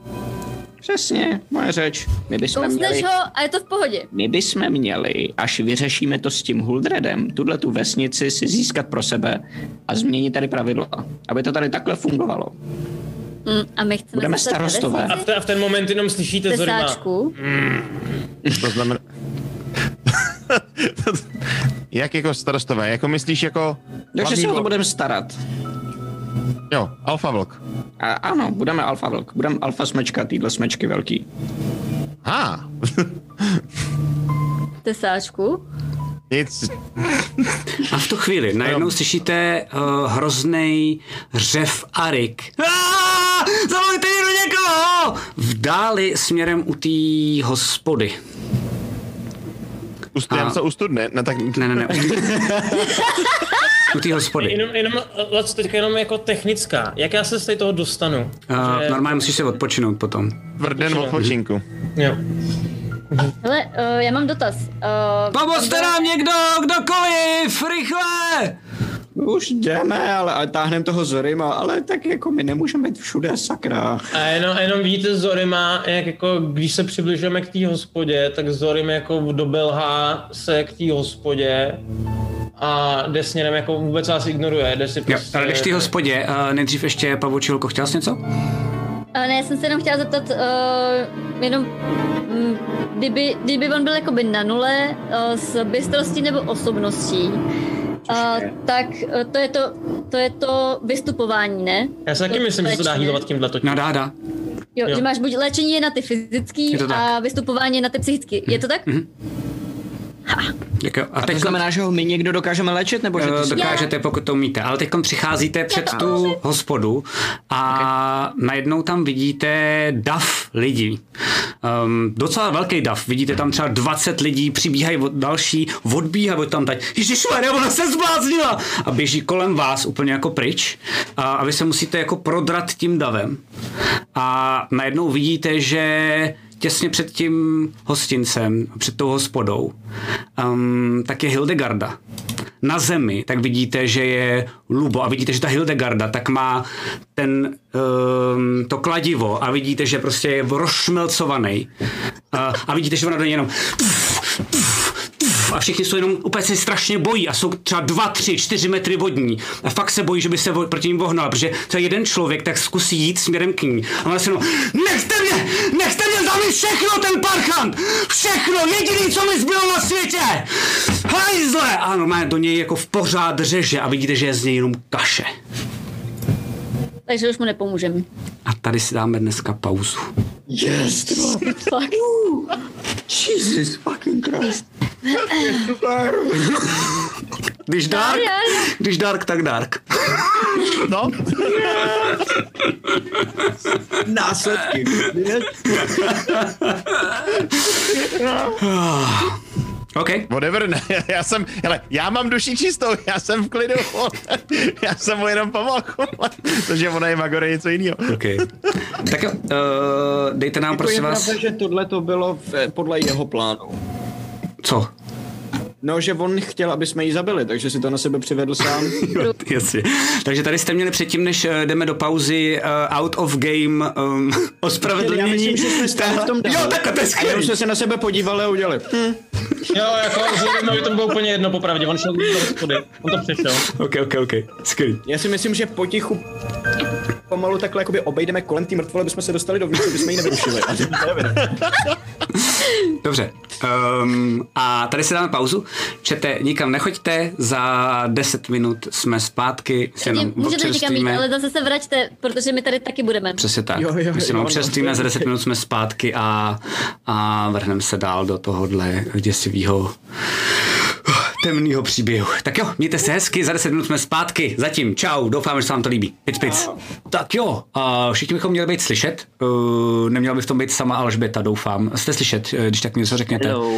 Přesně, moje řeč. My bychom Kousneš měli, ho a je to v pohodě. my bychom měli, až vyřešíme to s tím Huldredem, tuhle tu vesnici si získat pro sebe a změnit tady pravidla, aby to tady takhle fungovalo. Mm, a my chceme Budeme starostové. A v, te, a v ten moment jenom slyšíte Zorima. Tesáčku. To znamená... Jak jako starostové? Jako myslíš jako... Takže se o to budeme starat. Jo, alfa vlk. A ano, budeme alfa vlk, budeme alfa smečka, týhle smečky velký. Ha, Tesáčku. nic. A v tu chvíli najednou slyšíte uh, hrozný řev Arik. Zavolejte někdo někoho! V dáli směrem u té hospody. Ust, já A- se ustudne, ne, tak... Ne, ne, ne. u té hospody. Jenom, jenom, Laco, teďka jenom jako technická. Jak já se z toho dostanu? Uh, Že- normálně musíš se odpočinout potom. Tvrden odpočinku. Jo. Hele, uh, já mám dotaz. Uh, Pomozte nám někdo, kdokoliv, rychle! Už jdeme, ale, ale táhneme toho Zorima, ale tak jako my nemůžeme být všude, sakra. A jenom, jenom vidíte Zorima, jak jako, když se přibližujeme k té hospodě, tak Zorim jako dobelhá se k té hospodě a jde směrem jako vůbec vás ignoruje, jde si Jo, prostě... ale když ty hospodě, uh, nejdřív ještě Pavočilko, chtěl jsi něco? uh, ne, já jsem se jenom chtěla zeptat, uh, jenom, mm, kdyby, kdyby on byl jakoby na nule uh, s bystrostí nebo osobností, uh, tak uh, to je to, to je to vystupování, ne? Já si taky To myslím, že se to dá hýlovat tímhle totiž. No dá, dá. Jo, Jo. že máš buď léčení je na ty fyzický a vystupování je na ty psychický. Je to tak? Tak jo. A, A to teď znamená, že ho my někdo dokážeme léčit, nebo že ty Eh, si... dokážete, pokud to umíte. Ale teď přicházíte před tu hospodu a najednou tam vidíte dav lidí. Um, docela velký dav. Vidíte tam třeba 20 lidí, přibíhají od další, odbíhají od tam teď. Ježišmarja, ona se zbláznila! A běží kolem vás úplně jako pryč. A, a vy se musíte jako prodrat tím davem. A najednou vidíte, že těsně před tím hostincem, před tou hospodou, um, tak je Hildegarda. Na zemi, tak vidíte, že je Lubo a vidíte, že ta Hildegarda tak má ten, um, to kladivo a vidíte, že prostě je rozšmelcovaný. Uh, a vidíte, že ona do něj jenom a všichni jsou jenom úplně se strašně bojí a jsou třeba dva, tři, čtyři metry vodní a fakt se bojí, že by se proti ním vohnal, protože to je jeden člověk, tak zkusí jít směrem k ní a ona se jenom, nechte mě, nechte mě, mi všechno ten parchant, všechno, jediný, co mi zbylo na světě, hajzle a normálně do něj jako v pořád řeže a vidíte, že je z něj jenom kaše. Takže už mu nepomůžeme. A tady si dáme dneska pauzu. Yes. Jesus fucking Christ. Když dark, já. když dark, tak dark. No, Následky. OK. whatever, ne, já jsem, hele, já mám duši čistou, já jsem v klidu, já jsem mu jenom pomohl, protože ona je Magore něco jiného. OK. Tak jo, uh, dejte nám To je prosím vás... pravda, že tohle to bylo v, podle jeho plánu. Co? No, že on chtěl, aby jsme ji zabili, takže si to na sebe přivedl sám. Jo, Jasně. Takže tady jste měli předtím, než eh, jdeme do pauzy uh, out of game um, ospravedlnění. Já myslím, že jsme stáli v tom Jo, dále. takhle to je A jsme se na sebe podívali a udělali. Hm. Jo, jako Zorimovi to bylo úplně jedno popravdě, on šel do hospody, on to přešel. OK, OK, OK. Skvělý. Já si myslím, že potichu pomalu takhle jakoby obejdeme kolem té mrtvole, aby jsme se dostali dovnitř, aby jsme ji nevyrušili. Dobře. Um, a tady si dáme pauzu. Čete, nikam nechoďte, za 10 minut jsme zpátky, se jenom Můžete říkat mít, občerstvíme. ale zase se vraťte, protože my tady taky budeme. Přesně tak. Jo, jo, My se jo, jenom no, občerstvíme, za 10 ok. minut jsme zpátky a, a vrhneme se dál do tohohle děsivého temného příběhu. Tak jo, mějte se hezky, za 10 minut jsme zpátky. Zatím, čau, doufám, že se vám to líbí. Pic, pic. Tak jo, uh, všichni bychom měli být slyšet. Uh, neměla by v tom být sama Alžběta, doufám. Jste slyšet, eh, když tak něco řekněte. Hello.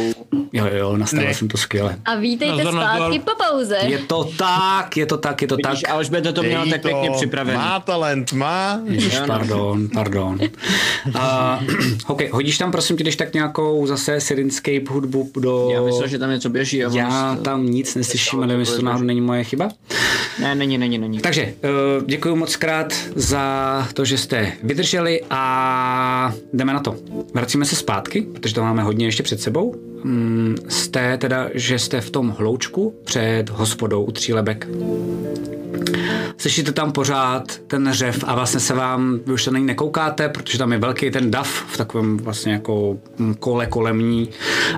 Jo, jo, nastavil jsem to skvěle. A vítejte nazdar. zpátky po pauze. Je to tak, je to tak, je to tak. Vidíš, Alžběta to měla tak pěkně připravený. Má talent, má. Ježiš, pardon, pardon. Uh, OK, hodíš tam prosím tě, když tak nějakou zase Syrinscape hudbu do... Já myslel, že tam něco běží. A Já ono- tam nic neslyším, ale nevím, jestli to náhodou není moje chyba. Ne, není, není, není. Takže uh, děkuji moc krát za to, že jste vydrželi a jdeme na to. Vracíme se zpátky, protože to máme hodně ještě před sebou. Mm, jste teda, že jste v tom hloučku před hospodou u Třílebek. Slyšíte tam pořád ten řev a vlastně se vám, vy už se na ní nekoukáte, protože tam je velký ten dav v takovém vlastně jako kole kolem ní.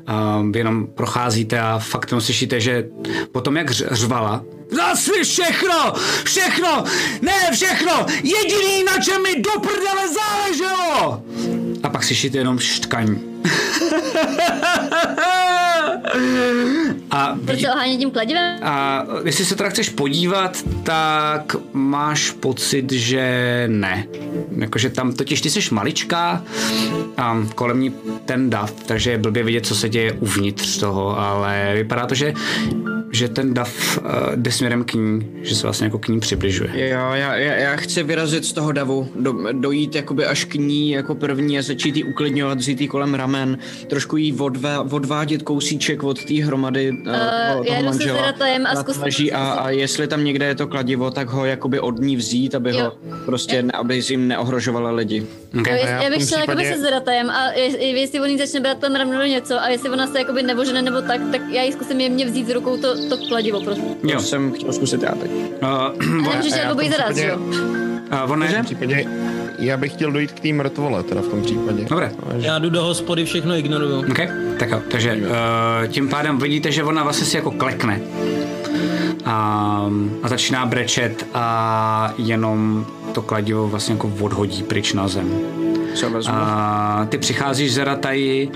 A vy jenom procházíte a fakt jenom slyšíte, že potom jak řvala, Zase všechno! Všechno! Ne všechno! Jediný, na čem mi do prdele záleželo! A pak slyšíte jenom štkaní. A Proč se ohání tím kladivem? a jestli se teda chceš podívat, tak máš pocit, že ne. Jakože tam totiž ty jsi maličká a kolem ní ten dav, takže je blbě vidět, co se děje uvnitř toho, ale vypadá to, že, že ten dav uh, jde směrem k ní, že se vlastně jako k ní přibližuje. Jo, já, já, já chci vyrazit z toho davu, do, dojít jakoby až k ní jako první a začít jí uklidňovat, vzít jí kolem ramen, trošku jí odvá, odvádět kousíček od té hromady uh, Eh, já jdu se zratajem a tlaží a, a jestli tam někde je to kladivo, tak ho jakoby od ní vzít, aby Jo. ho prostě, ne, aby jim neohrožovala lidi. Okay. Jo, já já bych šla jakoby případě- se zratajem a je- je- jestli on jí začne brát ten ramen nebo něco a jestli ona se jakoby nevožene nebo tak, tak já jí zkusím jemně vzít z rukou to, to kladivo prostě. To Jo. jsem chtěl zkusit já teď. Uh, A nemůžeš a já tom zaraz, že případě- jo? uh, on. V případě, já bych chtěl dojít k té mrtvole, teda v tom případě. Dobré. Já jdu do hospody, všechno ignoruju. OK, tak jo. Takže uh, tím pádem vidíte, že ona vlastně si jako klekne. A, a začíná brečet a jenom to kladivo vlastně jako odhodí pryč na zem. A ty přicházíš za Rataji,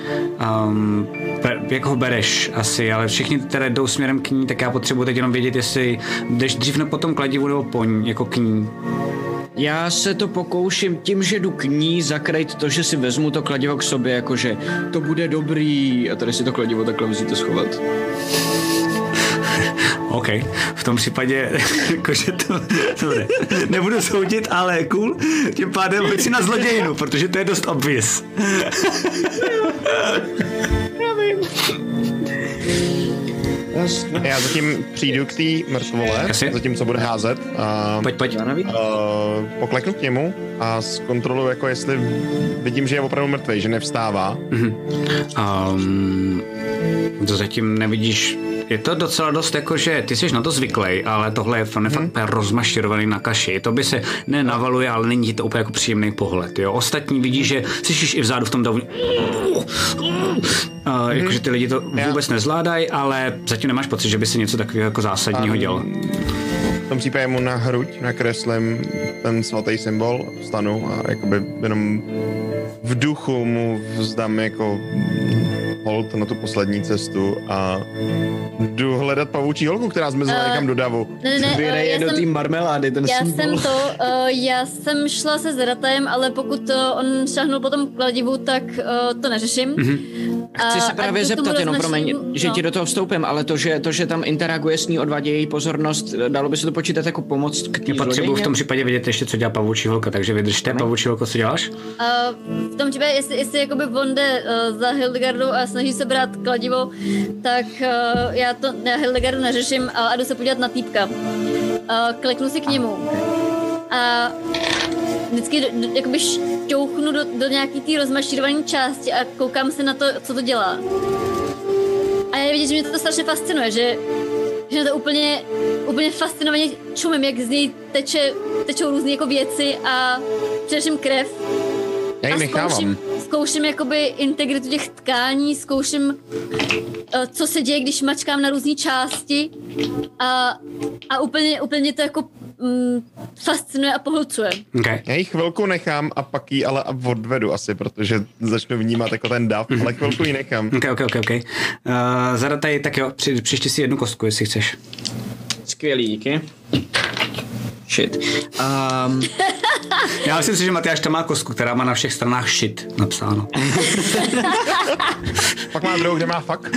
um, be, jak ho bereš asi, ale všichni teda jdou směrem k ní, tak já potřebuji teď jenom vědět, jestli jdeš dřív na potom kladivu nebo po ní, jako k ní. Já se to pokouším tím, že jdu k ní zakrejt to, že si vezmu to kladivo k sobě, jakože to bude dobrý a tady si to kladivo takhle musíte schovat. OK, v tom případě, jakože to, dobře, nebudu soudit, ale cool, tím pádem hoď si na zlodějinu, protože to je dost obvious. Já zatím přijdu k té mrtvole, zatím co bude házet. A, Pojď, pojď. Já a pokleknu k němu a zkontroluji, jako jestli vidím, že je opravdu mrtvý, že nevstává. Um, to zatím nevidíš. Je to docela dost jako, že ty jsi na to zvyklý, ale tohle je fakt, fakt úplně rozmaširovaný na kaši. To by se nenavaluje, ale není to úplně jako příjemný pohled. Jo? Ostatní vidí, že slyšíš i vzadu v tom davu. Uh, jakože ty lidi to vůbec nezvládají, ale zatím nemáš pocit, že by se něco takového jako zásadního dělo. V tom případě mu na hruď nakreslím ten svatý symbol, vstanu a jakoby jenom v duchu mu vzdám jako hold na tu poslední cestu a jdu hledat pavoučí holku, která zmizela Eh, někam do davu. Ne, ne, ne, eh, já do té jsem, marmelády, ten já symbol. jsem to, uh, já jsem šla se zratajem, ale pokud uh, on šáhnul po tom kladivu, tak uh, to neřeším. Mhm. Chci se A- právě zeptat, jenom promiň, že no. ti do toho vstoupím, ale to že, to, že tam interaguje s ní, odvádí její pozornost, dalo by se to počítat jako pomoc k té Potřebuji v tom případě vědět ještě, co dělá pavučí holka, takže vydržte, pavučí holko, co děláš? Uh, v tom případě, jestli, jestli jakoby on jde uh, za Hildegardou a snaží se brát kladivo, tak uh, já to já Hildegardu neřeším a, a jdu se podívat na týpka. Uh, kleknu si k němu a vždycky do, do, jakoby šťouchnu do, do nějaký té rozmašírované části a koukám se na to, co to dělá. A je vidět, že mě to strašně fascinuje, že, že na to úplně, úplně fascinovaně čumím, jak z něj teče, tečou různé jako věci a především krev. Já ji a nechávám. zkouším, zkouším jakoby integritu těch tkání, zkouším, eh, co se děje, když mačkám na různé části a, a úplně, úplně to jako mm, fascinuje a pohlcuje. Okay. Já ji chvilku nechám a pak ji ale odvedu asi, protože začnu vnímat jako ten dav, ale chvilku ji nechám. Ok, ok, ok, ok. Uh, zadataj, tak jo, při, přiště si jednu kostku, jestli chceš. Skvělý, díky. Shit. Um, Já myslím si, že Matyáš tam má kostku, která má na všech stranách shit napsáno. Pak má druhou, kde má fakt.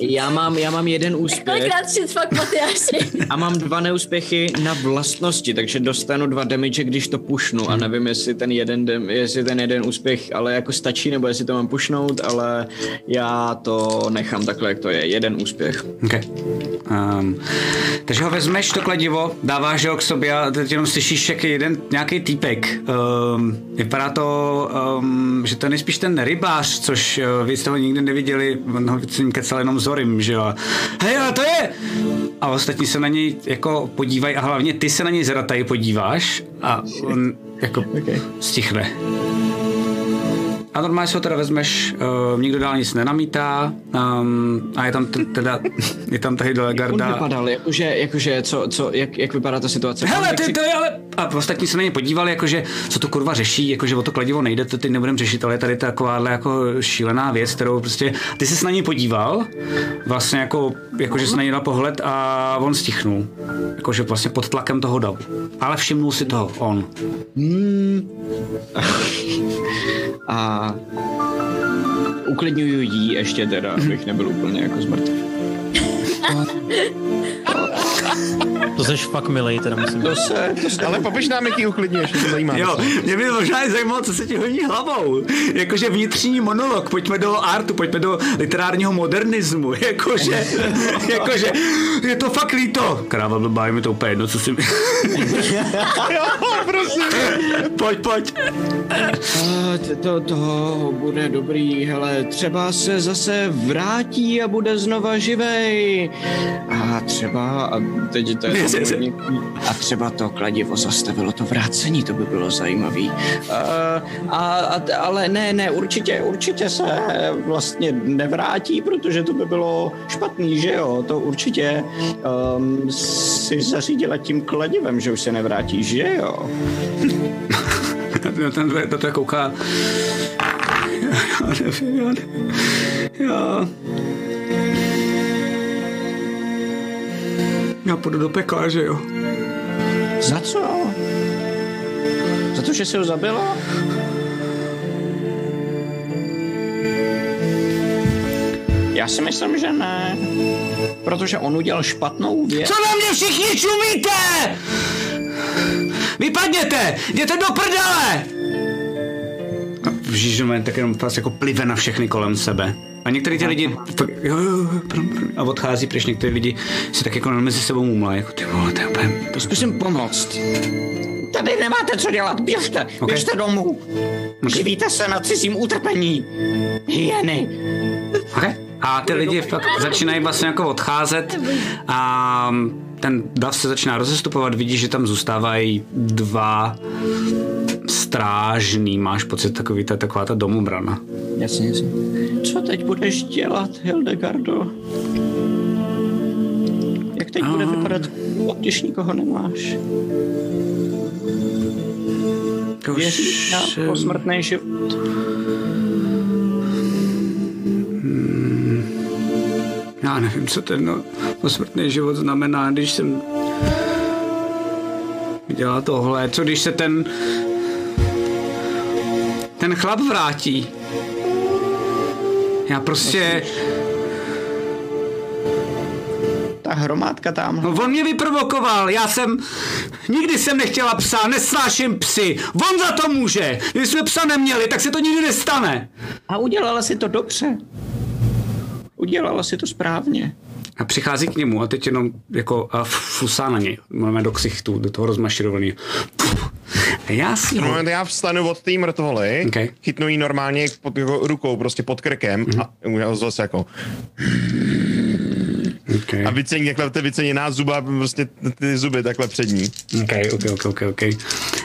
já, mám, já mám jeden úspěch Kolikrát shit fakt, Matyáši? a mám dva neúspěchy na vlastnosti, takže dostanu dva damage, když to pušnu a nevím, jestli ten jeden, jestli ten jeden úspěch ale jako stačí, nebo jestli to mám pušnout, ale já to nechám takhle, jak to je. Jeden úspěch. Okay. Um, takže ho vezmeš, to kladivo, dáváš ho k sobě a teď jenom slyšíš, jak je jeden nějaký týpek. Um, vypadá to, um, že to je nejspíš ten rybář, což uh, vy jste ho nikdy neviděli, on ho kecal jenom zorim, že jo. Hej, ale to je! A ostatní se na něj jako podívají a hlavně ty se na něj zratají podíváš a on jako okay. stichne. A normálně si ho teda vezmeš, uh, nikdo dál nic nenamítá um, a je tam t- teda, je tam tady On delegarda. vypadal, jakože, jakože co, co, jak, jak vypadá ta situace? Hele, ty, si- to je ale... A ostatní se na ně podívali, jakože, co to kurva řeší, jakože o to kladivo nejde, to ty nebudem řešit, ale je tady takováhle jako šílená věc, kterou prostě... Ty jsi se na něj podíval, vlastně jako, jakože se na něj dal pohled a on stichnul. Jakože vlastně pod tlakem toho davu. Ale všimnul si toho on. A uklidňuju jí ještě teda, abych nebyl úplně jako zmrtvý. To seš fakt milej, teda musím To se, to se Ale popiš nám, jak ji uklidňuješ, mě to zajímá. Jo, mě by možná zajímalo, co se ti honí hlavou. Jakože vnitřní monolog, pojďme do artu, pojďme do literárního modernismu. Jakože, jakože, je to fakt líto. Kráva blbá, je mi to úplně jedno, co si jo, prosím. pojď, pojď. To, to bude dobrý, hele, třeba se zase vrátí a bude znova živej. A třeba, a teď to je a třeba to kladivo zastavilo to vrácení, to by bylo zajímavý. A, a, a, ale ne, ne, určitě, určitě se vlastně nevrátí, protože to by bylo špatný, že jo, to určitě um, si zařídila tím kladivem, že už se nevrátí, že jo. Na ten na to kouká. Já nevím, já nevím. Já... Já půjdu do pekla, že jo? Za co? Za to, že jsi ho zabila? Já si myslím, že ne. Protože on udělal špatnou věc. Co na mě všichni čumíte? Vypadněte! Jděte do prdele! A Vžížeme tak jenom vás jako plive na všechny kolem sebe. A některý ty lidi, fakt, jo, jo, pardon, pardon, a odchází, protože některý lidi si tak jako mezi sebou mumlají, jako ty vole, to je úplně... Zkusím pomoct. Tady nemáte co dělat, běžte, Ok. běžte domů. Živíte se na cizím utrpení. Hyeny. Okay. A ty lidi fakt začínají vlastně jako odcházet a ten dav se začíná rozestupovat, vidíš, že tam zůstávají dva strážný, máš pocit takový, ta, taková ta domobrana. Jasně, jasně. Co teď budeš dělat, Hildegardo? Jak teď bude vypadat, když nikoho nemáš? Věříš na posmrtný život? Já nevím, co ten no, posmrtný život znamená, když jsem dělá tohle. Co když se ten ten chlap vrátí? Já prostě... Ta hromádka tam. No on mě vyprovokoval, já jsem... Nikdy jsem nechtěla psa, nesnáším psy. On za to může. Kdyby jsme psa neměli, tak se to nikdy nestane. A udělala si to dobře. Udělala si to správně. A přichází k němu a teď jenom jako a fusá na něj. Máme do ksichtu, do toho rozmaširovaný. A já si ho... Moment, já vstanu od té mrtvoly, Ok. chytnu ji normálně pod jako rukou, prostě pod krkem Mhm. a udělal zase jako Okay. a vycení takhle ty vyceněná zuba, prostě ty zuby takhle přední. Okay, okay, okay, okay, okay.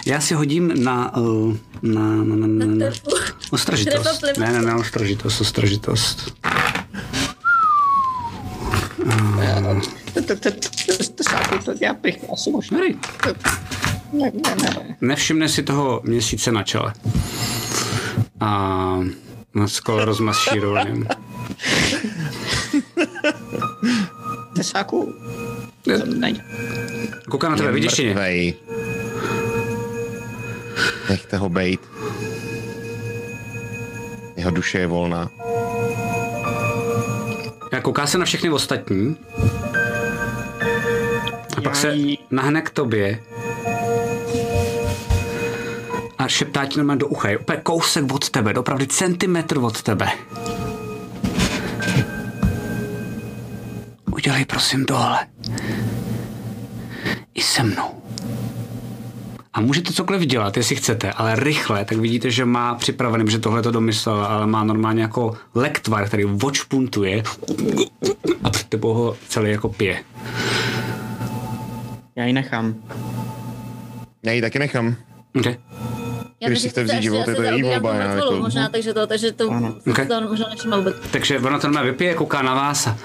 Já si hodím na, uh, na, na, na, na, na ostražitost. Ne, ne, ne, ostražitost, ostražitost. To- to- to- to- to Tesáku, to já bych asi možná... Dobrý. Ne, ne, ne. Nevšimne si toho měsíce na čele. A skoro rozmašírovaným. Tesáku, to není. Kouká na tebe, vidíš? Mrtvej. Nechte ho bejt. Jeho duše je volná. Kouká se na všechny ostatní. A pak Já se jí- nahne k tobě. A šeptá ti normálně do ucha. Je úplně kousek od tebe, opravdu centimetr od tebe. Udělej prosím tohle. I se mnou. A můžete cokoliv dělat, jestli chcete, ale rychle, tak vidíte, že má připravený, že tohle to domyslel, ale má normálně jako lektvar, který vočpuntuje a před tebou ho celý jako pije. Já ji nechám. Já ji taky nechám. Okay. Já Když si chce se vzít život, je to její volba, já jako- Možná, takže to, takže to Ano. okay. Ok. to možná nevšiml vůbec. Takže ona to normálně vypije, kouká na vás a...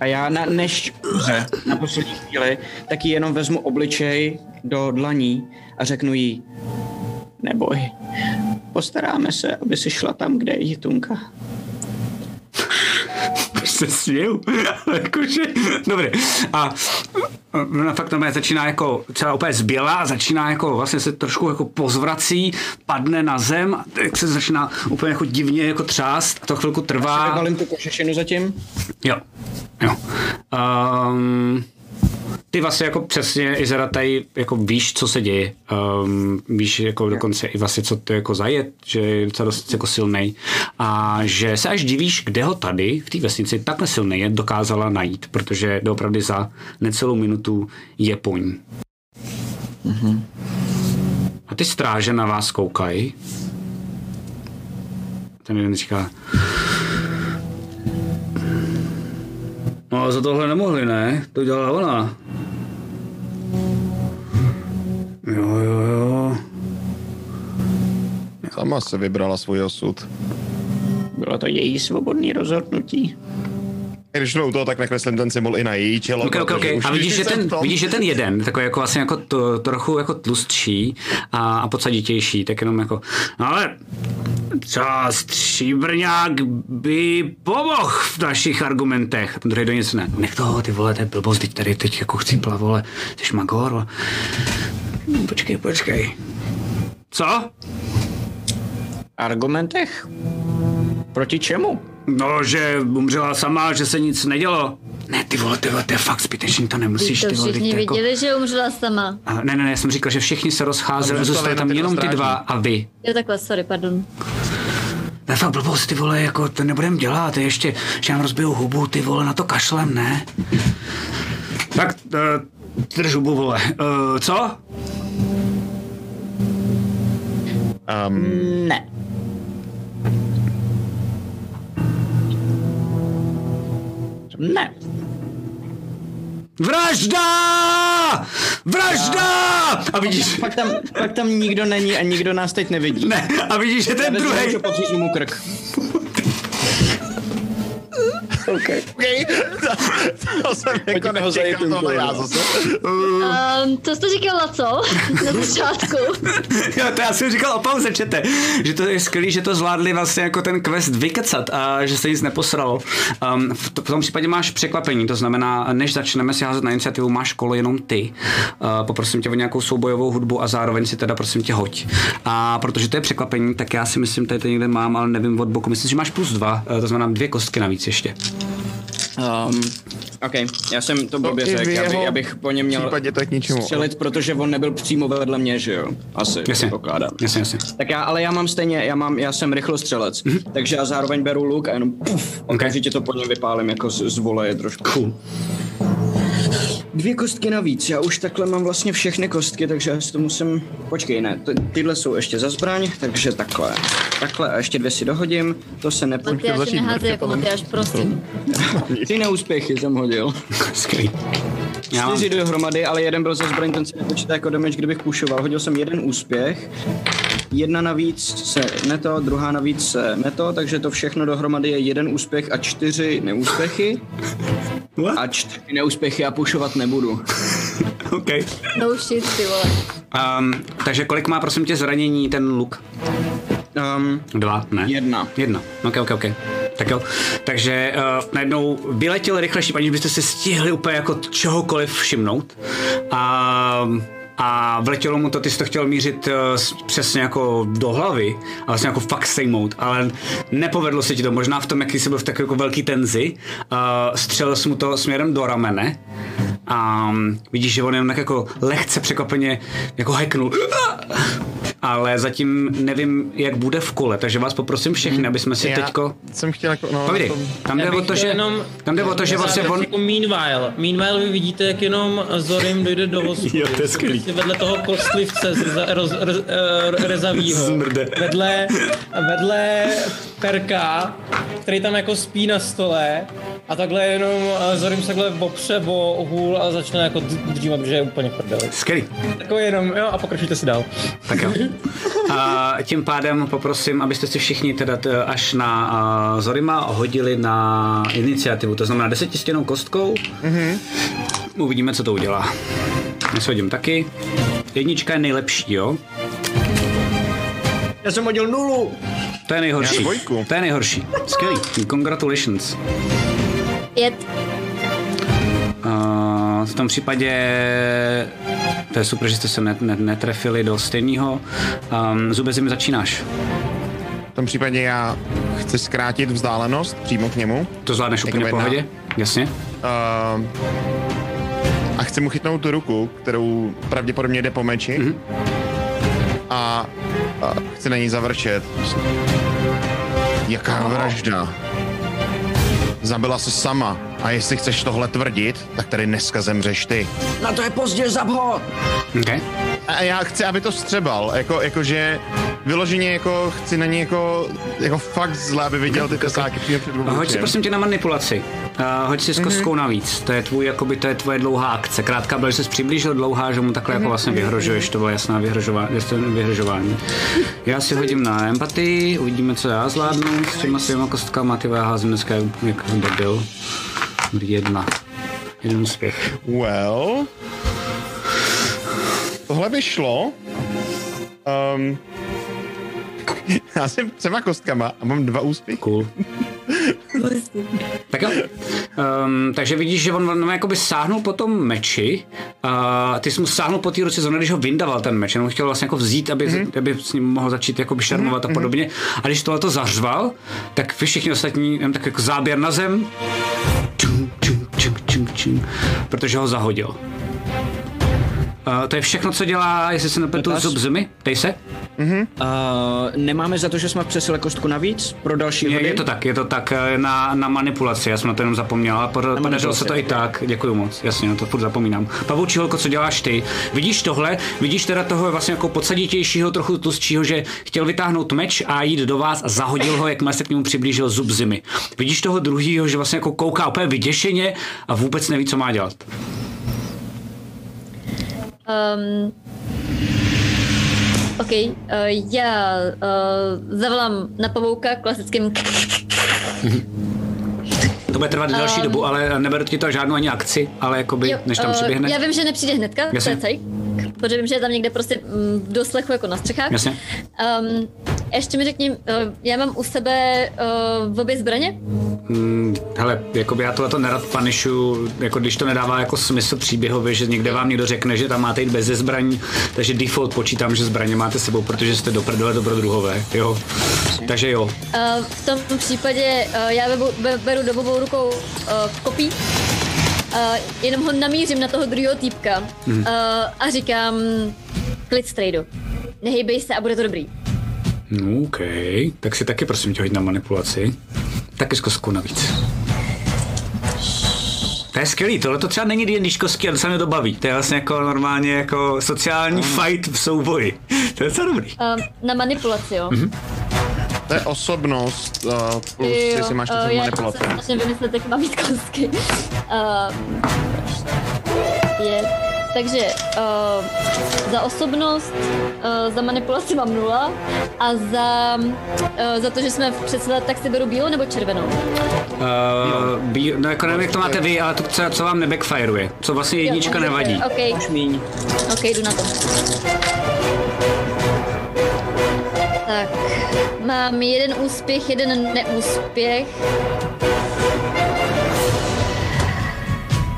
A já na, než umře na poslední chvíli, tak ji jenom vezmu obličej do dlaní a řeknu jí, neboj, postaráme se, aby si šla tam, kde je Jitunka. Se směju. Jakože, dobrý. A ona fakt normálně začíná jako celá úplně zbělá a začíná jako vlastně se trošku jako pozvrací, padne na zem, a tak se začíná úplně jako divně jako třást a to chvilku trvá. Vybalím tu kožešinu zatím. Jo. Jo. Um, ty vlastně jako přesně, Izera, tady jako víš, co se děje. Um, víš jako dokonce i vlastně, co to jako zajet, že je docela dost jako silnej. A že se až divíš, kde ho tady v té vesnici takhle silný je, dokázala najít, protože doopravdy za necelou minutu je po ní. A ty stráže na vás koukají. Ten jeden říká, No ale za tohle nemohli, ne? To dělala ona. Jo, jo, jo. Sama se vybrala svůj osud. Bylo to její svobodné rozhodnutí. Když jsme u toho, tak nakreslím ten symbol i na její čelo. Ok, ok, ok. protože už A vidíš, že ten, vidíš, že ten jeden, takový jako vlastně jako to, trochu jako tlustší a, a pocaditější, tak jenom jako, no ale třeba stříbrňák by pomohl v našich argumentech. A ten druhý do nic ne. Nech toho, ty vole, to je blbost, teď tady teď jako chcípla, vole, jsi magor. Počkej, počkej. Co? Argumentech? Proti čemu? No, že umřela sama, že se nic nedělo. Ne, ty vole, ty vole, to je fakt zbytečný, to nemusíš, to ty vole, všichni jako... viděli, že umřela sama. A, ne, ne, ne, já jsem říkal, že všichni se rozcházeli, zůstali tam jenom ty dva ty a vy. Jo, takhle, sorry, pardon. To je fakt blbost, ty vole, jako to nebudem dělat, ještě, že nám rozbijou hubu, ty vole, na to kašlem, ne? Tak, uh, drž hubu, vole. Uh, co? Um, Ne. Ne. Vražda! Vražda! A vidíš, Pak tam, pak tam nikdo není a nikdo nás teď nevidí. ne, a vidíš, že ten druhý. mu krk. okay. to jsem jako nečekal tohle já zase. Um, to jste říkal na co? Na začátku. Jo, to já jsem říkal o pauze, čete, že to je skvělý, že to zvládli vlastně jako ten quest vykecat a že se nic neposralo. Um, v, to, v tom případě máš překvapení, to znamená, než začneme si házet na iniciativu, máš kolo jenom ty. Uh, poprosím tě o nějakou soubojovou hudbu a zároveň si teda prosím tě hoď. A protože to je překvapení, tak já si myslím, tady to někde mám, ale nevím od boku. Myslím, že máš plus dva, uh, to znamená dvě kostky navíc ještě. Um, OK, já jsem to blbě v řekl, jeho abych, abych po něm měl případě to k ničemu. střelit, protože on nebyl přímo vedle mě, že jo? Asi, Jasně, pokládám. jasně, jasně. Tak já, ale já mám stejně, já mám, já jsem rychlostřelec, mm-hmm. takže já zároveň beru luk a jenom puf, okamžitě to po něm vypálím jako z, z voleje trošku. Cool. Dvě kostky navíc, já už takhle mám vlastně všechny kostky, takže já si to musím, počkej, ne, ty, tyhle jsou ještě za zbraň, takže takhle, takhle a ještě dvě si dohodím, to se nepo... Matyáš neházej jako Matyáš, prosím. Ty neúspěchy jsem hodil. Skvělý. Já mám, Čtyři dohromady, ale jeden byl za zbraň, ten se nepočítá jako damage, kdybych pušoval. Hodil jsem jeden úspěch jedna navíc se neto, druhá navíc se neto, takže to všechno dohromady je jeden úspěch a čtyři neúspěchy. What? A čtyři neúspěchy a pušovat nebudu. OK. No shit, ty vole. Um, takže kolik má prosím tě zranění ten luk? Um, Dva, ne? Jedna. Jedna, ok, ok, ok. Tak jo. Takže uh, najednou vyletěl rychle šíp, aniž byste si stihli úplně jako čehokoliv všimnout. A a vletělo mu to, ty jsi to chtěl mířit uh, přesně jako do hlavy, a vlastně jako fakt sejmout, ale nepovedlo se ti to, možná v tom, jaký jsi byl v takové jako velký tenzi, uh, střelil jsi mu to směrem do ramene a um, vidíš, že on jenom tak jako lehce překvapeně jako heknul ale zatím nevím, jak bude v kole, takže vás poprosím všechny, aby jsme si Já teďko... jsem chtěl jako, no, Povídej, tom- tam jde o to, že... jenom- Tam jde o to, že vlastně on... Jako meanwhile. Meanwhile vy vidíte, jak jenom Zorim dojde do hospody. Jo, to je skvělý. Prostě Vedle toho kostlivce z reza, roz, rez, uh, rezavýho. Zmrde. Vedle, vedle perka, který tam jako spí na stole. A takhle jenom uh, Zorim se takhle opře o hůl a začne jako d- dřímat, že je úplně v prdeli. Skvělý. Takový jenom, jo, a pokračujte si dál. Tak jo. A tím pádem poprosím, abyste si všichni teda t- až na uh, Zorima hodili na iniciativu, to znamená desetistěnou kostkou. Mm-hmm. Uvidíme, co to udělá. Já si hodím taky. Jednička je nejlepší, jo? já jsem hodil nulu. To je nejhorší. To je nejhorší. Skvělý. Congratulations. Pět. Uh, v tom případě to je super, že jste se net, net, netrefili do stejného. Um, Zubezi mi začínáš. v tom případě já chci zkrátit vzdálenost přímo k němu To zvládneš Jako úplně v pohodě? Jasně. uh, a chci mu chytnout tu ruku, kterou pravděpodobně jde po meči Mhm. a, a chci na ní zavrčet. Jaká vražda? Zabila se sama a jestli chceš tohle tvrdit, tak tady dneska zemřeš ty. Na to je pozdě, zab ho! Okay. A já chci, aby to střebal, jako, jakože vyloženě jako chci na něj jako, jako fakt zle, aby viděl ty tesáky přímo před Hoď si prosím tě na manipulaci. Uh, hoď si s kostkou navíc. To je tvůj, jakoby, to je tvoje dlouhá akce. Krátká byla, že jsi přiblížil, dlouhá, že mu takhle jako vlastně vyhrožuješ. To bylo jasná vyhrožová, jasné vyhrožování. Já si hodím na empatii, uvidíme, co já zvládnu s těma svýma kostkama. Ty já házím dneska jak, jak debil. Jedna. Jeden úspěch. Well, tohle by šlo. Um, já jsem třema kostkama a mám dva úspěchy. Cool. Tak jo. Um, takže vidíš, že on, on jakoby sáhnul po tom meči a ty jsi mu sáhnul po té ruce zrovna, když ho vyndaval ten meč, jenom chtěl vlastně jako vzít, aby, mm-hmm. aby s ním mohl začít jakoby šarmovat mm-hmm. a podobně. A když tohle to zařval, tak vy všichni ostatní, jenom tak jako záběr na zem, čum, čum, čum, protože ho zahodil. Uh, to je všechno, co dělá, jestli se nepletu, Dotaz? zub zimy. Dej se. Uh, nemáme za to, že jsme přesili kostku navíc pro další Je, hody? je to tak, je to tak eh, na, na manipulaci, já jsem na to jenom zapomněl, ale podařilo se to i tak, děkuji moc, jasně, na to furt zapomínám. Pavoučí holko, co děláš ty? Vidíš tohle, vidíš teda toho vlastně jako podsaditějšího, trochu tlustšího, že chtěl vytáhnout meč a jít do vás a zahodil ho, jakmile se k němu přiblížil zub zimy. Vidíš toho druhého, že vlastně jako kouká úplně vyděšeně a vůbec neví, co má dělat. Um, OK, uh, já uh, zavolám na pavouka klasickým To bude trvat další Um, dobu, ale neberu ti to žádnou ani akci, ale jakoby, Jo, než tam eh, přiběhne. Já vím, že nepřijde hnedka, to je cajk, protože vím, že je tam někde prostě mm, v doslechu jako na střechách. Jasně. Um, ještě mi řekni, uh, já mám u sebe uh, v obě zbraně? Mm, hele, jakoby já tohle to nerad panišu, jako když to nedává jako smysl příběhově, že někde vám někdo řekne, že tam máte jít bez zbraní, takže default počítám, že zbraně máte sebou, protože jste do prdele dobrodruhové, jo. Takže jo. Uh, v tom případě uh, já beru, be- beru dobovou rukou uh, kopí, uh, jenom ho namířím na toho druhého týpka uh, a říkám klid strejdu. Nehejbej se a bude to dobrý. No, OK, tak si taky prosím tě hoď na manipulaci. Taky z kostkou navíc. To je skvělý, tohle to třeba není D&D kostky a docela mě to baví. To je vlastně jako normálně jako sociální fight v souboji. To je docela dobrý. Uh, na manipulaci, jo. Mm-hmm. To je osobnost uh, plus, Jo, jestli máš něco eh, uh, já manipulace. se snažím vymyslet, jak mám mít kostky. Um, pět, takže uh, za osobnost, uh, za manipulaci mám nula a za, uh, za to, že jsme v předseda, tak si beru bílou nebo červenou. Uh, bí, no jako nevím, jak to máte vy, ale to, co, co vám nebackfireuje. Co vlastně jednička Jo, nevadí. OK. OK, jdu na to. Tak, mám jeden úspěch, jeden neúspěch.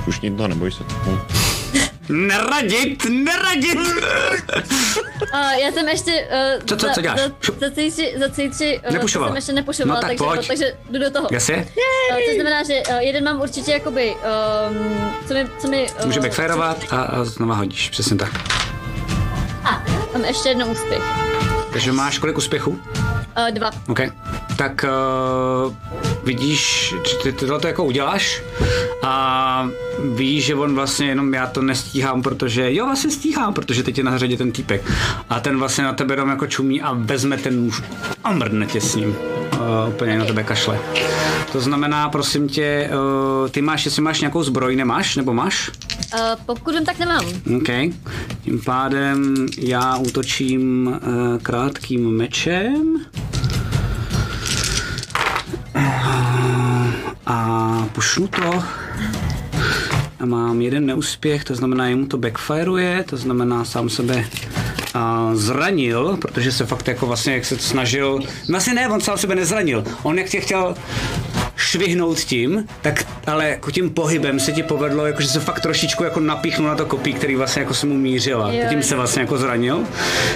Už to neboj se. Neradit, neradit! A já jsem ještě... Uh, Co- co- co děláš? Za, za, C3, za C3 uh, Nepušovala. jsem ještě nepušovala, No tak takže, pojď. takže jdu do toho. Jasně? Uh, to znamená, že uh, jeden mám určitě jakoby, um, co mi, co mi... Uh, Může backfireovat a, a znova hodíš, přesně tak. A, mám ještě jednou úspěch. Takže máš kolik úspěchů? Uh, dva. OK. Tak uh, vidíš, že ty tohle to jako uděláš a víš, že on vlastně jenom já to nestíhám, protože jo, vlastně stíhám, protože teď je na řadě ten týpek. A ten vlastně na tebe jenom jako čumí a vezme ten nůž a mrdne tě s ním. Uh, úplně na tebe kašle. To znamená, prosím tě, uh, ty máš, jestli máš nějakou zbroj, nemáš? Nebo máš? Uh, pokud vím, tak nemám. OK. Tím pádem já útočím uh, krátkým mečem. A pušnu to. A mám jeden neúspěch, to znamená, jemu to backfireuje, to znamená sám sebe a zranil, protože se fakt jako vlastně, jak se to snažil, vlastně ne, on sám sebe nezranil, on jak tě chtěl švihnout tím, tak ale jako tím pohybem se ti povedlo, jako, že se fakt trošičku jako napíchnul na to kopí, který vlastně jako se mu mířila. Jo, tím se vlastně jako zranil.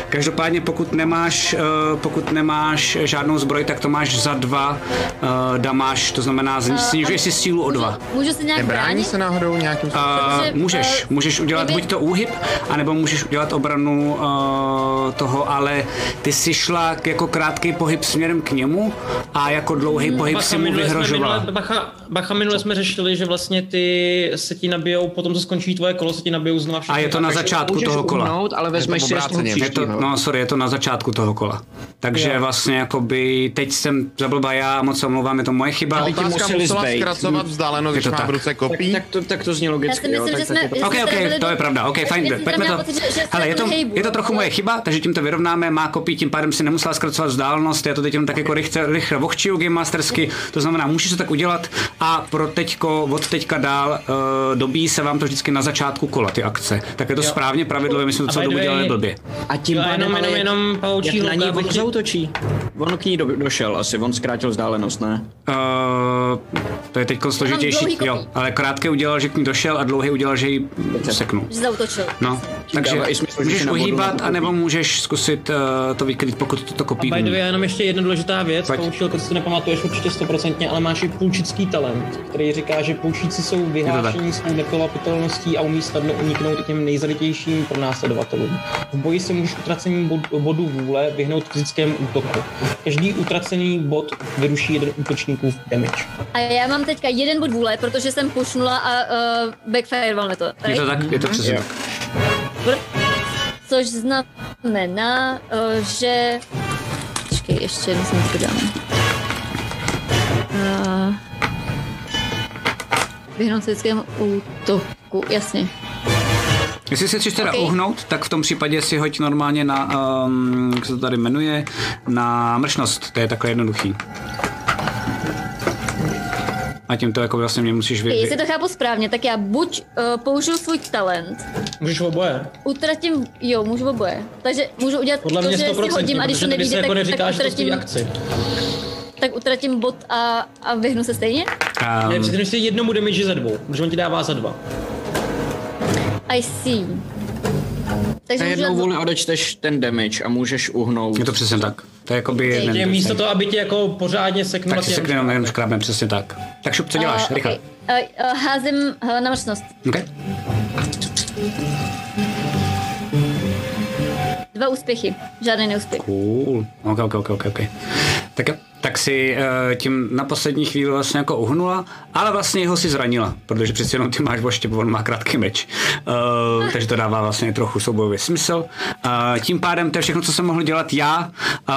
Každopádně pokud nemáš, eh, pokud nemáš žádnou zbroj, tak to máš za dva uh, damáš, to znamená snižuješ si sílu o dva. Můžu se nějak Nebrání bránit? se náhodou nějakým Uh, Protože, můžeš, eh, můžeš udělat kdyby- buď to úhyb, anebo můžeš udělat obranu uh, toho, ale ty si šla k- jako krátký pohyb směrem k němu a jako dlouhý pohyb si mu vyhrožovala. minule, bacha, bacha, minule jsme řešili, že vlastně ty se ti nabijou, potom co skončí tvoje kolo, se ti nabijou znova všechny. A je to na začátku toho kola. uhnout, ale vezmeš to si. Je to, příštího. no sorry, je to na začátku toho kola. Takže Jo. vlastně jakoby teď jsem zablba já, moc se omlouvám, je to moje chyba. Ale ti museli zbejt. zkracovat vzdálenost, Je když to má tak. v ruce kopí. Tak to, tak to zní Já logicky, si myslím, jo, že tak, jsme... tak je to... že OK, jsme OK, to je pravda, OK, Já fajn, pojďme to. Hele, je to, je to trochu ale- moje chyba, takže tím to vyrovnáme, má kopí, tím pádem si nemusela zkracovat vzdálenost, já to teď jenom tak jako rychle, rychle vochčiju Game Mastersky, to znamená, můžeš to tak udělat a pro teďko, od teďka dál uh, dobí se vám to vždycky na začátku kola, ty akce. Tak je to správně pravidlo, my jsme to A celou by dobu dělali blbě. A tím Jo, pádem, jenom- ale jenom- jak na ní on zautočí. On k ní do, došel asi, on zkrátil vzdálenost, ne? Uh, to je teď složitější, jo, ale krátké udělal, že k ní došel a dlouhý udělal, že ji seknul. Že zautočil. No, takže můžeš uhýbat, anebo můžeš zkusit uh, to vykrýt, pokud to, to kopí By umí. way, jenom ještě jedna důležitá věc, poučil, to si nepamatuješ určitě stoprocentně, ale máš i půlčický talent, který říká, že půlčíci jsou vyhlášení svou nekolapitelností a umí snadno uniknout těm nejzarytějším pronásledovatelům. V boji se můžeš utracením bod, bodu vůle vyhnout fyzickému útoku. Každý utracený bod vyruší jeden útočníkův damage. A já mám teďka jeden bod vůle, protože jsem pushnula a uh, backfireval to. Je right? to tak, je to přesně tak. Což znamená, uh, že... Počkej, ještě jednou jsem to dáme. Uh, vyhnout fyzickému útoku, jasně. Jestli se chceš teda Ok. uhnout, tak v tom případě si hoď normálně na, um, jak se to tady jmenuje, na mršnost, to je takhle jednoduchý. A tím to jako vlastně mě musíš vy... Okay, jestli to chápu správně, tak já buď uh, použiju svůj talent, Můžeš oboje. utratím, jo, můžu oboje. Takže můžu udělat Podle to, mě že si 100%, hodím a když to nevíde, jako tak, neříká, tak, stojí utratím, akci. tak utratím bod a, a vyhnu se stejně? Ne, Um, přitom si jednomu damage za dvou, protože on ti dává za dva. I see. Takže jednou vůli odečteš ten damage a můžeš uhnout. je to přesně tak. To je jakoby Ok. jeden... Je místo toho, aby tě jako pořádně seknul Tak si sekne jenom jenom škrábem, přesně tak. Tak šup, co děláš, Uh, rychle. okay. uh, uh, házím uh, na mršnost. Okay. Dva úspěchy, žádný neúspěch. Cool. Ok, ok, ok, ok. ok. Tak, tak si uh, tím na poslední chvíli vlastně jako uhnula, ale vlastně ho si zranila, protože přeci jenom ty máš voštěp, on má krátký meč. Uh, takže to dává vlastně trochu soubojový smysl. Uh, tím pádem to je všechno, co jsem mohl dělat já. Uh,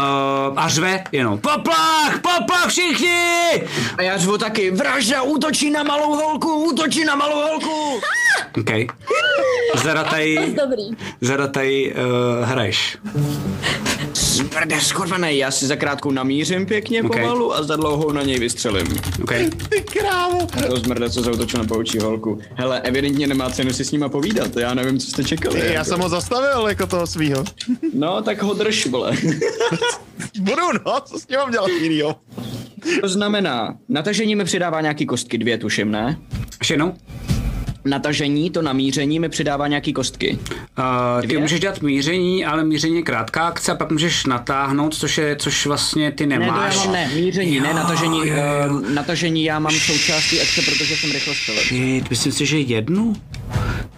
a řve jenom poplach, poplach všichni! A já řvu taky, vražda útočí na malou holku, útočí na malou holku! OK. Zarataj, zarataj uh, hraješ. Smrde skurvený, já si za krátkou namířím pěkně Ok. pomalu a za dlouhou na něj vystřelím. OK. Ty krávo. To zmrde, co zautočil na poučí holku. Hele, evidentně nemá cenu si s nima povídat, já nevím, co jste čekali. Já jako. jsem ho zastavil jako toho svýho. No, tak ho drž, vole. Budu, no, co s tím mám dělat jinýho? to znamená, natažení mi přidává nějaký kostky, dvě tuším, ne? Ještě jednou. Natažení, to namíření mi přidává nějaký kostky. Uh, ty Dvě? můžeš dělat míření, ale míření je krátká akce a pak můžeš natáhnout, což je, což vlastně ty Ne, to nemáš. mám ne, míření, ne, Jo, natažení, jo, jo. uh, natažení já mám součástí akce, protože jsem rychle střelil. Ty, myslím si, že jednu?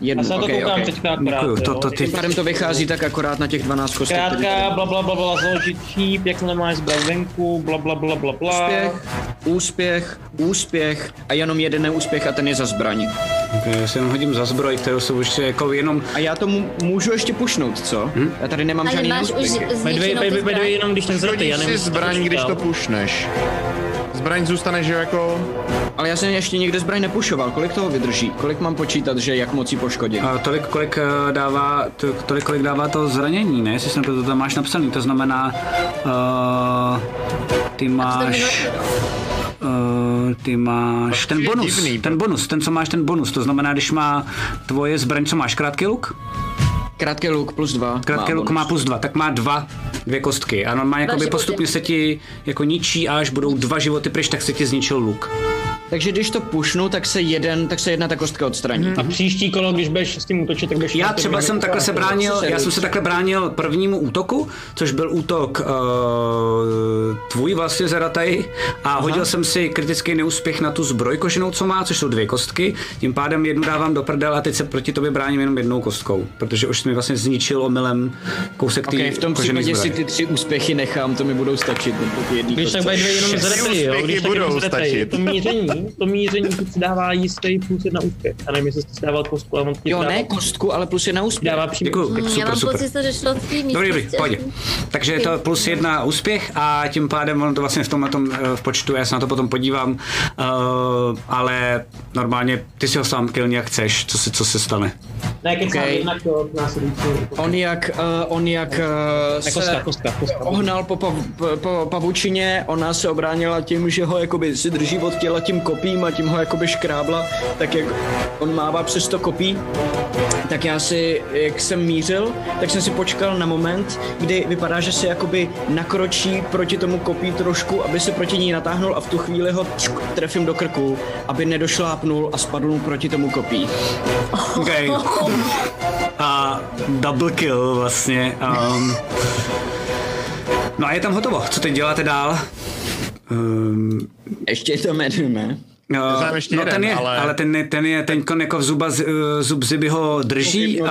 Jednu, Já se na to okay, koukám okay. teďka akorát. Děkuju, to, to ty, Tím pádem to vychází tak akorát na těch 12 kostek. tady- bla bla bla bla, založit šíp, jakmile máš zbraň venku, bla bla bla bla bla. Úspěch, úspěch, úspěch a jenom jeden neúspěch a ten je za zbraň. Okay, já si jenom hodím za zbroj, kterou se už jako jenom... A já to mu- můžu ještě pušnout, co? Hm? Já tady nemám Ale žádný máš už jenom když ten zraty, já to zbraň, když to pušneš. Zbraň zůstane, že jako... Ale já jsem ještě nikde zbraň nepušoval. Kolik toho vydrží? Kolik mám počítat, že jak moc ji poškodím? Uh, tolik, kolik uh, dává, to, tolik, kolik dává to zranění, ne? Jestli jsem to tam máš napsaný, to znamená, uh, ty máš, uh, ty máš ten je bonus, divný. ten bonus, ten, co máš ten bonus, to znamená, když má tvoje zbraň, co máš, krátký luk? Krátký luk plus dva. Krátký luk bonus. má plus dva, tak má dva, dvě kostky. A normálně jakoby životy. postupně se ti jako ničí a až budou dva životy pryč, tak se ti zničil luk. Takže když to pušnu, tak se jeden, tak se jedna ta kostka odstraní. A příští kolo, když budeš s tím útočit, tak budeš... Já třeba jsem takhle se bránil, se já jsem se takhle bránil prvnímu útoku, což byl útok uh, tvůj vlastně Zarataj a hodil jsem si kritický neúspěch na tu zbroj koženou, co má, což jsou dvě kostky, tím pádem jednu dávám do prdel a teď se proti tobě bráním jenom jednou kostkou, protože už jsi mi vlastně zničil omylem kousek Okay, v tom případě si ty tři úspěchy nechám, to mi budou stačit. jedný Když tak bude jenom zretej, jo? Když budou stačit. Míření, to míření ti přidává jistý plus jedna úspěch. A nevím, jestli jsi dával kostku, ale on ti Jo, dává- ne kostku, ale plus jedna úspěch. Dává přímo. Děkuju, Hmm, Já super, mám super. pocit, že šlo v té Dobrý, dobrý, pojď. Takže je to plus jedna úspěch a tím pádem ono to vlastně v tomhle tom, eh, v počtu, já se na to potom podívám, uh, ale normálně ty si ho sám kill jak chceš, co se, co se stane. Ne, kecám, Ok. jednak to následující. On jak, uh, on jak uh, Ne, se kostka, kostka, kostka. ohnal po, pav, po, po pavučině, ona se obránila tím, že ho jakoby si drží od těla tím kopím a tím ho jakoby škrábla, tak jak on mává přes to kopí, tak já si, jak jsem mířil, tak jsem si počkal na moment, kdy vypadá, že se jakoby nakročí proti tomu kopí trošku, aby se proti ní natáhnul a v tu chvíli ho trefím do krku, aby nedošlápnul a spadl proti tomu kopí. Okay. A double kill vlastně. Um, no a je tam hotovo. Co teď děláte dál? Um, Ještě je to ne? No, Znám ještě no jeden, ten je, ale- ale ten, je, ten je, ten kon jako v zuba, z- zub ziby ho drží a,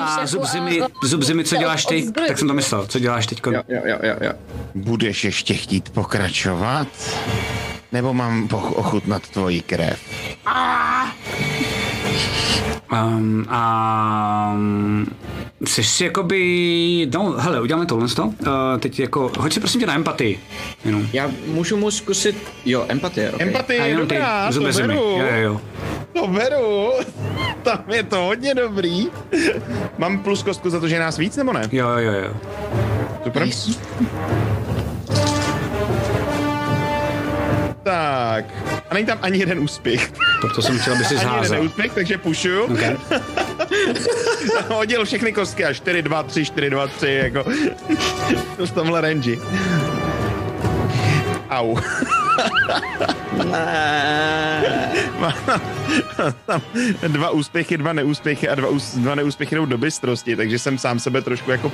a zub zimy, zub zimy, co děláš ty? Tak jsem to myslel, co děláš teď? Jo, jo, jo, jo, jo. Budeš ještě chtít pokračovat? Nebo mám poch- ochutnat tvoji krev? Um, a jsi si jakoby, no hele, uděláme tohle to. Uh, teď jako, hoď si prosím tě na empatii. Jenom. Já můžu mu zkusit, jo, empatie, okay. Empatie je jenom ty, dobrá, to beru. Jo, jo, jo. To beru. Tam je to hodně dobrý. Mám plus kostku za to, že je nás víc, nebo ne? Jo, jo, jo. Super. Tak. A není tam ani jeden úspěch. Proto jsem chtěl, aby si Ani jeden zházel. neúspěch, takže pušuju. Okay. Hodil všechny kostky a 4, 2, 3, 4, 2, 3, jako v tomhle range. Au. Mám tam dva úspěchy, dva neúspěchy a dva, ús, dva neúspěchy jdou do bystrosti, takže jsem sám sebe trošku jako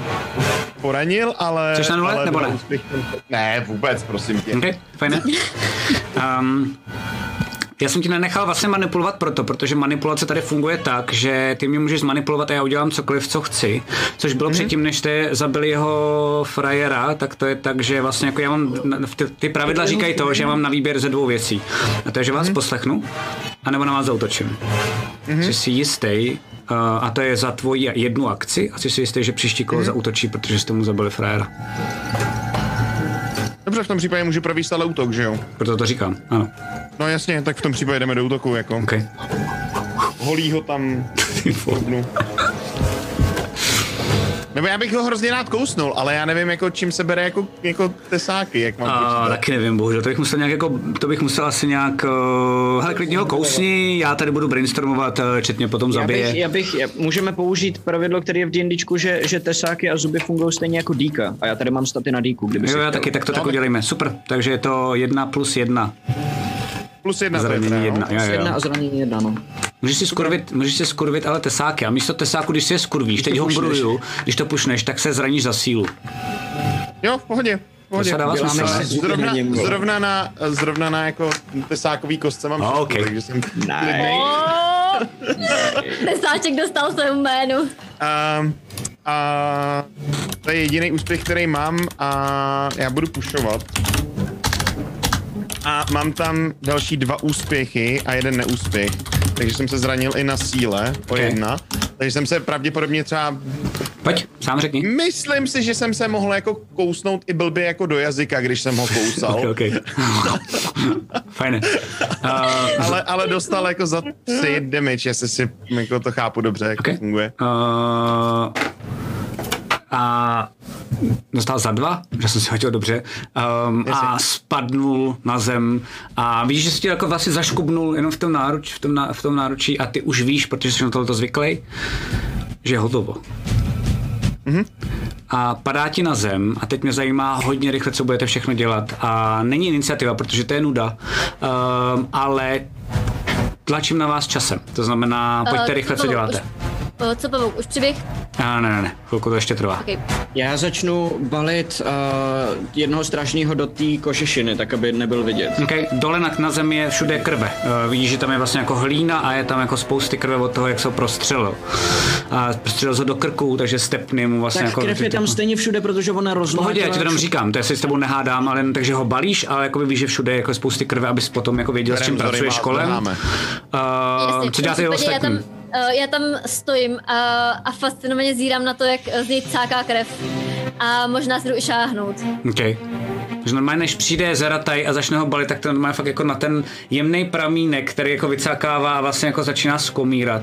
poranil, ale... Jsi na nule, ale nebo ne? Úspěchy, ne, vůbec, prosím tě. OK, fajn. Um, já jsem ti nenechal vlastně manipulovat proto, protože manipulace tady funguje tak, že ty mě můžeš manipulovat a já udělám cokoliv, co chci, což bylo mm-hmm. předtím, než jste zabili jeho frajera, tak to je tak, že vlastně jako já mám, ty, ty pravidla říkají to, že já mám na výběr ze dvou věcí. A to je, že vás mm-hmm. poslechnu, anebo na vás zautočím. Mm-hmm. Jsi si jistý, uh, a to je za tvoji jednu akci, a jsi si jistý, že příští kolo mm-hmm. zautočí, protože jste mu zabili frajera. Dobře, v tom případě můžu províst ale útok, že jo? Proto to říkám, ano. No jasně, tak v tom případě jdeme do útoku, jako. Okay. Holí ho tam. Nebo já bych ho hrozně rád kousnul, ale já nevím, jako čím se bere jako, jako tesáky, jak mám A, taky nevím, bohužel, to bych musel nějak jako, to bych musel asi nějak, uh, hele, klidně ho kousni, já tady budu brainstormovat, uh, četně potom Já bych, zabije. já bych, já, můžeme použít pravidlo, které je v D&Dčku, že, že tesáky a zuby fungují stejně jako dýka. A já tady mám staty na dýku, kdyby Jo, já taky, tak to tak udělejme, super, takže je to jedna plus jedna, Plus jedna to je zranění teda, jo? jedna, jo, jo, Jedna a zranění jedna, no. Můžeš si skurvit, můžeš si skurvit ale tesáky a místo tesáku, když si je skurvíš, teď ho bruju, když to pušneš, tak se zraníš za sílu. Jo, v pohodě. v pohodě. To se dává Děláme smysl, ne? si- Zrovna, zrovna, na, zrovna na jako tesákový kostce mám A, všechno, ok. takže jsem Ne. klidnej. Desáček dostal svému jménu. A, a to je jediný úspěch, který mám a já budu pušovat. A mám tam další dva úspěchy a jeden neúspěch. Takže jsem se zranil i na síle o Ok. jedna. Takže jsem se pravděpodobně třeba... Pojď, sám řekni. Myslím si, že jsem se mohl jako kousnout i blbě jako do jazyka, když jsem ho kousal. Ok, ok. Fajne. Uh, ale, ale dostal jako za tři damage, jestli si jako to chápu dobře, jak Ok. to funguje. Uh, a dostal za dva, že jsem si hodil dobře, um, a spadnul na zem a víš, že jsi ti jako vlastně zaškubnul jenom v tom, náruč, v tom, ná, v tom náručí a ty už víš, protože jsi na tohle zvyklý, že je hotovo. A padá ti na zem a teď mě zajímá hodně rychle, co budete všechno dělat. A není iniciativa, protože to je nuda, um, ale tlačím na vás časem. To znamená, pojďte Eh, rychle, co Pavouk, děláte. Už, uh, co Pavouk, už přiběh? A ne, ne, ne, chvilku to ještě trvá. Okay. Já začnu balit uh, jednoho strašného do té kožešiny, tak aby nebyl vidět. Okay. Dole na, na zemi je všude krve. Uh, vidíš, že tam je vlastně jako hlína a je tam jako spousty krve od toho, jak se ho prostřelil. A prostřelil se do krku, takže stepny mu vlastně Tak jako... krev je tam stejně všude, protože ona rozmlátila. pohodě, já ti to jenom říkám, to já se s tebou nehádám, ale takže ho balíš, ale jako víš, že všude je jako spousty krve, abys potom jako věděl, s čím pracuješ kolem. Uh, Jasně, co děláte tam, ostatní? Uh, já tam stojím a, a fascinovaně zírám na to, jak z něj cáká krev. A možná se jdu i šáhnout. Okay. Takže normálně, než přijde Zerataj a začne ho balit, tak to normálně fakt jako na ten jemný pramínek, který jako vycákává a vlastně jako začíná skomírat.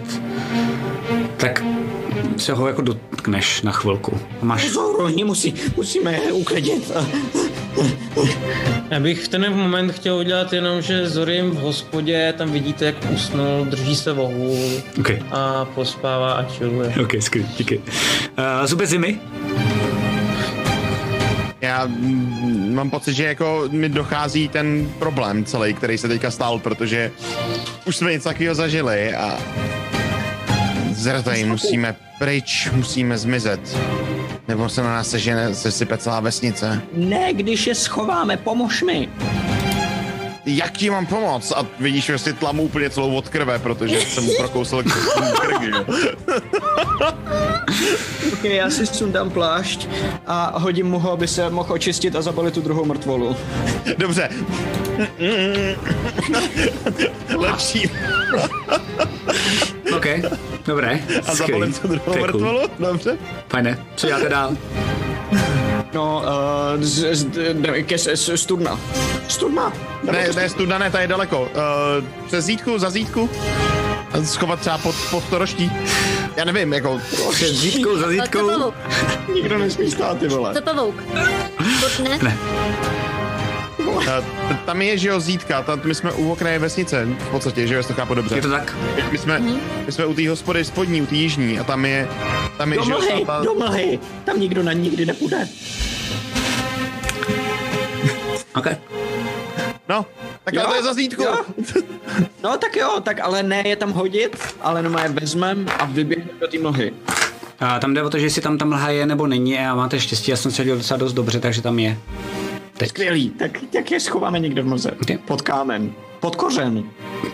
Tak se ho jako dotkneš na chvilku. A máš Pozor, oni musí, musíme je uklidit. Já bych v ten moment chtěl udělat jenom, že Zorim v hospodě, tam vidíte, jak usnul, drží se vohu Okay. a pospává a chilluje. OK, skvělý, díky. Uh, zube zimy? Já mám pocit, že jako mi dochází ten problém celý, který se teďka stál, protože už jsme něco takového zažili a zrataj musíme pryč, musíme zmizet. Nebo se na nás sežene, sesype celá vesnice. Ne, když je schováme, pomož mi. Jak ti mám pomoct? A vidíš, že si tlamu úplně celou od krve, protože jsem mu prokousl krk, jo. Ok, já si sundám plášť a hodím mu ho, aby se mohl očistit a zabalit tu druhou mrtvolu. Dobře. Lepší. OK, dobré. A zabalím tu druhou mrtvolu? Dobře. Fajne. Co děláte dál? No, uh, z, z, ke, s, studna. Studna. Ne, ne, studna ne, ta je daleko. Uh, přes zítku, za zítku. A Schovat třeba pod, pod toroští. Já nevím, jako... Před zítkou, za zítkou? Pavouk? Nikdo nesmí stát, ty vole. Co Pavouk? Potne? Ne. Tam je, že jo, zítka, tam my jsme u okraje vesnice, v podstatě, že jo, jestli to chápu dobře. Je to tak? My jsme, my jsme u té hospody spodní, u té jižní, a tam je, tam je, Do že jo, ta, do mlhy. Tam nikdo na nikdy nepůjde. OK. no, tak ale Jo, to je za zítku. jo. No tak jo, tak ale ne je tam hodit, ale no je vezmem a vyběhneme do té mlhy. A tam jde o to, že jestli tam ta mlha je nebo není a máte štěstí, já jsem se dělal docela dost dobře, takže tam je. Teď. Skvělý, tak, tak je schováme někde v mlze. Ok. Pod kámen. Pod kořen.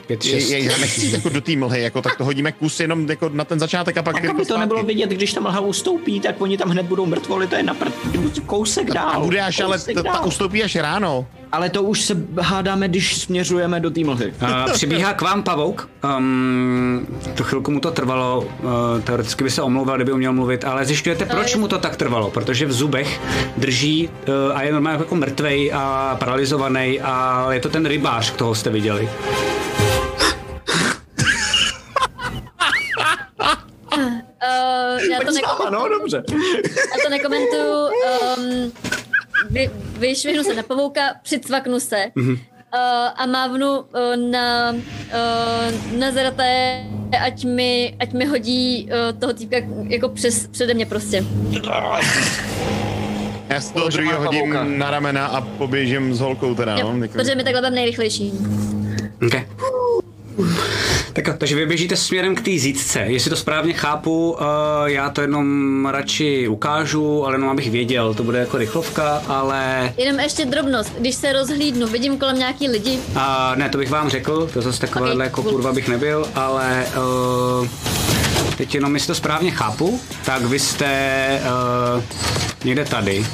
Pět, Je, šest. je, já nechci jít jako do té mlhy, jako tak to hodíme kus jenom jako na ten začátek a pak Tak jako aby to zpátky. nebylo vidět, když ta mlha ustoupí, tak oni tam hned budou mrtvoli, to je na prd, kousek dál. A bude až, ale ta, ta ustoupí až ráno. Ale to už se hádáme, když směřujeme do té mlhy. Uh, přibíhá k vám pavouk. Um, to chvilku mu to trvalo, uh, teoreticky by se omlouval, kdyby uměl mluvit, ale zjišťujete, proč mu to tak trvalo, protože v zubech drží uh, a je normálně jako mrtvej a paralizovaný a je to ten rybář, toho jste viděli. Já to, neko- No, dobře. já to nekomentuju. Um, vy, vyšvihnu se na pavouka, přicvaknu se uh, a mávnu uh, na, uh, na Zaraté, ať mi, ať mi hodí uh, toho týpka jako přes, přede mě prostě. Já z toho druhého na hodím na ramena a poběžím s holkou teda, Jo, no. Jako- protože mi takhle tam nejrychlejší. Okay. Tak, takže vy běžíte směrem k té zítce. Jestli to správně chápu, uh, já to jenom radši ukážu, ale jenom abych věděl, to bude jako rychlovka, ale Jenom ještě drobnost, když se rozhlídnu, vidím kolem nějaký lidi, Uh, ne, to bych vám řekl, to zase takovéhle Ok, jako cool. kurva bych nebyl, ale uh, teď jenom, jestli to správně chápu, tak vy jste uh, někde tady.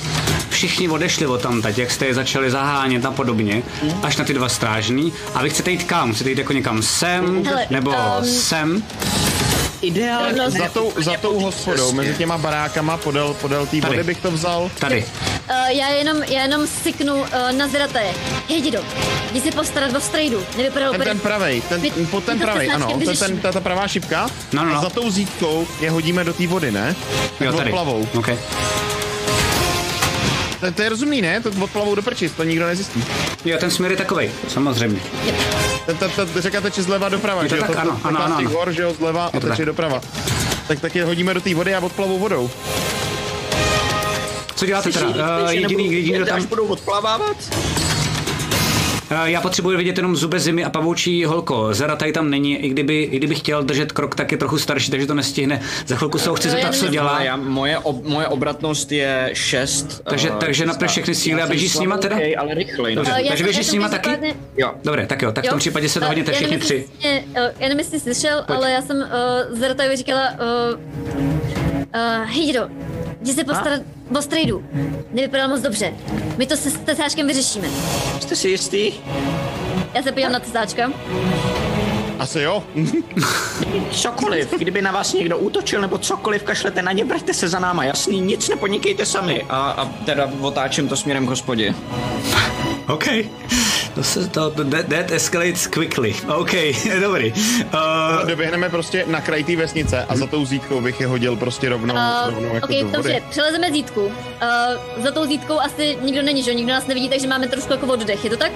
Všichni odešli od tam teď, jak jste je začali zahánět a podobně, až na ty dva strážní. A vy chcete jít kam? Chcete jít jako někam sem? Hele, nebo um, sem? Ideálně. Drobnost. Za tou, za tou hospodou, mezi těma barákama podél, podél té Tady. vody bych to vzal. Tady. Uh, já jenom, já jenom syknu uh, na zraté. Hej, dědo, jdi si postarat o strejdu. Nevypadal Ten, úplně... ten pravej, ten, My- pod ten to pravej, ano, snažíme ten, ten, ta, ta pravá šipka. No, no, no. A za tou zítkou je hodíme do té vody, ne? Jo, Tak tady. Odplavou. Okay. To, to, je rozumný, ne? To odplavou do prčic, to nikdo nezjistí. Jo, ten směr je takovej, samozřejmě. Řeka teče zleva doprava, že jo? tak, ano, ano, ano, ano. hor, že jo, zleva a teče doprava. Tak, tak je hodíme do té vody a odplavou vodou. Co děláte teda? Uh, jediný, jediný, kdo tam... Až budou odplavávat? Eh, Já potřebuji vidět jenom zube zimy a pavoučí holko. Zara tady tam není, i kdyby, i kdyby chtěl držet krok, tak je trochu starší, takže to nestihne. Za chvilku se ho chci Jo, zeptat, co dělá. Já, moje, ob, moje obratnost je 6. Takže- takže napne všechny síly a běží s nima teda? Okay, ale rychleji. Dobře. No. Uh, já takže běžíš já s nima taky? Jo. Dobré, tak jo, tak v tom případě se Uh, dohodněte všichni nevím, tři. uh, Já nevím, jestli jsi slyšel, ale já jsem uh, Zaratovi říkala, uh, uh, hej, dědo, jdi se postarat o strejdu. Nevypadal moc dobře. My to se s tesáčkem vyřešíme. Jste si jistý? Já se podívám na tesáčka. Asi jo. Cokoliv, kdyby na vás někdo útočil nebo cokoliv, kašlete na ně, vraťte se za náma, jasný, nic nepodnikejte sami. A, a teda otáčím to směrem k hospodě. OK. To se to, to that, that escalates quickly. OK, dobrý. Uh, Doběhneme prostě na kraj té vesnice a za tou zítkou bych je hodil prostě rovnou, rovnou Uh, jako ok, do vody. dobře, přelezeme zítku. Uh, za tou zítkou asi nikdo není, že? Nikdo nás nevidí, takže máme trošku jako oddech, je to tak?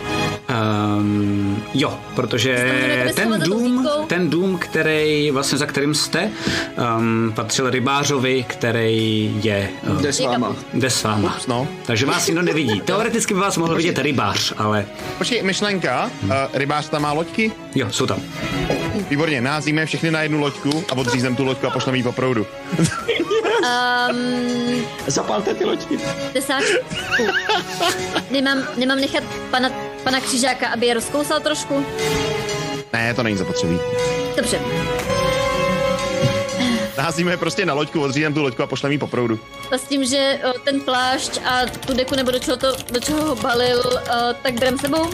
Um, jo, protože ten dům, ten dům, který vlastně za kterým jste, um, patřil rybářovi, který je uh, Jde s váma. jde s váma. Ups, no. Takže vás nikdo nevidí. Teoreticky by vás mohl vidět rybář, ale Počkej, myšlenka, uh, rybář tam má loďky? jo, jsou tam. Výborně, názíme všechny na jednu loďku a odříznem tu loďku a pošleme ji po proudu. Um, Zapalte ty loďky. tesáčku. Nemám, nemám nechat pana, pana křižáka, aby je rozkousal trošku? Ne, to není zapotřebí. Dobře. Názíme je prostě na loďku, odříznem tu loďku a pošleme ji po proudu. A s tím, že ten plášť a tu deku nebo do čeho, to, do čeho ho balil, tak berem sebou.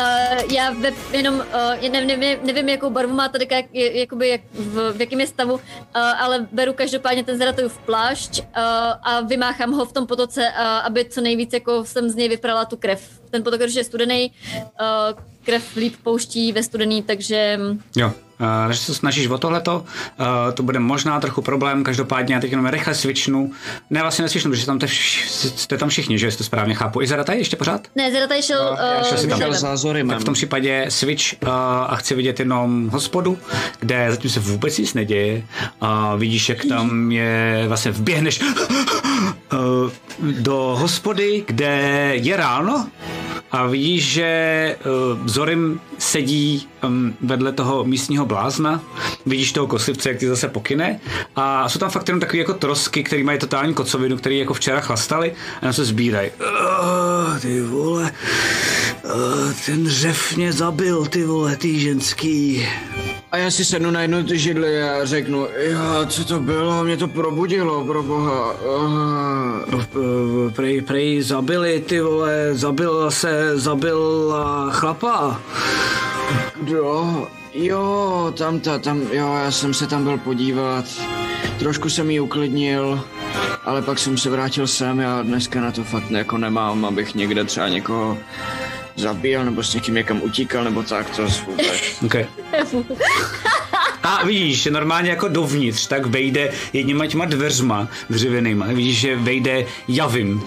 Uh, já ve, jenom uh, ne, nevím, nevím, jakou barvu má ta deka, jak, jakoby jak, v, v jakém je stavu, uh, ale beru každopádně ten Zaratojův plášť uh, a vymáchám ho v tom potoce, uh, aby co nejvíc jako jsem z něj vyprala tu krev. Ten potok, když je studený, uh, krev líp pouští ve studený, takže Jo. Uh, když se snažíš o tohleto, uh, to bude možná trochu problém, každopádně já teď jenom rychle switchnu. Ne, vlastně nesvičnu, protože tam te jste tam všichni, že jestli to správně chápu. I Zarata ještě pořád? ne, Zarataj šel, uh, šel si tam. za Šel za Zorimem. Tak v tom případě switch uh, a chci vidět jenom hospodu, kde zatím se vůbec nic neděje. A vidíš, jak tam je, vlastně vběhneš uh, do hospody, kde je ráno a vidíš, že uh, Zorim sedí vedle toho místního blázna, vidíš toho koslivce, jak ti zase pokyne a jsou tam fakt jenom takový jako trosky, který mají totální kocovinu, který jako včera chlastali a se sbírají. Uh, ty vole, uh, ten řev mě zabil, ty vole, ty ženský. A já si sednu na jednu ty židli a řeknu, jo, co to bylo, mě to probudilo, pro boha. Uh, Prej, prej zabili, ty vole, zabil se, zabil chlapa. jo, jo, tam ta, tam, jo, já jsem se tam byl podívat. Trošku jsem ji uklidnil, ale pak jsem se vrátil sem a dneska na to fakt jako nemám, abych někde třeba někoho zabíjel nebo s někým někam utíkal nebo tak, to vůbec. Okay. A vidíš, že normálně jako dovnitř, tak vejde jedněma těma dveřma dřevěnýma. Vidíš, že vejde javím.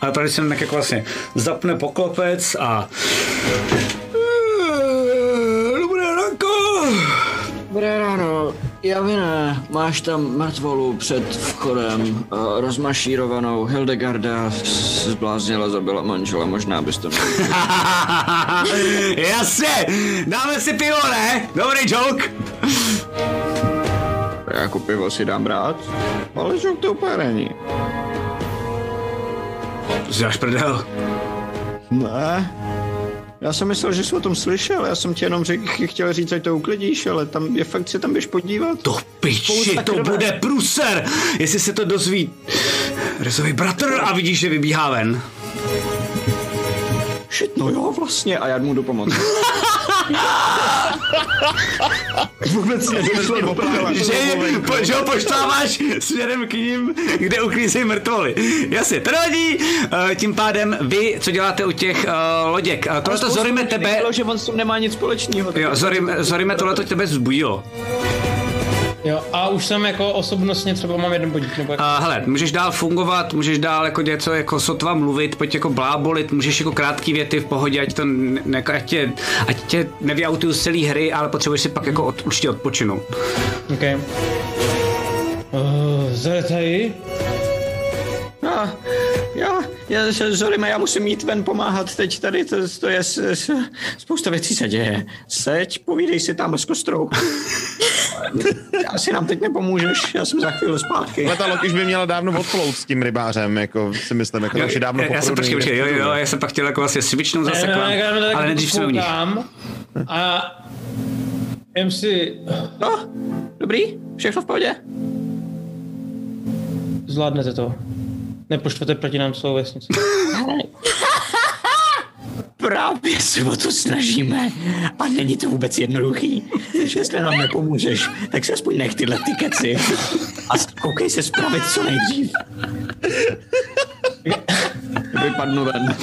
Ale tady jsem tak jako vlastně zapne poklopec a... Dobré ranko! Dobré ráno. Javine, máš tam mrtvolu před vchodem, uh, rozmašírovanou Hildegarda zbláznila, zabila manžela, možná bys to měl. Jasně, dáme si pivo, ne? Dobrý joke. Jako pivo si dám rád, ale žok to úplně není. To si dáš prdel. Ne, já jsem myslel, že jsi o tom slyšel, já jsem ti jenom řek, chtěl říct, ať to uklidíš, ale tam je fakt se tam běž podívat. To piči, to krve. bude pruser, jestli se to dozví. Rezový bratr a vidíš, že vybíhá ven. Shit, no jo, vlastně, a já mu jdu pomoct. Vůbec nedošlo do Že, po, že ho poštváváš směrem k ním, kde uklízejí mrtvoly. Jasně, to nevadí. Eh, Tím pádem vy, co děláte u těch uh, loděk, uh, tohle to Zorime tebe... že on s tím nemá nic společného. Jo, Zorime, Zorime tohle to tebe zbudilo. Jo, a už jsem jako osobnostně třeba mám jeden bodík, nebo jak... Uh, hele, můžeš dál fungovat, můžeš dál jako něco jako sotva mluvit, pojď jako blábolit, můžeš jako krátký věty v pohodě, ať to ne, ne, ať tě, ať tě nevyautuju z celé hry, ale potřebuješ si pak jako od, určitě odpočinout. OK. Uh, Zarataj, A, já, já, Zorime, já musím jít ven pomáhat teď tady, to, to je, s, s, spousta věcí se děje. Seď, povídej si tam s kostrou. Asi nám teď nepomůžeš, já jsem za chvíli zpátky. Ale ta loď už by měla dávno odplout s tím rybářem, jako si myslím, jako už je dávno já, já jsem počkej, počkej, jo, jo, já jsem pak chtěl jako vlastně svičnout zase k vám, ale nejdřív jsme u nich. A jem si, No, dobrý, všechno v pohodě. zvládnete to. Nepoštvete proti nám celou vesnici. Právě se o to snažíme a není to vůbec jednoduchý. Takže jestli nám nepomůžeš, tak se aspoň nech tyhle ty keci a koukej se spravit co nejdřív. Vypadnu ven.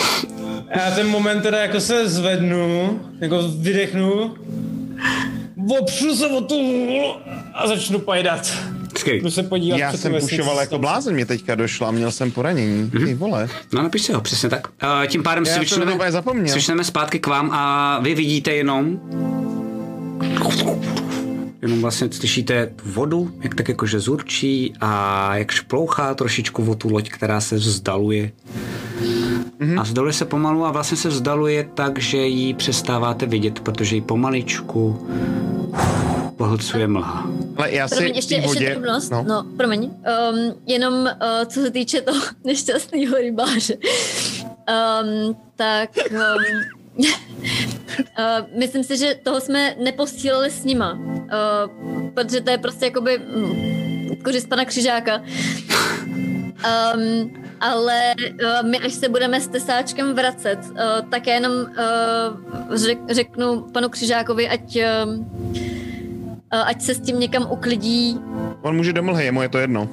Já ten moment teda jako se zvednu, jako vydechnu, opřu se o tu a začnu pajdat. Počkej, Jdu se podívat Já jsem pušoval jako blázen, mě teďka došlo a měl jsem poranění. Ty vole. no napiš si ho, přesně tak. Uh, tím pádem Já svičneme, svičneme zpátky k vám a vy vidíte jenom jenom vlastně slyšíte vodu, jak tak jakože zurčí a jak šplouchá trošičku o tu loď, která se vzdaluje. Mm-hmm. A vzdaluje se pomalu a vlastně se vzdaluje tak, že ji přestáváte vidět, protože ji pomaličku pohlcuje mlha. Ale já si Promiň, v ještě, ještě vodě... drobnost, no. no, promiň, um, jenom uh, co se týče toho nešťastného rybáře, um, tak um, uh, myslím si, že toho jsme neposílali s nima, uh, protože to je prostě jakoby mm, kořist pana Křižáka. Um, ale uh, my, až se budeme s tesáčkem vracet, uh, tak já jenom uh, řek, řeknu panu Křižákovi, ať, uh, ať se s tím někam uklidí. On může do mlhy, jemu je to jedno.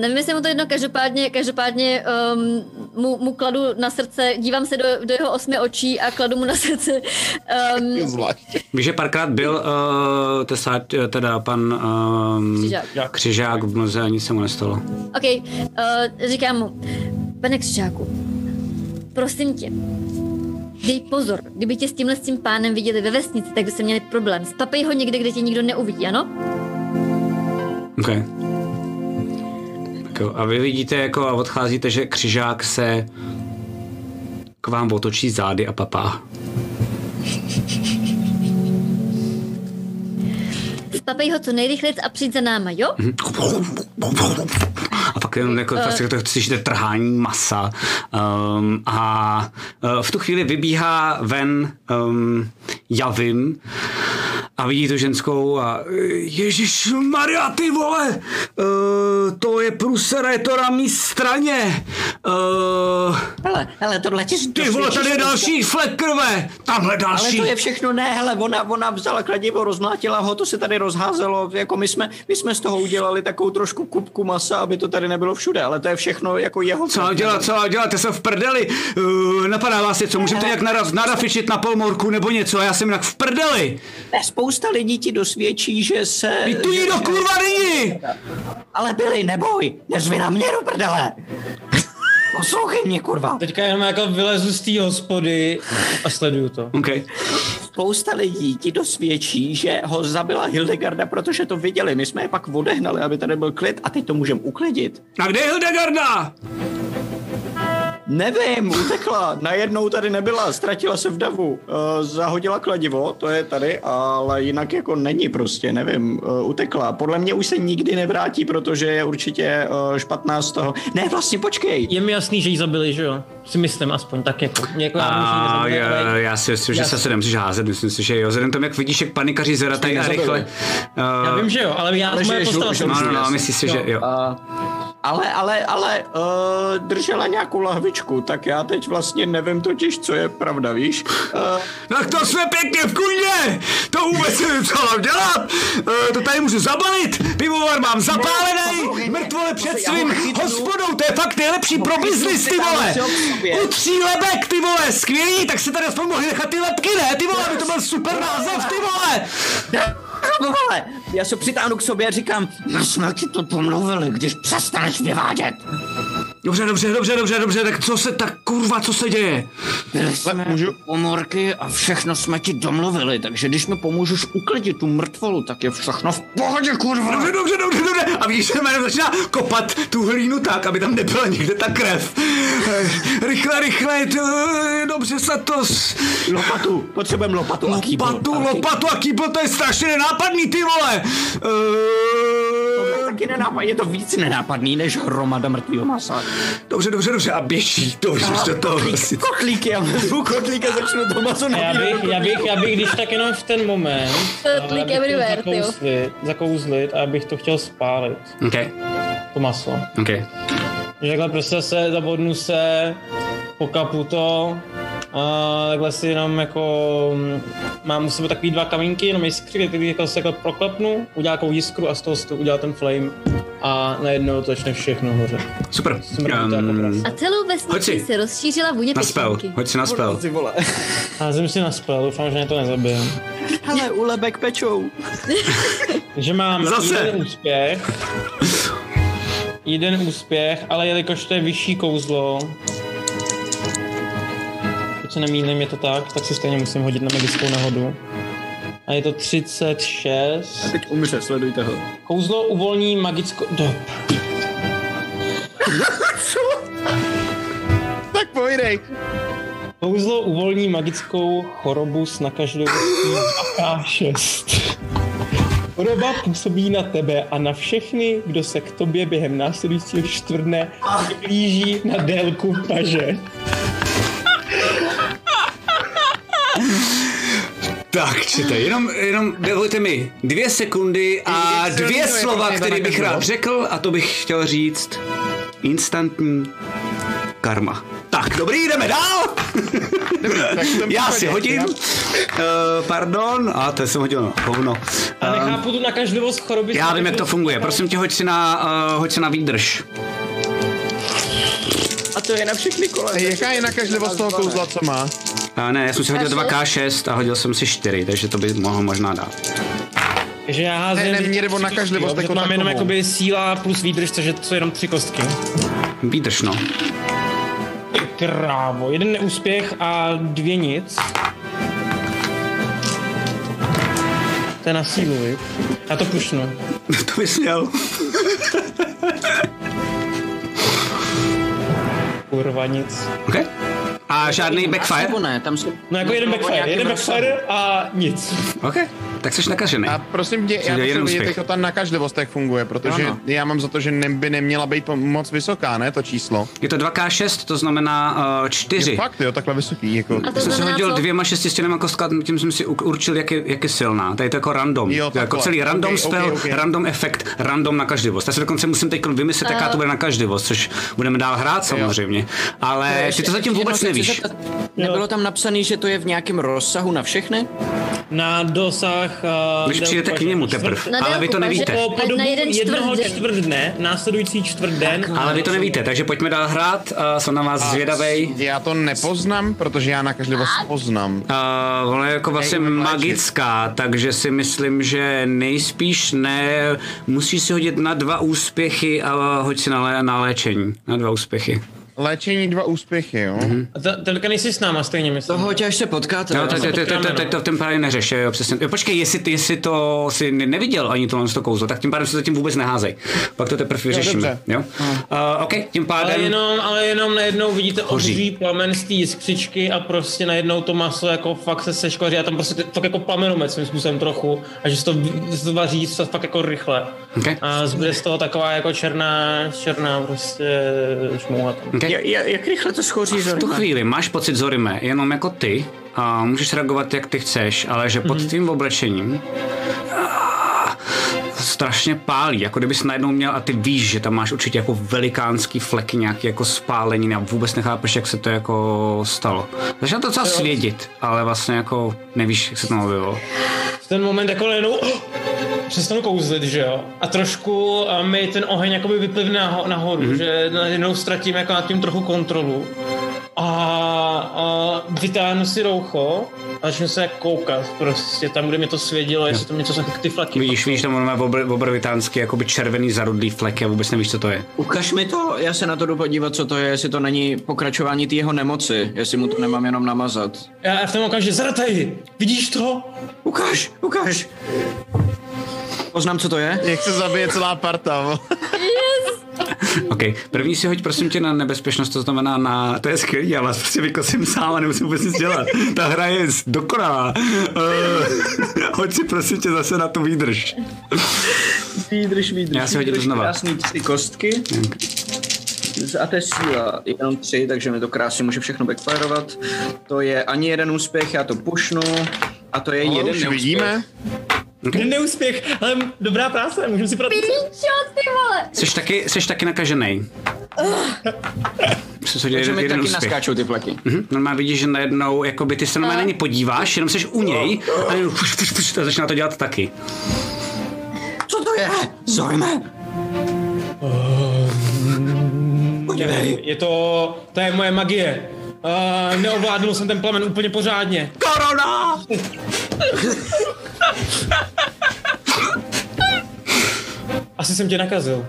Nevím, jestli mu to jedno, každopádně, každopádně um, mu, mu kladu na srdce, dívám se do, do jeho osmi očí a kladu mu na srdce um. Víš, že párkrát byl uh, tesá, teda pan um, Křižák. Křižák v mlze a nic se mu nestalo. OK, uh, říkám mu, pane Křižáku, prosím tě, dej pozor, kdyby tě s tímhle s tím pánem viděli ve vesnici, tak by se měli problém. Spapej ho někde, kde tě nikdo neuvidí, ano? OK. Tak jo, a vy vidíte jako a odcházíte, že křižák se k vám otočí zády a papá. Spapej ho co nejrychleji a přijď za náma, jo? A pak jenom jako, uh, to slyšíte trhání masa. Um, a uh, v tu chvíli vybíhá ven um, Javim a vidí tu ženskou a Ježíš Maria, ty vole, uh, to je prusera, je to na mý straně. Uh, hele, hele, tohle ti Ty vole, tady je další flek krve! Tamhle Ale další. to je všechno ne, hele, ona, ona vzala kladivo, rozmlátila ho, to se tady rozházelo, jako my jsme, my jsme z toho udělali takovou trošku kupku masa, aby to tady nebylo všude, ale to je všechno jako jeho. Co dělat, co dělat, já jsem v prdeli. Uh, napadá vás něco, můžete nějak naraz, narafičit na polmorku nebo něco, já jsem jinak v prdeli. Ne, Spousta lidí ti dosvědčí, že se... Ty tu nikdo kurva není! Ale byli, neboj, nezvi na mě do prdele. Poslouchej mě, kurva. Teďka jenom jako vylezu z té hospody a sleduju to. OK. Spousta lidí ti dosvědčí, že ho zabila Hildegarda, protože to viděli. My jsme je pak odehnali, aby tady byl klid a teď to můžeme uklidit. A kde je Hildegarda? Nevím, utekla. Najednou tady nebyla, ztratila se v davu. Uh, zahodila kladivo, to je tady, ale jinak jako není prostě, nevím, uh, utekla. Podle mě už se nikdy nevrátí, protože je určitě uh, špatná z toho. Ne, vlastně počkej. Je mi jasný, že ji zabili, že jo? Si myslím aspoň tak jako. Jako já, myslím, že A, zabili, já, ale- já si myslím, že Já- se se nemusíš házet, myslím si, že jo. Vzhledem k tomu, jak vidíš, jak panikaři zratají a rychle. Já Uh, vím, že jo, ale já Ale že moje je postava no, no, no, myslíš si, že jo. Uh, ale, ale, ale uh, držela nějakou lahvičku, tak já teď vlastně nevím totiž, co je pravda, víš? Uh, Tak to jsme pěkně v kundě! To vůbec nevím, co mám dělat! E, to tady můžu zabalit! Pivovar mám zapálený! Mrtvole před svým hospodou! To je fakt nejlepší pro biznis, ty vole! si ho k sobě. U tří lebek, ty vole! Skvělý! Tak se tady aspoň mohli nechat ty lepky, ne? Ty vole, by to byl super název, ty vole! No vole, já se přitáhnu k sobě a říkám, my jsme ti to pomluvili, když přestaneš vyvádět. Dobře, dobře, dobře, dobře, dobře, tak co se, tak kurva, co se děje? Byli jsme můžu- pomorky a všechno jsme ti domluvili, takže když mi pomůžeš uklidit tu mrtvolu, tak je všechno v pohodě, kurva. Dobře, dobře, dobře, dobře. A víš, že jméno začíná kopat tu hlínu tak, aby tam nebyla někde ta krev. Eh, Rychle, rychle, to, dobře se to... s- Lopatu, potřebujeme lopatu a kýbl. Lopatu, lopatu a kýbl, to je strašně nenápadný, ty vole. Eh, Taky nenápad, je to víc nenápadný než hromada mrtvého masa. Dobře, dobře, dobře, a běží, to už do toho. asi. Kotlíky, já vezmu kotlíky a začnu to maso Já bych, já bych, já bych když tak jenom v ten moment To to everywhere, zakouzlit, zakouzlit a abych to chtěl spálit, OK, to maso. OK. Že takhle prostě se zabodnu se, pokapu to, a takhle si jenom jako, mm, mám u sebe takový dva kamínky, jenom jiskry, který jako se jako proklepnu, udělá takovou jiskru a z toho si to udělá ten flame a najednou to začne všechno hořet. Super. Jako Um, prase. A celou vesnici se rozšířila vůně na spell, pečenky. hoď si na spell. Házím si na spell, doufám, že mě to nezabije. Hele, u lebek pečou. Takže mám Zase. jeden úspěch. Jeden úspěch, ale jelikož to je vyšší kouzlo, pokud se nemýlím, je to tak, tak si stejně musím hodit na magickou nehodu. A je to 36. Teď umře, sledujte ho. Kouzlo uvolní magickou... Do. Tak povídej. Kouzlo uvolní magickou chorobu s nakažlivostí 2K6. Choroba působí na tebe a na všechny, kdo se k tobě během následujícího čtvrtne blíží na délku paže. Tak, čte, jenom, jenom dovolte mi dvě sekundy a dvě slova, které bych rád řekl a to bych chtěl říct. Instantní karma. Tak, dobrý, jdeme dál. tom Já si hodím. Uh, pardon, a to jsem hodil na hovno. A Uh, nechápu tu nakažlivost choroby. já vím, jak to funguje. Prosím tě, hoď si na, uh, hoď si na výdrž. A to je na všechny kole. Jaká je nakažlivost toho kouzla, co má? Uh, ne, já jsem si hodil K6? 2K6 a hodil jsem si 4, takže to by mohlo možná dát. Takže já házím... Ne, ne, vždycky mě jde o tři nakažlivost jo, jako Mám jenom jakoby síla plus výdrž, takže to jsou jenom tři kostky. Výdrž, no. Krávo, jeden neúspěch a dvě nic. To je na sílu, viď? Já to pušnu. to bys měl. Kurva nic. OK. A žádný backfire? Nebo ne, tam jsou... No jako jeden backfire, jeden backfire a nic. OK. Tak jsi nakažený. A prosím tě, já potřebuji vědět, jak ta nakažlivost jak funguje, protože Ano. já mám za to, že ne, by neměla být moc vysoká, ne, to číslo. Je to 2K6, to znamená uh, 4. Je fakt, jo, takhle vysoký, jako. A to jsem si hodil co? dvěma šestistěnama kostkami, tím jsem si určil, jak je, jak je silná. Tady je to jako random. Jo, to jako celý random Ok, spell, ok, ok. random efekt, random nakažlivost. Já si dokonce musím teď vymyslet, jaká to bude nakažlivost, což budeme dál hrát samozřejmě. Ale ty to zatím vůbec nevíš. Nebylo tam napsané, že to je v nějakém rozsahu na všechny? Na dosah... Uh, Když přijdete k němu teprve, Na ale vy to nevíte. Po, po Na dobu jeden jednoho čtvrt den. čtvrt dne, následující čtvrt den. Ale vy to nevíte, takže pojďme dál hrát. Uh, jsem na vás zvědavej. Já to nepoznám, protože já nakažlivost poznám. Uh, ona je jako vlastně magická, takže si myslím, že nejspíš ne. Musíš si hodit na dva úspěchy a hoď si na, lé, na léčení. Na dva úspěchy. Léčení dva úspěchy, jo. Mhm. A Teďka nejsi s náma stejně, myslím. To hoď, až se potkáte. No, teď, teď, teď, teď to v tom právě neřeš, jo, přesně. Jo, počkej, jestli, ty- jestli to si ne- neviděl ani tohle to kouzlo, tak tím pádem se zatím vůbec neházej. Pak to teprve vyřešíme. Jo? Uh, OK, tím Ale pádem... jenom, ale jenom najednou vidíte Hoří. obří plamen z té jiskřičky a prostě najednou to maso jako fakt se seškvaří a tam prostě fakt jako plamenomec svým způsobem trochu a že se to, že se to vaří se fakt jako rychle. Okay. A zbyde z toho taková jako černá, černá prostě šmouha tam. Okay. Ja- ja- Jak rychle to schoří, V tu chvíli máš pocit, Zorime, jenom jako ty, a můžeš reagovat, jak ty chceš, ale že pod tím oblečením strašně pálí, jako kdybys najednou měl a ty víš, že tam máš určitě jako velikánský fleky, nějaký jako spálení a vůbec nechápeš, jak se to jako stalo. Začíná to docela svědit, ale vlastně jako nevíš, jak se to objevilo. V ten moment jako najednou oh, přestanu kouzlit, že jo? A trošku a mi ten oheň jakoby vyplivne naho- nahoru, mm-hmm. že najednou ztratím jako nad tím trochu kontrolu. A, a vytáhnu si roucho a začnu se koukat prostě tam, kde mi to svědilo, jestli tam něco jsou ty flaky. Vidíš, vidíš tam on má obr, obrovitánský, jakoby červený zarudlý fleky a vůbec nevíš, co to je. Ukaž mi to, já se na to jdu podívat, co to je, jestli to není pokračování té jeho nemoci, jestli mu to nemám jenom namazat. Já v tom okamžiku, Zarataj, vidíš to? Ukaž, ukaž. Poznám, co to je. Jak se zabije celá parta, vole. OK, první si hoď prosím tě na nebezpečnost, to znamená na, to je skvělý, já vás prostě vykosím sám a nemusím vůbec nic dělat. Ta hra je dokonalá. Uh, hoď si prosím tě zase na tu výdrž. Výdrž, výdrž. Já si hodím znova. Krásný tři kostky. A to je síla, jenom tři, takže mi to krásně může všechno backfireovat. To je ani jeden úspěch, já to pušnu. A to je Ale jeden už neúspěch. vidíme. Jeden neúspěch, ale dobrá práce, můžu si prát... Píčo, ty vole! Jsi taky, jsi taky nakažený. Jsi hodil jeden, jeden taky úspěch. naskáčou ty fleky. Mhm, normálně vidíš, že najednou, jakoby ty se na ně podíváš, jenom jsi u něj a jenom fuš, fuš, fuš, a začíná to dělat taky. Co to je? Zojme. Podívej. Je to, to je moje magie. Uh, neovládnul jsem ten plamen úplně pořádně. Korona! Asi jsem tě nakazil.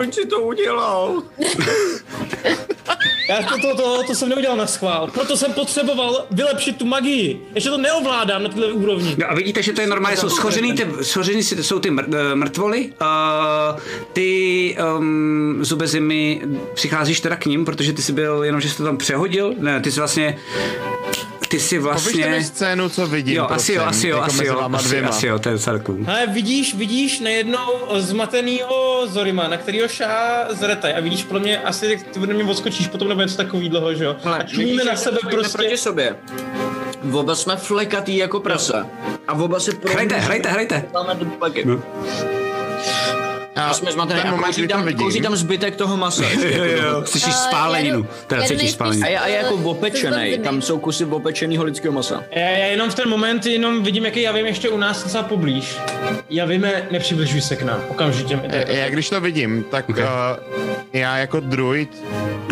Proč si to udělal? Já to, to, to, to jsem neudělal na schvál. Proto jsem potřeboval vylepšit tu magii. Ještě to neovládám na této úrovni. No a vidíte, že to je normálně, jsou schořený, ty, schořený si- jsou ty mr, eh, mrtvoly. Uh, ty um, zube zimy, přicházíš teda k ním, protože ty jsi byl, jenom že jsi to tam přehodil. Ne, ty jsi vlastně, ty jsi Popište mi vlastně... scénu, co vidím, Jo, asi jo, asi jo, jako asi jo, asi, dvěma. asi jo, to je celku. Ale vidíš, vidíš najednou zmatenýho Zorima, na kterýho šá Zretaj a vidíš podle mě asi, ty ode mě odskočíš potom nebo něco takového, že jo? A čumíme na sebe prostě. proti sobě. V oba jsme flekatý jako prasa. A v oba se pro... Hrajte, hrajte, hrajte. Máme do fleky. No. A Jsme zmatený ten a moment, kouří tam, vidím, kouří tam zbytek toho masa. Jo, jo, slyšíš Eh, spáleninu, teda cítíš spáleninu. A je, a je jako opečený, tam jsou kusy opečeného lidského masa. Já, já jenom v ten moment jenom vidím, jaký já vím ještě u nás docela poblíž. Já víme, nepřibližuj se k nám, okamžitě. E, Já když to vidím, tak Okay. uh, já jako druid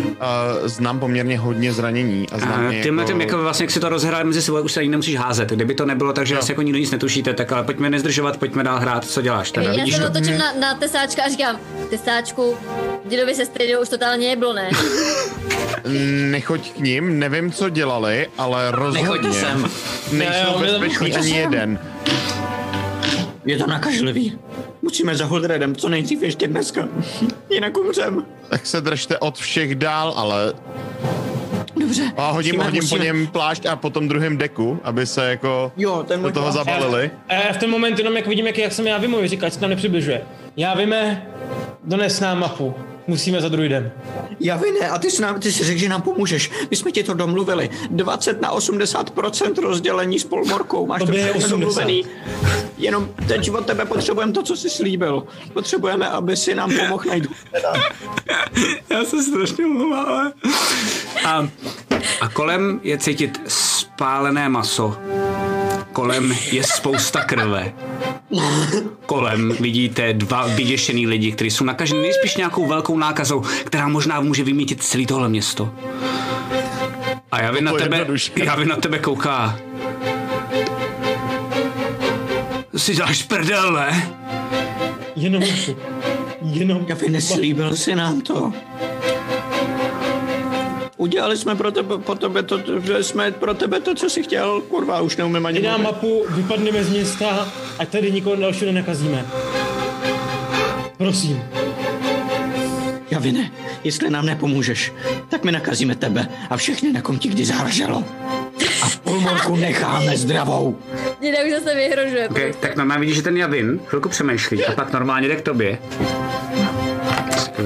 uh, znám poměrně hodně zranění a znám A tímhle jako... tím, jako vlastně, jak si to rozhrát mezi sebou, už se ani nemusíš házet. Kdyby to nebylo tak, že Jo. asi jako nikdo nic netušíte, tak ale pojďme nezdržovat, pojďme dál hrát, co děláš teda, Já vidíš se to? otočím na, na tesáčka a říkám, tesáčku, dědovi se stejnou už totálně jeblo, ne? Nechoď k ním, nevím, co dělali, ale rozhodně Nechoďte sem. Nejsou jo, bezpeční ani sem. jeden. Je to nakažlivý. Musíme za Holdredem co nejdřív ještě dneska. Jinak umřem. Tak se držte od všech dál, ale Dobře. A hodím, Musíme- hodím po musíme- něm plášť a po tom druhém deku, aby se jako Jo, ten do toho zabalili. A já v ten moment jenom jak vidím, jak, jak jsem já vymovi, říká, ať se tam nepřibližuje. Já víme, dones nám mapu. Musíme za druidem. Já vy ne, a ty jsi, nám, ty jsi řekl, že nám pomůžeš. My jsme ti to domluvili. 20 na 80% rozdělení s polmorkou. Máš To to je všechno 80. domluvený. Jenom teď od tebe potřebujeme to, co jsi slíbil. Potřebujeme, aby si nám pomohl najít. Já se strašně omlouvám. ale- A, a kolem je cítit spálené maso. Kolem je spousta krve. Kolem vidíte dva vyděšený lidi, kteří jsou nakaženi nejspíš nějakou velkou nákazou, která možná může vymítit celé tohle město. A já vím na tebe, já vím na tebe kouká. Si dáš prdel, ne? Jenom. Jenom Já vy neslíbil si nám to. Udělali jsme pro tebe, pro tebe to, že jsme pro tebe to, co jsi chtěl. Kurva, už neumím ani mluvit. mapu, vypadneme z města, ať tady nikoho dalšího nenakazíme. Prosím. Já vy ne. Jestli nám nepomůžeš, tak my nakazíme tebe a všechny, na kom ti kdy záleželo. A polmorku necháme zdravou. Děda už zase vyhrožuje. Okay, tak normálně vidíš, že ten Javin chvilku přemýšlí a pak normálně jde k tobě. Si to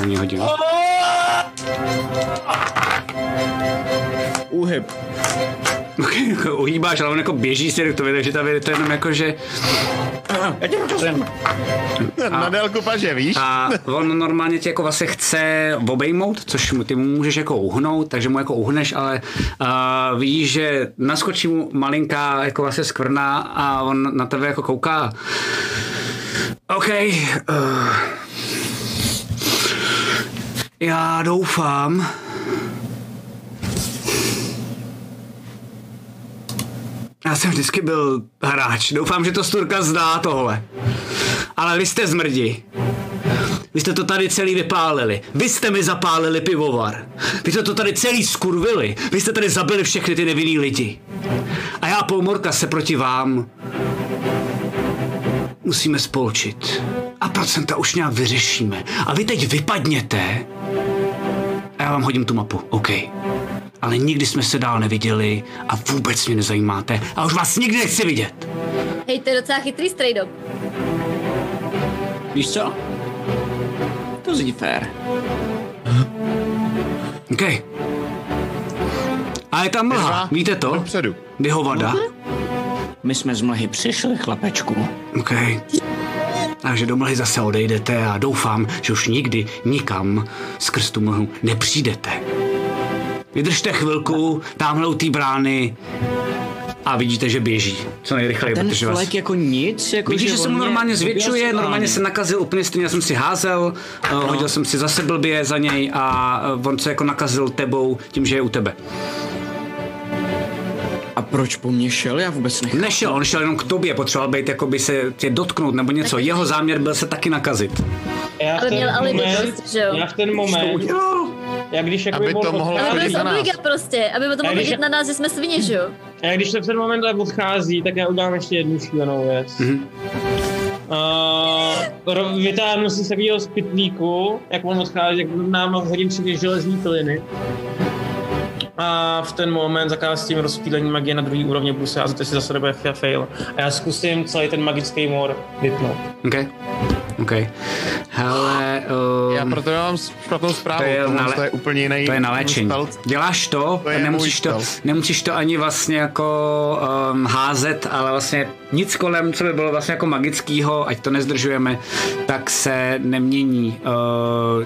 Okay, jako uhýbáš, ale on jako běží si k tobě, takže ta věc to je jenom jako, že... Já tě nakazím. Na délku paže, víš? A on normálně tě jako vlastně chce obejmout, což mu, ty mu můžeš jako uhnout, takže mu jako uhneš, ale uh, vidíš, že naskočí mu malinká jako vlastně skvrna a on na tebe jako kouká. OK. Uh, já doufám, Já jsem vždycky byl hráč. Doufám, že to Sturka zdá tohle. Ale vy jste zmrdi. Vy jste to tady celý vypálili. Vy jste mi zapálili pivovar. Vy jste to tady celý skurvili. Vy jste tady zabili všechny ty nevinný lidi. A já, Polmorka, se proti vám musíme spolčit. A procenta už nějak vyřešíme. A vy teď vypadněte a já vám hodím tu mapu, OK. Ale nikdy jsme se dál neviděli a vůbec mě nezajímáte a už vás nikdy nechci vidět. Hej, to je docela chytrý stray dog. Víš co? To zní fér. OK. A je tam mlha, Dva víte to? Dopředu. Vyhovada. My jsme z mlhy přišli, chlapečku. OK. Takže do mlhy zase odejdete a doufám, že už nikdy nikam skrz tu mlhu nepřijdete. Vydržte chvilku, tamhle u té brány a vidíte, že běží. Co nejrychleji, Ten protože vás... jako nic, jako Vidíš, že se mu normálně zvětšuje, normálně se nakazil úplně stejně, já jsem si házel, no. hodil jsem si zase blbě za něj a eh, on se jako nakazil tebou tím, že je u tebe. A proč po mně šel? Já vůbec nechápu. Nešel, on šel jenom k tobě, potřeboval být jako by se tě dotknout nebo něco. Jeho záměr byl se taky nakazit. Já v Ale ten měl alibi moment, dost, že jo? já v ten moment, já když jakoby Aby to mohlo chodit na nás. prostě, aby to A mohl když- vidět na nás, že jsme svině, že jo? A já když se v ten moment odchází, tak já udělám ještě jednu šílenou věc. Mhm. Uh, vytáhnu si z takového pytlíku, jak on odchází, jak nám hodím tři železní piliny. A v ten moment zakástím rozptýlení magie na druhý úrovni, budu se házet, jestli zase nebude fa- fail. A já zkusím celý ten magický mor vypnout. OK. OK. Hele, Já um, proto mám špatnou zprávu. to je na le- to je úplně jiný to je na léčení. Děláš to, To nemusíš, to, nemusíš to ani vlastně jako um, házet, ale vlastně nic kolem, co by bylo vlastně jako magického, ať to nezdržujeme, tak se nemění. Uh,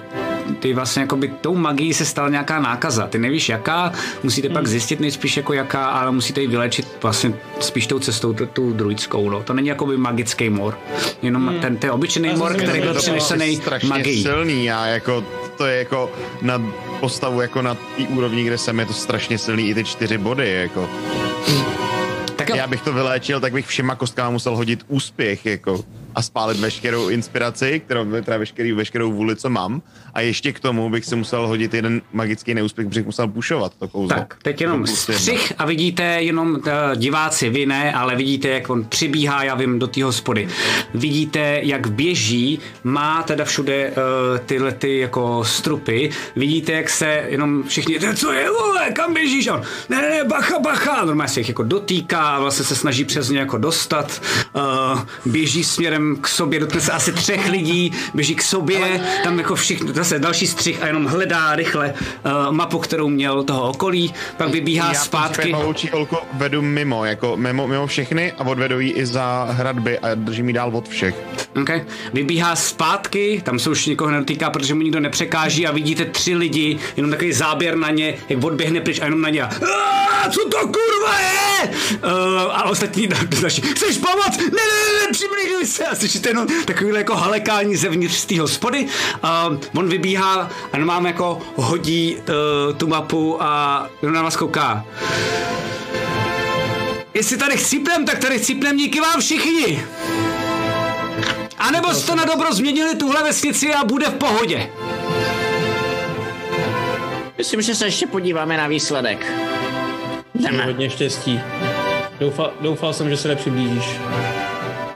ty vlastně jako by tou magií se stala nějaká nákaza. Ty nevíš jaká, musíte Hmm. pak zjistit nejspíš jako jaká, ale musíte ji vylečit vlastně spíš tou cestou, tu, tu druidskou. No. To není jako by magický mor. Jenom ten, ten obyčejný Já mor, který byl přinesený magií. silný a jako to je jako na postavu jako na té úrovni, kde jsem, je to strašně silný i ty čtyři body, jako. Já bych to vyléčil, tak bych všema kostkama musel hodit úspěch, jako. A spálit veškerou inspiraci, kterou, teda veškerý, veškerou vůli, co mám. A ještě k tomu bych si musel hodit jeden magický neúspěch, protože bych musel pušovat to kouzlo. Tak, teď jenom jedna. střih a vidíte jenom uh, diváci, vy ne, ale vidíte, jak on přibíhá, já vím, do té hospody. Vidíte, jak běží, má teda všude uh, tyhle ty jako strupy. Vidíte, jak se jenom všichni, "To co je, vole, kam běžíš? A On, ne, ne, ne, bacha, bacha. Normálně se jich jako dotýká, vlastně se snaží přes ně jako dostat. Uh, běží směrem k sobě, dotkne se asi třech lidí, běží k sobě, tam jako všichni, zase další střih a jenom hledá rychle uh, mapu, kterou měl toho okolí, pak vybíhá Já zpátky. pavoučí holku vedu mimo, jako mimo, mimo všechny a odvedu ji i za hradby a držím ji dál od všech. Okay. Vybíhá zpátky, tam se už nikoho nedotýká, protože mu nikdo nepřekáží a vidíte tři lidi, jenom takový záběr na ně, jak odběhne pryč a jenom na ně. a, "Aaa, Co to kurva je? Uh, a ostatní další. Chceš pomoct? Ne, ne, ne, ne přibližuj se. A slyšíte jenom takovýhle jako halekání zevnitř z té hospody. Uh, on vybíhá a mám jako hodí uh, tu mapu a jenom na vás kouká. Jestli tady chcípnem, tak tady chcípnem díky vám všichni. A nebo jste na dobro změnili tuhle vesnici a bude v pohodě. Myslím, že se ještě podíváme na výsledek. Jdeme. hodně štěstí. Doufal, doufal jsem, že se nepřiblížíš.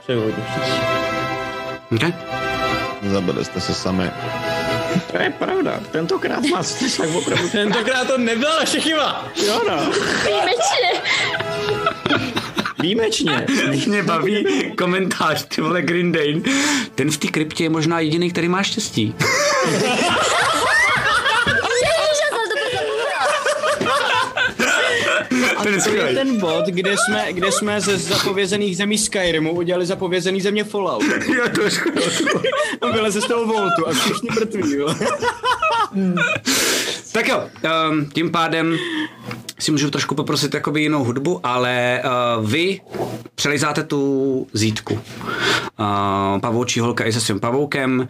Přeju hodně štěstí. Okay. Zabili jste se sami. To je pravda. Tentokrát vás tak opravdu... Tentokrát to nebyla naše chyba. Jo no. Výjimečně. Výjimečně. Mě baví komentář, ty vole Green Dane. Ten v té kryptě je možná jediný, který má štěstí. Ježiš, já jsem to zapomněla. Ten je To je ten bod, kde jsme, kde jsme ze zapovězených zemí Skyrimu udělali zapovězený země Fallout. Jo, trošku. On vyleze z toho voltu a všichni mrtví, jo. Tak jo, um, tím pádem si můžu trošku poprosit jakoby jinou hudbu, ale uh, vy přelizáte tu zítku. Uh, pavoučí holka i se svým pavoukem.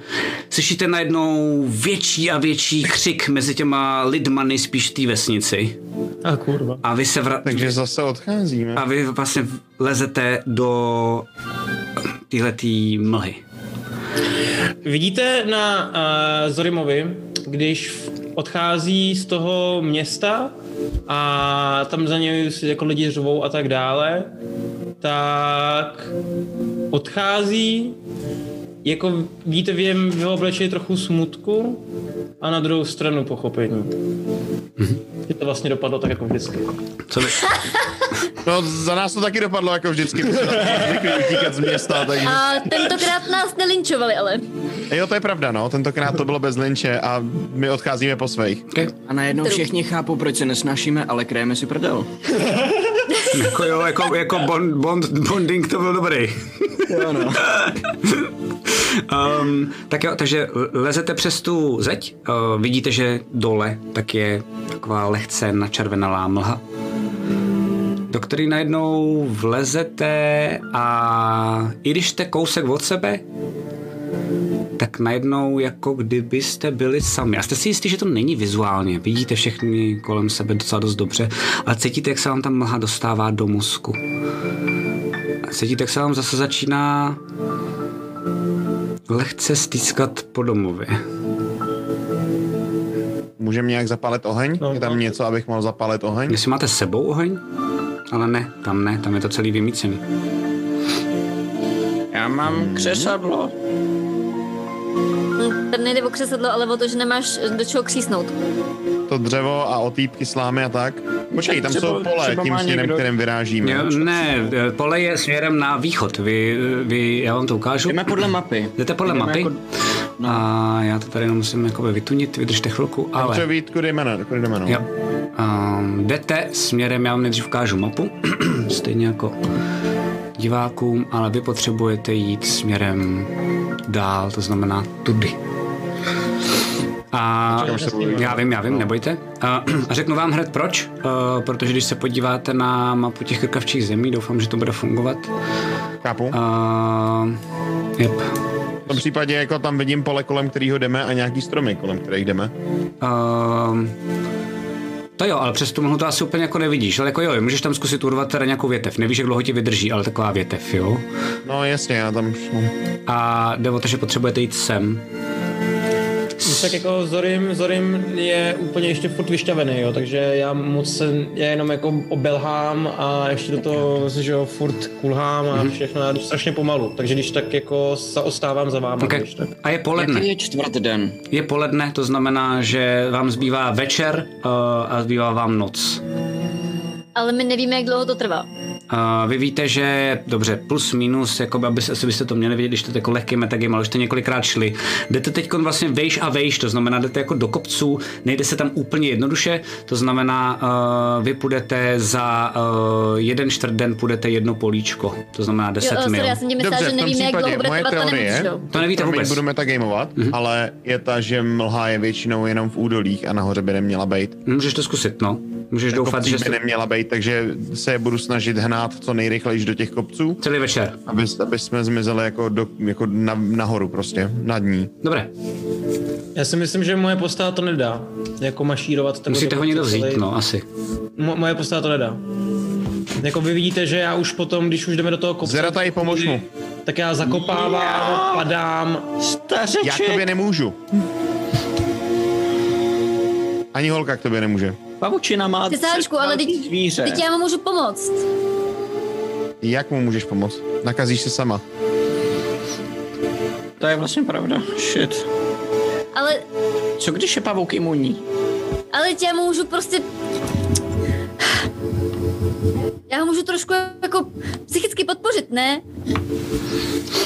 Slyšíte najednou větší a větší křik mezi těma lidma nejspíš v té vesnici. A kurva. A vy se vra- Takže zase odcházíme. a vy vlastně lezete do téhletý mlhy. Vidíte na uh, Zorimovi, když odchází z toho města a tam za něj si jako lidi řvou a tak dále, tak odchází, jako vidíte v jem v jeho obličeji trochu smutku a na druhou stranu pochopení. Že to vlastně dopadlo tak jako vždycky. Co vy? No, za nás to taky dopadlo jako vždycky. Utíkat z města, takže... A tentokrát nás nelinčovali, ale. Jo, to je pravda, no. Tentokrát to bylo bez linče a my odcházíme po svých. A najednou všichni chápou, proč se nesnašíme, ale krajeme si prdel. Jako jo, jako, jako bond, bond, bonding to byl dobrý. Jo no. Um, tak jo, takže lezete přes tu zeď, uh, vidíte, že dole tak je taková lehce načervenalá mlha, do který najednou vlezete a i když jste kousek od sebe, tak najednou jako kdybyste byli sami. A jste si jistí, že to není vizuálně. Vidíte všechny kolem sebe docela dost dobře, ale cítíte, jak se vám ta mlha dostává do mozku. A cítíte, jak se vám zase začíná lehce stýskat po domově. Můžeme nějak zapálit oheň? No, je tam no. něco, abych mohl zapálit oheň? Jestli máte s sebou oheň? Ale ne, tam ne, tam je to celý vymícený. Já mám křesadlo. Hm, Tady nejde o křesadlo, ale o to, že nemáš do čeho křísnout. To dřevo a otýpky slámy a tak? Počkej, tam Třeba- jsou pole tím směrem, někdo- kterým vyrážíme. Jo, ne, pole je směrem na východ. Vy, vy, já vám to ukážu. Jdeme podle mapy. Jdete podle Jdeme mapy? jako- A já to tady jenom musím jakoby vytunit, vydržte chvilku, Ale... ale... Třeba vít, kudy jdeme, kudy jdeme, no. Jo. Um, jdete směrem, já vám nejdřív ukážu mapu, stejně jako divákům, ale vy potřebujete jít směrem dál, to znamená tudy. A já vím, já vím, nebojte. A, a řeknu vám hned proč, uh, protože když se podíváte na mapu těch krkavčích zemí, doufám, že to bude fungovat. Chápu. Uh, yep. V tom případě jako tam vidím pole, kolem kterého jdeme a nějaký stromy, kolem kterých jdeme. Uh, To jo, ale přes tu to asi úplně jako nevidíš, ale jako jo, můžeš tam zkusit urvat teda nějakou větev. Nevíš, jak dlouho ti vydrží, ale taková větev, jo. No jasně, já tam... No. A jde o to, že potřebujete jít sem. Tak jako Zorim, Zorim je úplně ještě furt vyšťavený, jo, takže já moc se, já jenom jako obelhám a ještě do toho, že jo, furt kulhám a všechno, já jdu strašně pomalu, takže když tak jako zaostávám za vámi, Okay. když tak. A je poledne. Jaký je čtvrt den? Je poledne, to znamená, že vám zbývá večer uh, a zbývá vám noc. Ale my nevíme, jak dlouho to trvá. Uh, vy víte, že dobře, plus minus, jako aby, asi byste to měli vědět, když to jako lehký metagame, ale už jste několikrát šli. Jdete teď vlastně vejš a vejš, to znamená, jdete jako do kopců, nejde se tam úplně jednoduše, to znamená, uh, vy půjdete za uh, jeden čtvrt den, půjdete jedno políčko, to znamená 10 Jo, oh, mil. já jsem tím myslela, Dobře, že v tom nevíme, jak případě dlouho bude trvat teorie, jo? To nevíte vůbec. budu metagamovat, mm-hmm. ale je ta, že mlha je většinou jenom v údolích a nahoře by neměla být. Můžeš to zkusit, no. Můžeš Jako doufat, že by jste... neměla být, takže se budu snažit hnát co nejrychleji do těch kopců, Celý večer. aby, aby jsme zmizeli jako, do, jako na, nahoru prostě, nad ní. Dobré, Já si myslím, že moje postava to nedá, jako mašírovat. musíte ho někdo vzít, no, asi. Mo- moje postava to nedá. Jako vy vidíte, že já už potom, když už jdeme do toho kopce, Zerataj, pomož mu. tak já zakopávám, padám. Já Stařeček! k tobě nemůžu. Ani holka k tobě nemůže. Pavučina má Cesáčku, ale teď, teď já mu můžu pomoct. Jak mu můžeš pomoct? Nakazíš se sama. To je vlastně pravda. Shit. Ale, Co když je pavouk imunní? ale já mu můžu prostě... Já ho můžu trošku jako psychicky podpořit, ne?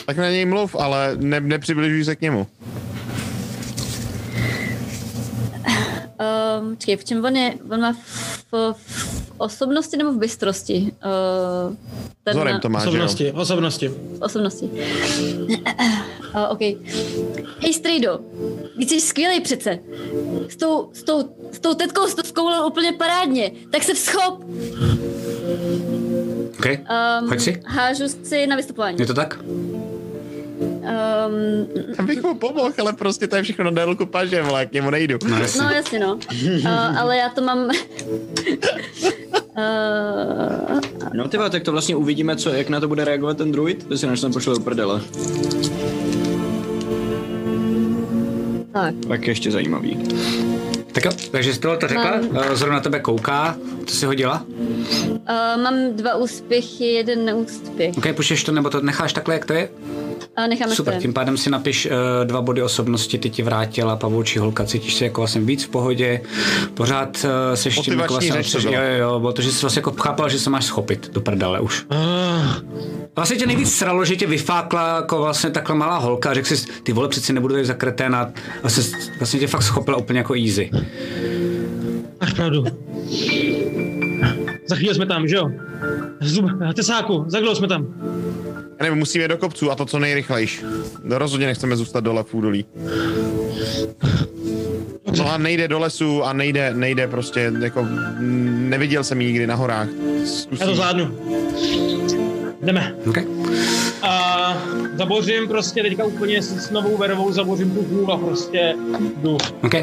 Tak na něj mluv, ale ne, nepřibližuj se k němu. Um, čekaj, v čem on je? On má v, v, v osobnosti nebo v bystrosti? Uh, ten Zorem na- to máš, že jo? Osobnosti, osobnosti. v osobnosti. uh, OK. Hej, Strejdo, ty jsi skvělej přece. S tou, s tou, s tou tetkou jsi to zkoulal úplně parádně. Tak se vzchop. OK, Um, Hoď si. Hážu si na vystupování. je to tak? Um, Abych mu pomohl, ale prostě to je všechno na délku paže, vole, k němu nejdu. No, jasně. no jasně no. Uh, ale já to mám... uh, No ty tak to vlastně uvidíme, co, jak na to bude reagovat ten druid, to si než tam pošle do prdele. tak. Tak ještě zajímavý. Tak jo, takže jsi tohle to řekla, Mám. uh, zrovna tebe kouká, co jsi hodila? Uh, mám dva úspěchy, jeden neúspěch. OK, pušeš to, nebo to necháš takhle, jak to je? Uh, necháme Super, tím pádem si napiš uh, dva body osobnosti, ty ti vrátila pavoučí holka, cítíš se jako vlastně víc v pohodě, pořád uh, seš tím jako Motivační vlastně řeč jo, jo, jo, protože jsi vlastně jako chápal, že se máš schopit do prdele už. Ah, Vlastně tě nejvíc sralo, že tě vyfákla jako vlastně takhle malá holka a řekl jsi, ty vole, přeci nebudu tady za kreténa a se, vlastně tě fakt schopila úplně jako easy. máš pravdu. Za chvíli jsme tam, že jo? Zub, tesáku, za chvíli jsme tam. Já nevím, musíme do kopců a to co nejrychlejš. No rozhodně nechceme zůstat dole v údolí. No a nejde do lesu a nejde, nejde prostě, jako neviděl jsem ji nikdy na horách. Zkusí. Já to zvládnu. Jdeme. Okay? A zabořím prostě teďka úplně s, novou vervou, zabořím tu hůl a prostě jdu. OK,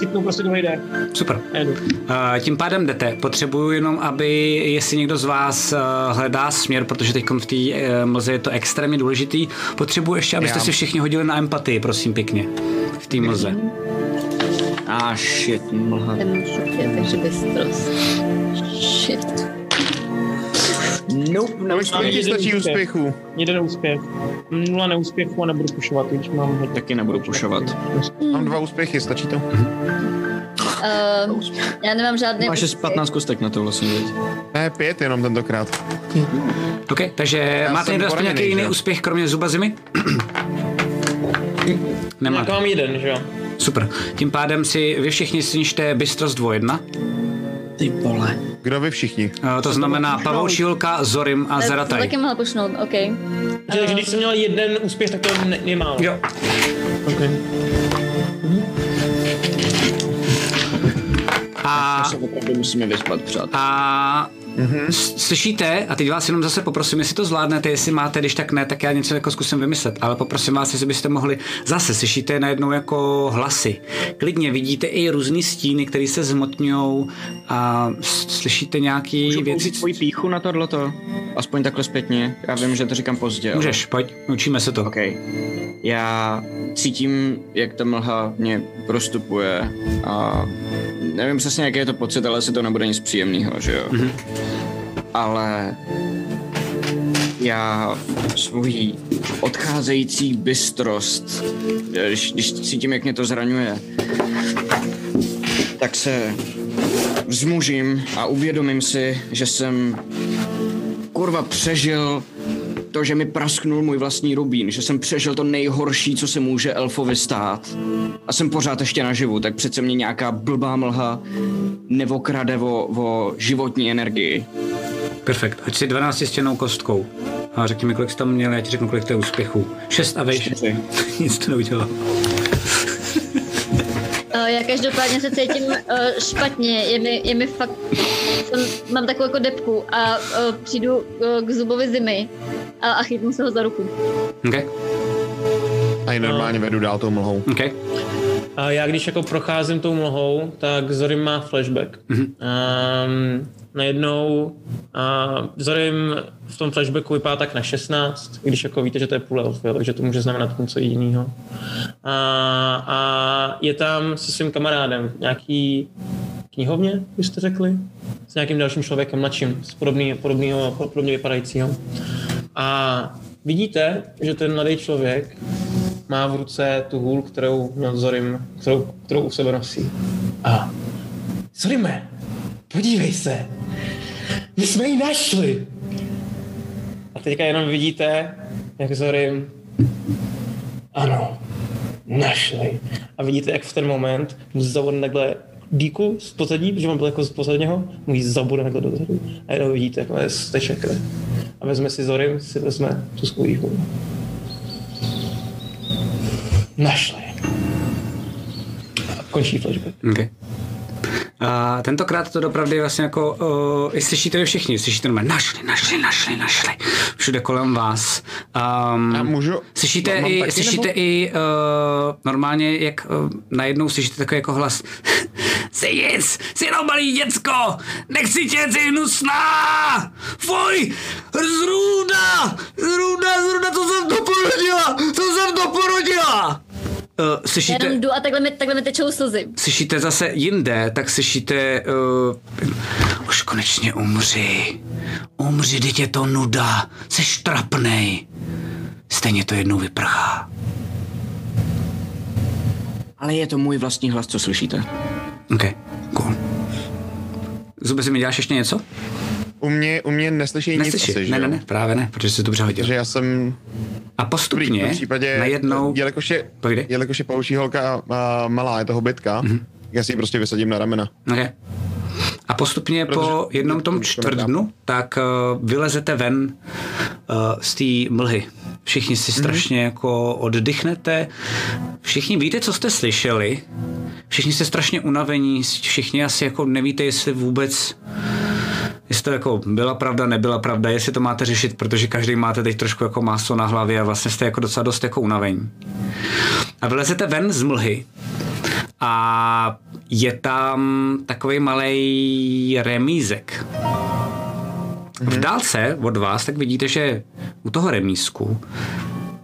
Chytnu prostě druhý dech super. a jedu. Uh, tím pádem jdete. Potřebuju jenom, aby, jestli někdo z vás uh, hledá směr, protože teď v té uh, mlze je to extrémně důležitý, potřebuji ještě, abyste Já. si všichni hodili na empatii, prosím pěkně. V té mlze. A ah, shit, mlha. Ten takže bystrost. Shit. Nope, Kolik Mám stačí úspěch. úspěchů? Jeden úspěch. Nula neúspěchů a nebudu pušovat, když mám hodně. Taky nebudu pušovat. Mám dva úspěchy, stačí to? Uh, já nemám žádný Máš úspěch. 15 kostek na to vlastně, věď. Ne, pět jenom tentokrát. OK, takže máte jsem někdo aspoň nějaký jiný úspěch, kromě zuba zimy? Tak Nemáte. mám jeden, že jo? Super. Tím pádem si vy všichni snižte bystrost 2-1. Ty vole. Kdo vy všichni? Uh, to znamená Pavoučí holka, Zorim a To Zarataj. taky mohla pošnout, OK. Takže když jsem měl jeden úspěch, tak to ne- je málo. Jo. Okay. A My se opravdu musíme vyspat, přát. a s- slyšíte, a teď vás jenom zase poprosím, jestli to zvládnete, jestli máte, když tak ne, tak já něco jako zkusím vymyslet, ale poprosím vás, jestli byste mohli, zase slyšíte najednou jako hlasy. Klidně vidíte i různý stíny, které se zmotňují a slyšíte nějaký Můžu věci. svoji píchu na tohleto? Aspoň takhle zpětně. Já vím, že to říkám pozdě. ale- Můžeš, pojď, učíme se to. OK. Já cítím, jak ta mlha mě prostupuje a nevím přesně, jaký je to pocit, ale asi to nebude nic příjemného, že jo? Mm-hmm. Ale já svoji odcházející bystrost, když, když cítím, jak mě to zraňuje, tak se vzmužím a uvědomím si, že jsem kurva přežil to, že mi prasknul můj vlastní rubín, že jsem přežil to nejhorší, co se může elfovi stát. A jsem pořád ještě naživu, tak přece mě nějaká blbá mlha nevokrade o, o životní energii. Perfekt. Hoď si 12 stěnou kostkou. A řekni mi, kolik jsi tam měl, já ti řeknu, kolik to je úspěchů. 6 a vejš. Nic to neudělal. Uh, já každopádně se cítím uh, špatně, je mi, je mi fakt, jsem, mám takovou jako depku a uh, přijdu uh, k zubovi zimy a, a chytnu se ho za ruku. OK, A i normálně vedu dál tou mlhou. OK. A já když jako procházím tou mlhou, tak Zorim má flashback. Mm-hmm. Um, najednou a Zorim v tom flashbacku vypadá tak na 16, když jako víte, že to je půl elf, jo, takže to může znamenat něco jiného. A, a je tam se svým kamarádem nějaký knihovně, byste řekli, s nějakým dalším člověkem mladším, z podobný, podobnýho, podobně vypadajícího. A vidíte, že ten mladý člověk má v ruce tu hůl, kterou měl Zorim, kterou, kterou u sebe nosí. A Zorime, podívej se, my jsme ji našli. A teďka jenom vidíte, jak Zorim, ano, našli. A vidíte, jak v ten moment zabude takhle díku z pozadí, protože on byl jako z pozadního, mu ji zabude takhle dozadu. A jenom vidíte, jak je steče krev. A vezme si Zorim, si vezme tu svou hůl. Našli. A končí flashback. Okay. A tentokrát to dopravdy je vlastně jako, uh, i slyšíte vy všichni, slyšíte normálně, našli, našli, našli, našli, všude kolem vás. Um, A můžu- Slyšíte i, taky, slyšíte nebo? i uh, normálně, jak uh, najednou slyšíte takový jako hlas, jsi jis, jsi jenom malý děcko, nechci tě, jsi hnusná, fuj, zrůda, zrůda, zrůda, co jsem to porodila, co jsem to porodila. Uh, Já slyšíte? jenom jdu a takhle mi, takhle mi tečou slzy. slyšíte zase jinde, tak slyšíte uh, už konečně umři. Umři, teď je to nuda. Jsi trapnej. Stejně to jednou vyprchá. Ale je to můj vlastní hlas, co slyšíte. OK, cool. Zuby, si mi děláš ještě něco? U mě, u mě neslyší nic Neslyši? asi, Ne, ne, ne, právě ne, protože jsi to dobře hodil. Že já jsem A v postupně, tom případě, najednou, jelikož je, Povídej. jelikož je pauší holka a malá, je to hobitka, Mhm. mm-hmm. já si ji prostě vysadím na ramena. Okay. A postupně po Protože- jednom tom to čtvrt nedám. dnu, tak uh, vylezete ven uh, z té mlhy. Všichni si strašně jako oddychnete. Všichni víte, co jste slyšeli. Všichni jste strašně unavení. Všichni asi jako nevíte, jestli vůbec jestli to jako byla pravda, nebyla pravda, jestli to máte řešit, protože každý máte teď trošku jako máso na hlavě a vlastně jste jako docela dost jako unavení. A vylezete ven z mlhy a je tam takový malý remízek. V dálce od vás tak vidíte, že u toho remízku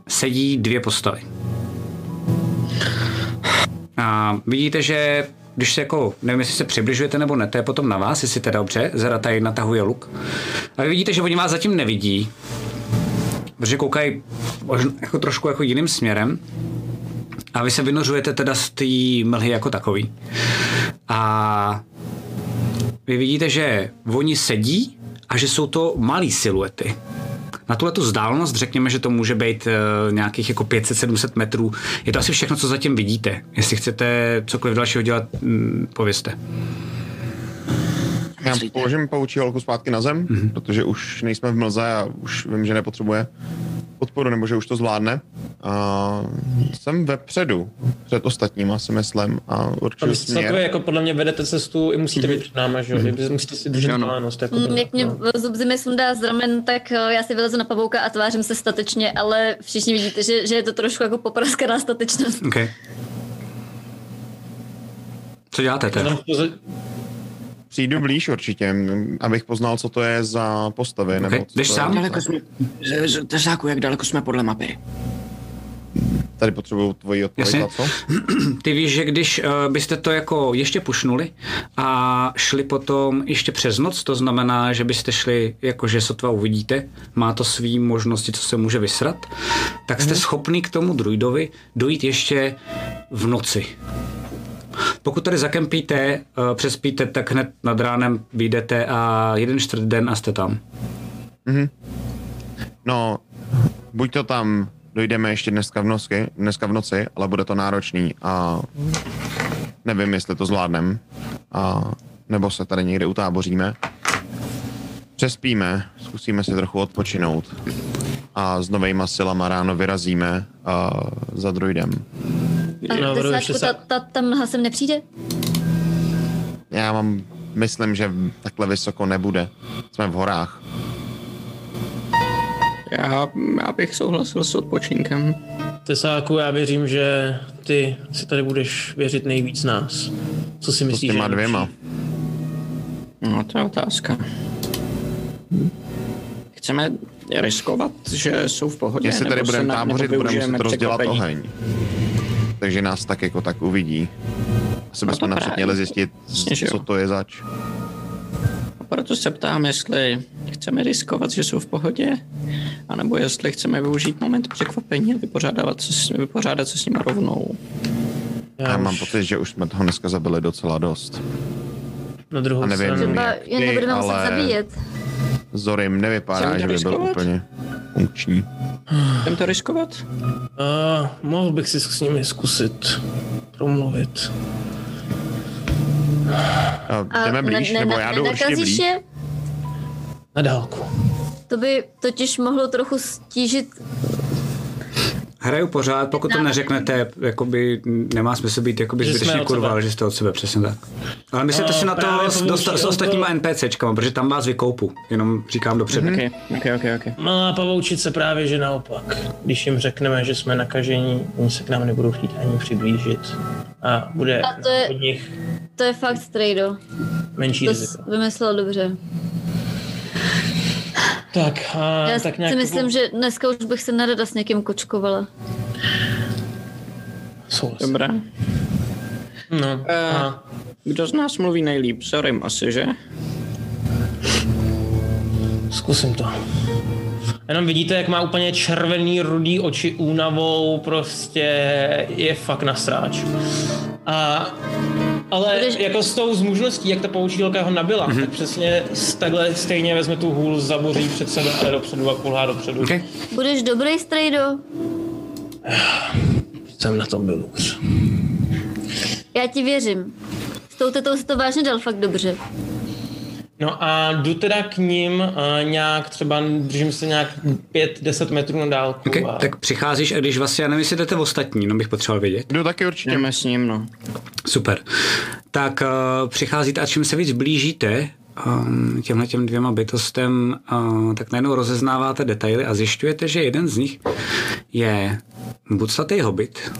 sedí dvě postavy. A vidíte, že když se jako, nevím, jestli se přibližujete nebo ne, to je potom na vás, jestli teda dobře, Zera tady natahuje luk. A vy vidíte, že oni vás zatím nevidí, protože koukají možná jako trošku jako jiným směrem. A vy se vynořujete teda z té mlhy jako takový. A vy vidíte, že oni sedí a že jsou to malé siluety. Na tuhle tu vzdálenost řekněme, že to může být uh, nějakých jako 500-700 metrů. Je to asi všechno, co zatím vidíte. Jestli chcete cokoliv dalšího dělat, mm, povězte. Já položím paučí holku zpátky na zem, Mhm. mm-hmm. protože už nejsme v mlze a už vím, že nepotřebuje. podporu, nebo že už to zvládne. A jsem vepředu, před ostatníma si myslím a určitě vy celkově směr. jako podle mě vedete cestu i musíte být před náma, že jo? Vy musíte si držet vzdálenost. Jako Mm, Jak mě zub mi sundá z ramen, tak eh, já si vylezu na pavouka a tvářím se statečně, ale všichni vidíte, že, že je to trošku jako popraskaná statečnost. OK. Co děláte teď? Přijdu blíž určitě, abych poznal, co to je za postavy. Nebo Ok, co jdeš to sám? Je. Daleko jsme, z- z- Tezáku, jak daleko jsme podle mapy? Tady potřebuju tvoji odpověď Jasně. na co? Ty víš, že když uh, byste to jako ještě pušnuli a šli potom ještě přes noc, to znamená, že byste šli, jakože sotva uvidíte, má to svý možnosti, co se může vysrat, tak jste schopný k tomu druidovi dojít ještě v noci. Pokud tady zakempíte, uh, přespíte, tak hned nad ránem vyjdete a jeden čtvrt den a jste tam. No, buď to tam dojdeme ještě dneska v, noci, dneska v noci, ale bude to náročný a nevím, jestli to zvládnem. A nebo se tady někde utáboříme. Přespíme, zkusíme si trochu odpočinout a s novejma silama ráno vyrazíme a za druidem. A No, se- ta, ta, ta mlha sem nepřijde? Já mám, myslím, že takhle vysoko nebude. Jsme v horách. Já, já bych souhlasil s odpočinkem. Tesáku, já věřím, že ty si tady budeš věřit nejvíc nás. Co si s myslíš? že těma dvěma? No, to je otázka. Chceme riskovat, že jsou v pohodě? Jestli tady budeme tábořit, budeme muset rozdělat oheň. Takže nás tak jako tak uvidí. Asi No bychom napřed měli zjistit, co to je zač. A proto se ptám, jestli chceme riskovat, že jsou v pohodě, anebo jestli chceme využít moment překvapení a vypořádat se, s- vypořádat se s nimi rovnou. Já, Já už mám pocit, že už jsme toho dneska zabili docela dost. na druhou a nevím, stranu. Jak je ty, nebudeme muset ale- zabíjet. Zorim nevypadá, že by byl riskovat? úplně funkční. Chceme to riskovat? Uh, mohl bych si s nimi zkusit promluvit. A A jdeme blíž, ne- ne- nebo já jdu určitě blíž. je? Na dálku. To by totiž mohlo trochu stížit Hraju pořád, pokud to neřeknete, jakoby nemá smysl být jakoby zbytečně kurva, ale že jste od sebe, přesně tak. Ale myslete No, si na to s, dosta, s ostatníma NPCčkama, protože tam vás vykoupu, jenom říkám dopředu. Ok, ok, ok, ok. Malá pavoučice právě, že naopak. Když jim řekneme, že jsme nakažení, oni se k nám nebudou chtít ani přiblížit. A bude A to je- od nich To je fakt strejdo. menší To riziko. vymyslel dobře. Tak, a Já tak nějak... si myslím, že dneska už bych se nerada s někým kočkovala. Souhlasím. Dobré. No, Eh, a Kdo z nás mluví nejlíp? Sorim asi, že? zkusím to. Jenom vidíte, jak má úplně červený, rudý oči únavou, prostě je fakt na sráč. A ale Budeš- jako s tou zmužností, jak ta poučílka ho nabila, mm-hmm. tak přesně s- takhle stejně vezme tu hůl, zaboří před sebe a jde dopředu a kulhá dopředu. Okay. Budeš dobrý strejdo? Jsem na tom byl hůř. Já ti věřím. S tou tetou si to vážně dal fakt dobře. No a jdu teda k ním a nějak třeba, držím se nějak 5-10 metrů na dálku. Okay. A... Tak přicházíš a když vlastně, já nevím, jestli jdete ostatní, no bych potřeboval vědět. Jdu taky určitě. Jdeme s ním, no. Super. Tak uh, přicházíte a čím se víc blížíte um, těmhle těm dvěma bytostem, uh, tak najednou rozeznáváte detaily a zjišťujete, že jeden z nich je buclatý hobit,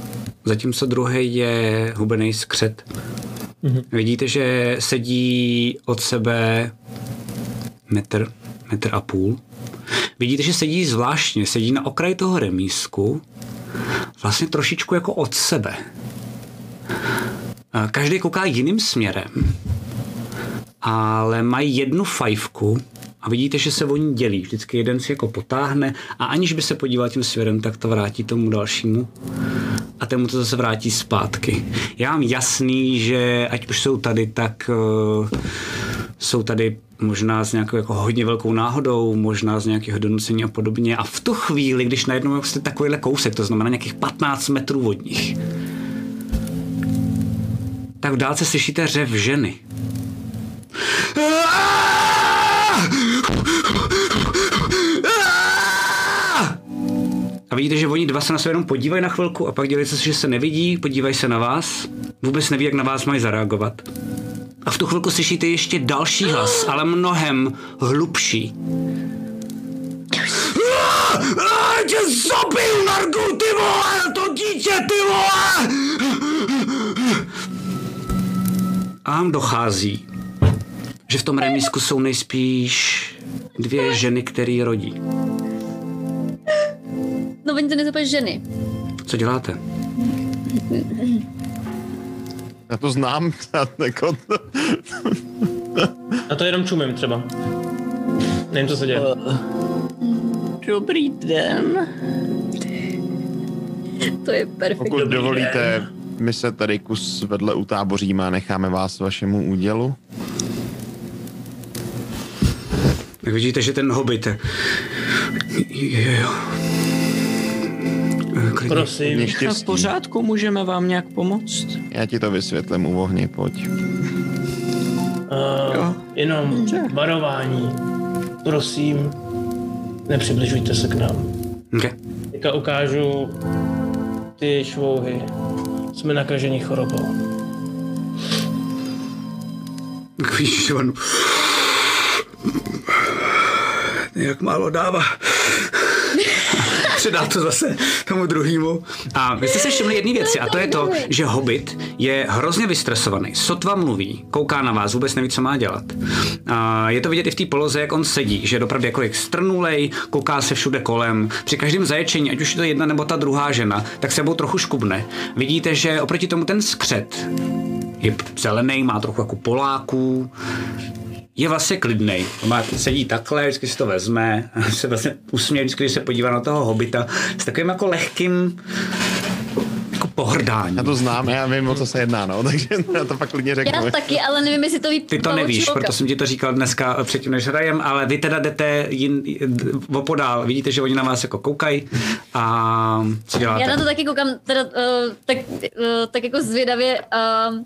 zatímco druhý je hubený skřet. Mm-hmm. Vidíte, že sedí od sebe metr, metr a půl. Vidíte, že sedí zvláštně, sedí na okraji toho remísku, vlastně trošičku jako od sebe. A Každý kouká jiným směrem, ale mají jednu fajfku a vidíte, že se oni dělí. Vždycky jeden si jako potáhne a aniž by se podíval tím směrem, tak to vrátí tomu dalšímu a ten mu to zase vrátí zpátky. Já mám jasný, že ať už jsou tady, tak uh, jsou tady možná s nějakou jako hodně velkou náhodou, možná z nějakého donucení a podobně. A v tu chvíli, když najednou jste takovýhle kousek, to znamená nějakých 15 metrů od nich, tak v dálce slyšíte řev ženy. Vidíte, že oni dva se na sebe jenom podívají na chvilku a pak dělají se, že se nevidí, podívají se na vás, vůbec neví, jak na vás mají zareagovat. A v tu chvilku slyšíte ještě další hlas, ale mnohem hlubší. A, tě zabiju, Nargu, ty vole, to dítě, ty vole! A vám dochází, že v tom remísku jsou nejspíš dvě ženy, které rodí. No oni to nejsou ženy. Co děláte? Já to znám. Já jako, A to jenom čumím třeba. Nevím, co se děje. Dobrý den. To je perfektní. pokud dovolíte, my se tady kus vedle utáboříme a necháme vás vašemu údělu. Tak vidíte, že ten hobit... Jo, jo. Klidně. Prosím. V pořádku, můžeme vám nějak pomoct? Já ti to vysvětlím u ohně, pojď. Uh, jenom varování. Prosím, nepřibližujte se k nám. Okay. Teďka ukážu ty švouhy. Jsme nakaženi chorobou. Tak vidíš, že on... Jak málo dává. Předá to zase tomu druhému. A vy jste si všimli jedné věci, a to je to, že Hobbit je hrozně vystresovaný. Sotva mluví, kouká na vás, vůbec neví, co má dělat. A je to vidět i v té poloze, jak on sedí, že je opravdu jako jak strnulej, kouká se všude kolem. Při každém zaječení, ať už je to jedna nebo ta druhá žena, tak sebou trochu škubne. Vidíte, že oproti tomu ten skřet je zelený, má trochu jako poláků, je vlastně klidnej. On má, sedí takhle, vždycky si to vezme, se vlastně usměje, vždycky, když se podívá na toho hobita, s takovým jako lehkým jako pohrdání. Já to znám, já vím, o co se jedná, no, takže já to pak klidně řeknu. Já taky, ale nevím, jestli to ví Ty to nevíš, Čivolka. proto jsem ti to říkal dneska předtím, než hrajem, ale vy teda jdete jin, opodál, vidíte, že oni na vás jako koukají a co děláte? Já na to taky koukám, teda, uh, tak, uh, tak jako zvědavě uh,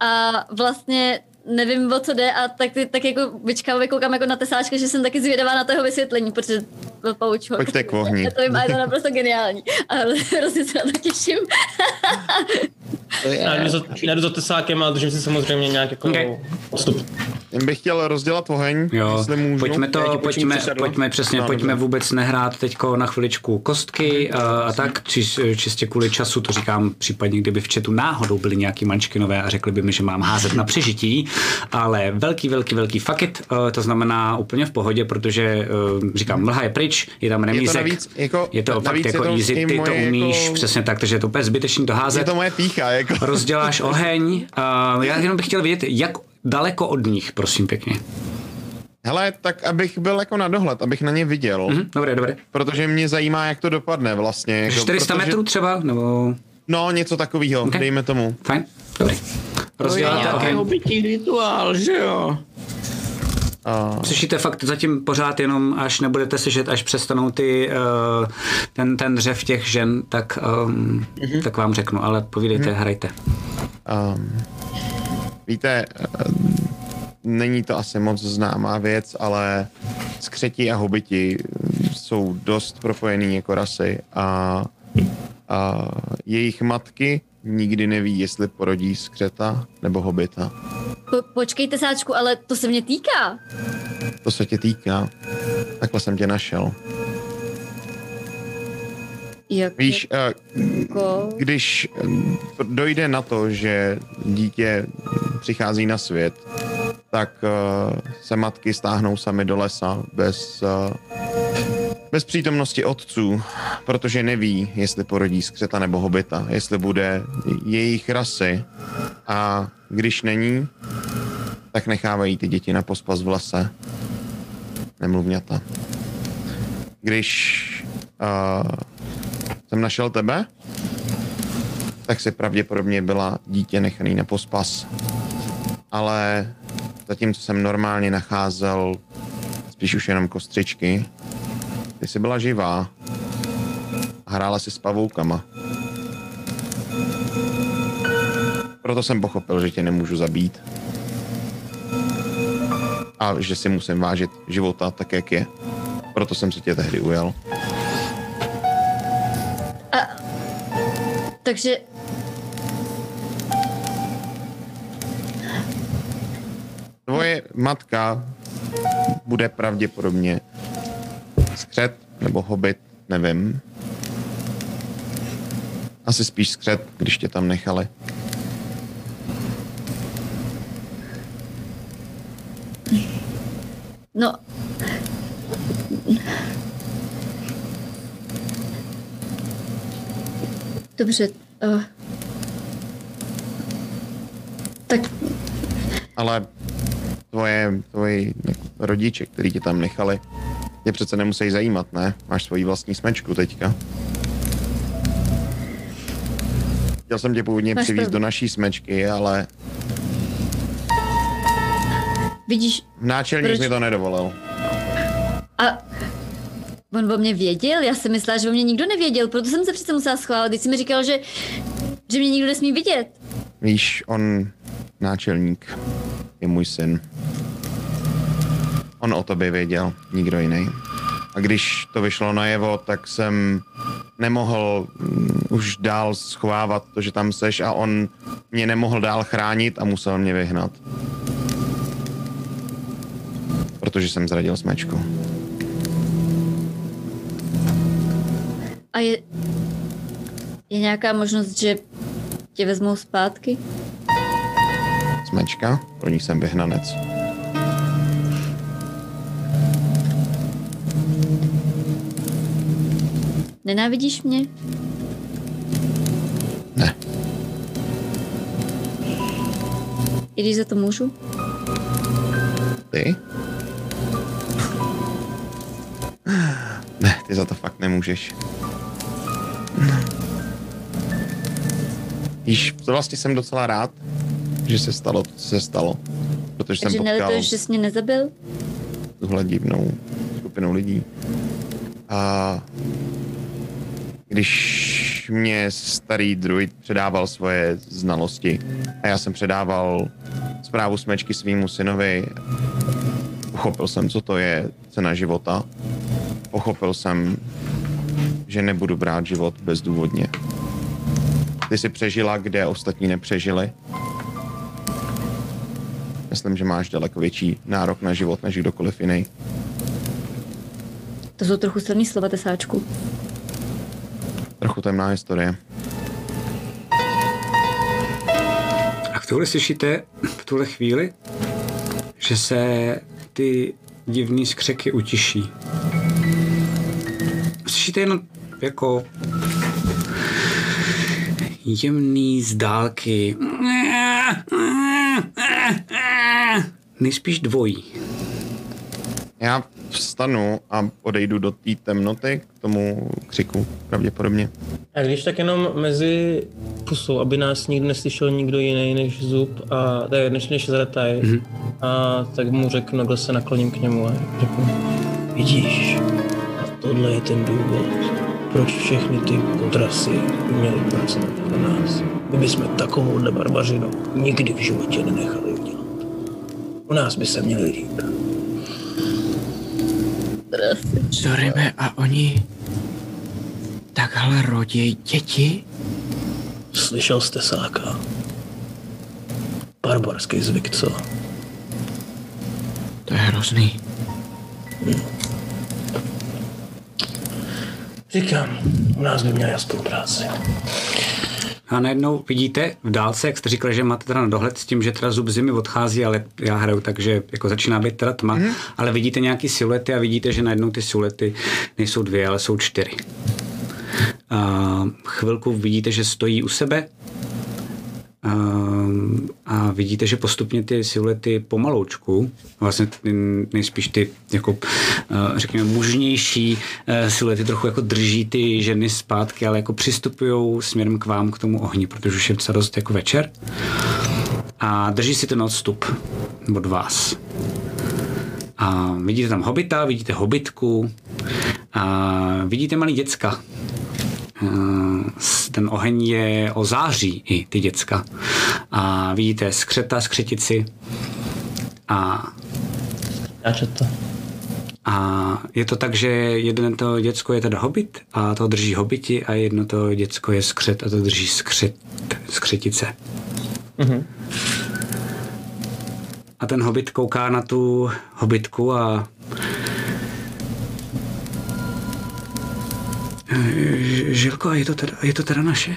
a vlastně nevím, o co jde a tak, tak jako vyčkávě koukám jako na tesáčka, že jsem taky zvědavá na tého vysvětlení, protože pouču. Pojďte k ohni. To je to naprosto geniální. A hrozně se na to těším. Já jdu za, tesákem a držím si samozřejmě nějak jako Ok. odstup. Jen bych chtěl rozdělat oheň, Jo, jestli můžu. pojďme to, pojďme, pojďme přesně, No, pojďme dobře. vůbec nehrát teďko na chviličku kostky a, a tak, či, čistě kvůli času, to říkám případně, kdyby v chatu náhodou byli nějaký mančkinové a řekli by mi, že mám házet na přežití, ale velký, velký, velký fuck it, eh, to znamená úplně v pohodě, protože eh, říkám, mlha je pryč, je tam remízek, navíc jako- je to fakt je jako to easy, ty to umíš, jako- přesně tak, takže je to úplně zbytečný to házet Je to moje pícha, jako. rozděláš oheň. Uh, já jenom bych chtěl vědět, jak daleko od nich, prosím pěkně. Hele, tak abych byl jako na dohled, abych na ně viděl, Hm, dobré, dobré. protože mě zajímá, jak to dopadne vlastně. Jako, 400 protože, metrů třeba? Nebo... No, něco takového, Ok. okay. dejme tomu. Fajn, dobrý. To je Rozděláte nějaký hobití rituál, že jo? Uh, Slyšíte fakt zatím pořád jenom, až nebudete slyšet, až přestanou ty, uh, ten, ten řev těch žen, tak, um, Mhm. tak vám řeknu, ale povídejte, hrajte. um, víte, uh, není to asi moc známá věc, ale skřeti a hobiti jsou dost propojený jako rasy a, a jejich matky nikdy neví, jestli porodí skřeta nebo hobita. Po, počkejte sáčku, ale to se mě týká. To se tě týká. Takhle jsem tě našel. Jak, Víš, uh, jako... když eh, dojde na to, že dítě přichází na svět, tak uh, se matky stáhnou sami do lesa bez, bez přítomnosti otců, protože neví, jestli porodí skřeta nebo hobita, jestli bude jejich rasy. A když není, tak nechávají ty děti na pospas v lese. Nemluvňata. Když uh, jsem našel tebe, tak si pravděpodobně byla dítě nechaný na pospas. Ale zatímco jsem normálně nacházel spíš už jenom kostřičky, ty jsi byla živá a hrála si s pavoukama. Proto jsem pochopil, že tě nemůžu zabít. A že si musím vážit života tak, jak je. Proto jsem se tě tehdy ujel. Takže Tvoje matka bude pravděpodobně skřet nebo hobit, nevím. Asi spíš skřet, když tě tam nechali. No. Dobře. Uh. Tak Ale tvoje, tvoji rodiče, který tě tam nechali, tě přece nemusí zajímat, ne? Máš svoji vlastní smečku teďka. Chtěl jsem tě původně Máš pravdu. do naší smečky, ale vidíš, náčelník Proč? mi to nedovolil. a on o mě věděl? Já jsem myslela, že o mě nikdo nevěděl, proto jsem se přece musela schválit. Když jsi mi říkal, že, že mě nikdo nesmí vidět. Víš, on, náčelník, je můj syn. On o tobě věděl, nikdo jiný. A když to vyšlo najevo, tak jsem nemohl mm, už dál schovávat to, že tam seš a on mě nemohl dál chránit a musel mě vyhnat. Protože jsem zradil smečku. A je, je nějaká možnost, že tě vezmou zpátky? Smečka, pro ní jsem vyhnanec. Nenávidíš mě? Ne, I když za to můžu? ty? Ne, ty za to fakt nemůžeš. Víš, to vlastně jsem docela rád, že se stalo to, co se stalo. Protože jsem Takže potkal nelituješ, že jsi mě nezabil? tuhle divnou skupinu lidí. A když mě starý druid předával svoje znalosti a já jsem předával zprávu smečky svýmu synovi, pochopil jsem, co to je cena života. Pochopil jsem, že nebudu brát život bezdůvodně. Ty jsi přežila, kde ostatní nepřežili. Myslím, že máš daleko větší nárok na život než kdokoliv jiný. To jsou trochu silný slova, tesáčku. Trochu temná historie. A v tuhle slyšíte, v tuhle chvíli, že se ty divný skřeky utiší. Slyšíte jenom jako jemný z dálky. Nejspíš dvojí. Já vstanu a odejdu do té temnoty k tomu křiku, pravděpodobně. A když tak jenom mezi pusou, aby nás nikdo neslyšel nikdo jiný než Zub a to než, než Zretaj. Mm-hmm. A tak mu řeknu, takhle se nakloním k němu a řeknu, vidíš, a tohle je ten důvod, proč všechny ty podrasy měly pracovat pro nás. My bychom takovouhle barbařinu nikdy v životě nenechali udělat. U nás by se měli líp. Zorime, a oni takhle rodí děti? Slyšel jste sáka? Barbarský zvyk, co? To je hrozný. Říkám, u nás by měli aspoň práci. A najednou vidíte v dálce, jak jste říkali, že máte teda na dohled s tím, že teda zub zimy odchází, ale já hraju tak, že jako začíná být teda tma, mm. ale vidíte nějaký siluety a vidíte, že najednou ty siluety nejsou dvě, ale jsou čtyři. A chvilku vidíte, že stojí u sebe a, a vidíte, že postupně ty siluety pomaloučku, vlastně nejspíš ty jako eh, řekněme mužnější eh, siluety trochu jako drží ty ženy zpátky, ale jako přistupují směrem k vám, k tomu ohni, protože už je docela dost jako večer a drží si ten odstup od vás. A vidíte tam hobita, vidíte hobitku a vidíte malý děcka. Eh, Ten oheň je o září i ty děcka. A vidíte skřeta, skřetici a to. A je to tak, že jedno to děcko je teda hobit a to drží hobiti a jedno to děcko je skřet a to drží skřet, skřetice. Mhm. A ten hobit kouká na tu hobitku a Žilko, a je to teda, je to teda naše?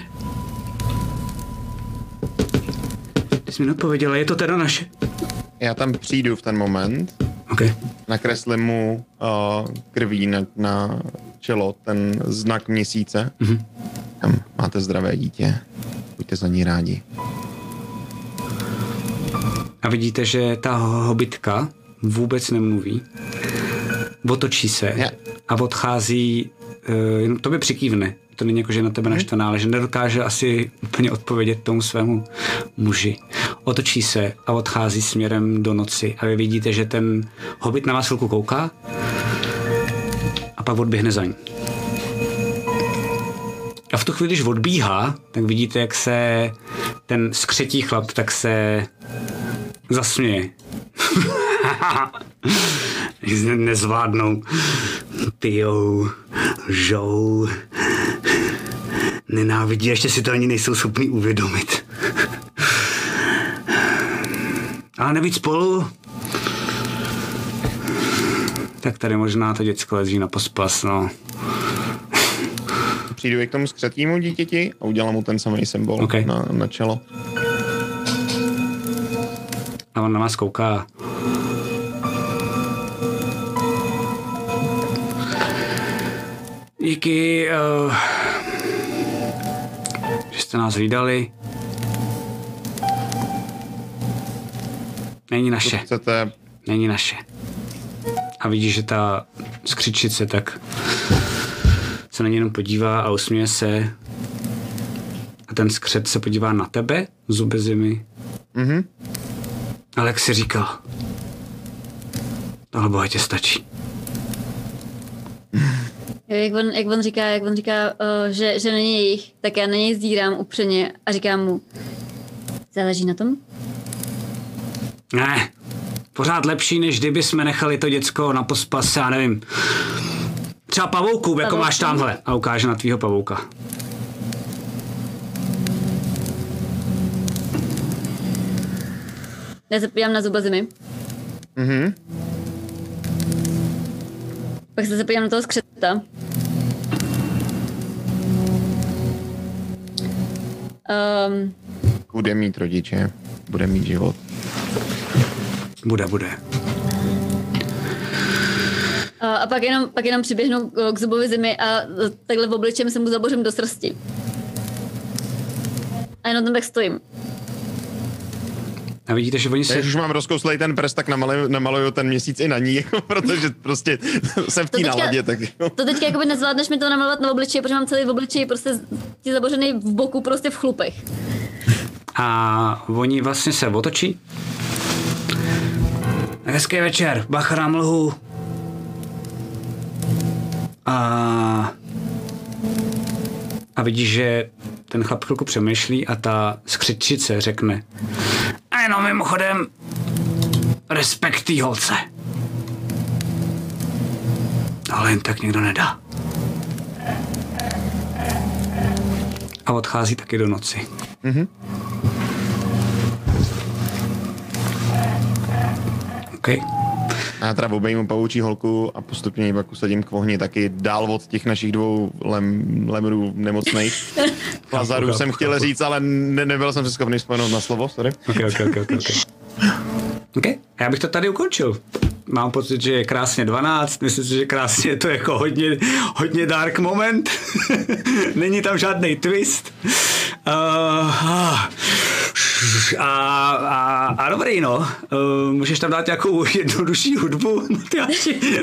Ty jsi mi neodpověděla, je to teda naše? Já tam přijdu v ten moment, OK. nakreslím mu uh, krví na, na čelo ten znak měsíce. Mm-hmm. Tam máte zdravé dítě. Buďte za ní rádi. A vidíte, že ta hobitka vůbec nemluví. Otočí se Já- a odchází, uh, by přikývne. To není jako, že je na tebe naštvaná, ale že nedokáže asi úplně odpovědět tomu svému muži. Otočí se a odchází směrem do noci. A vy vidíte, že ten hobit na vás chvilku kouká a pak odběhne za ní. A v tu chvíli, když odbíhá, tak vidíte, jak se ten skřetí chlap tak se zasměje. Ne- Nezvládnou. Pijou, žou. Nenávidí, ještě si to ani nejsou schopni uvědomit. Ale nevíc spolu. Tak tady možná to děcko leží na pospas, no. Přijdu k tomu skřetímu dítěti a udělám mu ten samý symbol OK. na, na čelo. A on na vás kouká. Díky, uh, že jste nás hlídali. Není naše, Chcete není naše. A vidíš, že ta skřičice tak se na ně jenom podívá a usměje se. A ten skřet se podívá na tebe, zuby zimy. Mhm. Ale jak jsi říkal, tohle bohatě stačí. Jak on, jak on říká, jak on říká uh, že, že není jejich, tak já na něj zdírám upřeně a říkám mu, záleží na tom? Ne, pořád lepší, než kdyby jsme nechali to děcko na pospas, já nevím. Třeba pavouku, jako máš tamhle. A ukáže na tvýho pavouka. Já se podívám na zuba zimy. Mhm. Pak se podívám na toho skřeta. Um, Bude mít rodiče, bude mít život. Bude, bude. a, a pak jenom, pak jenom přiběhnu k- k zubovi zimy a takhle v obličem se mu zabořím do srsti. A jenom tam tak stojím. A vidíte, že oni se... Když už mám rozkouslej ten prst, tak namaluju, namaluju ten měsíc i na ní, jako, protože prostě jsem v té náladě, tak jo. To teďka jakoby nezvládneš mi to namalovat na obličeji, protože mám celý v obličeji prostě ti zabořený v boku, prostě v chlupech. A oni vlastně se otočí. Hezký večer, bacha na mlhu. A... A vidíš, že ten chlap chvilku přemýšlí a ta skřičice řekne jenom mimochodem respekt tý holce. Ale jen tak někdo nedá. A odchází taky do noci. OK. A já teda obejmu pavoučí holku a postupně ji pak usadím k ohni taky dál od těch našich dvou lem, lemrů nemocných. Lazarů chápu, jsem chtěl chápu. říct, ale ne, nebyl jsem si schopný vzpomenout na slovo, sorry. OK, OK, OK, OK. okay. OK, já bych to tady ukončil. Mám pocit, že je krásně 12, myslím si, že krásně je to jako hodně, hodně dark moment. Není tam žádný twist. Uh, a, a, a dobrý, no. Uh, můžeš tam dát nějakou jednodušší hudbu, Matyáši?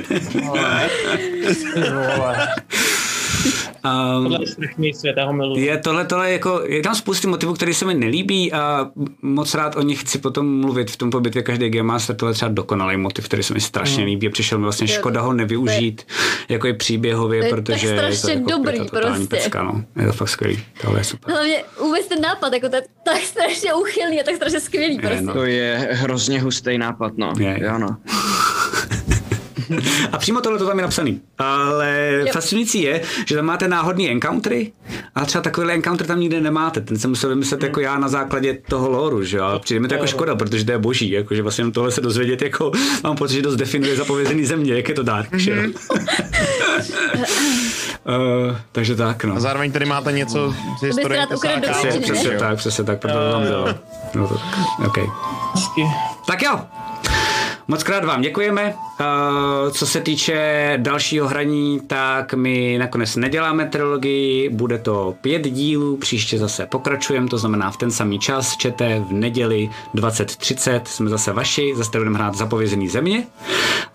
um, Tohle je strašný svět, já ho miluji. je tohle, tohle jako, je tam spousty motivů, které se mi nelíbí a moc rád o nich chci potom mluvit v tom pobytě každý Game Master, tohle je třeba dokonalý motiv, který se mi strašně Hmm. líbí a přišel mi vlastně škoda ho nevyužít jako i příběhově, to je tak protože je to strašně jako dobrý je to totální prostě. Pecka, no. Je to fakt skvělý, tohle je super. Hlavně vůbec ten nápad, jako to je tak strašně úchylný a tak strašně skvělý prostě. no. To je hrozně hustý nápad, no. Je, je. Jo, no. A přímo tohle to tam je napsaný. Ale Jo. fascinující je, že tam máte náhodný encountery a třeba takovýhle encounter tam nikde nemáte. Ten jsem musel vymyslet jako já na základě toho loru, že jo. Přijde mi to jako škoda, protože to je boží, jako, že vlastně jenom tohle se dozvědět, jako mám pocit, že dost definuje zapovězený země, jak je to dark, že jo. Uh, takže tak, no. A zároveň tady máte něco z historie Přesně, tak, přesně tak, proto to tam bylo. No to, okay. Tak jo. Moc krát vám děkujeme. Uh, co se týče dalšího hraní, tak my nakonec neděláme trilogii, bude to pět dílů, příště zase pokračujeme, to znamená v ten samý čas, čete v neděli 20.30, jsme zase vaši, zase budeme hrát zapovězený země.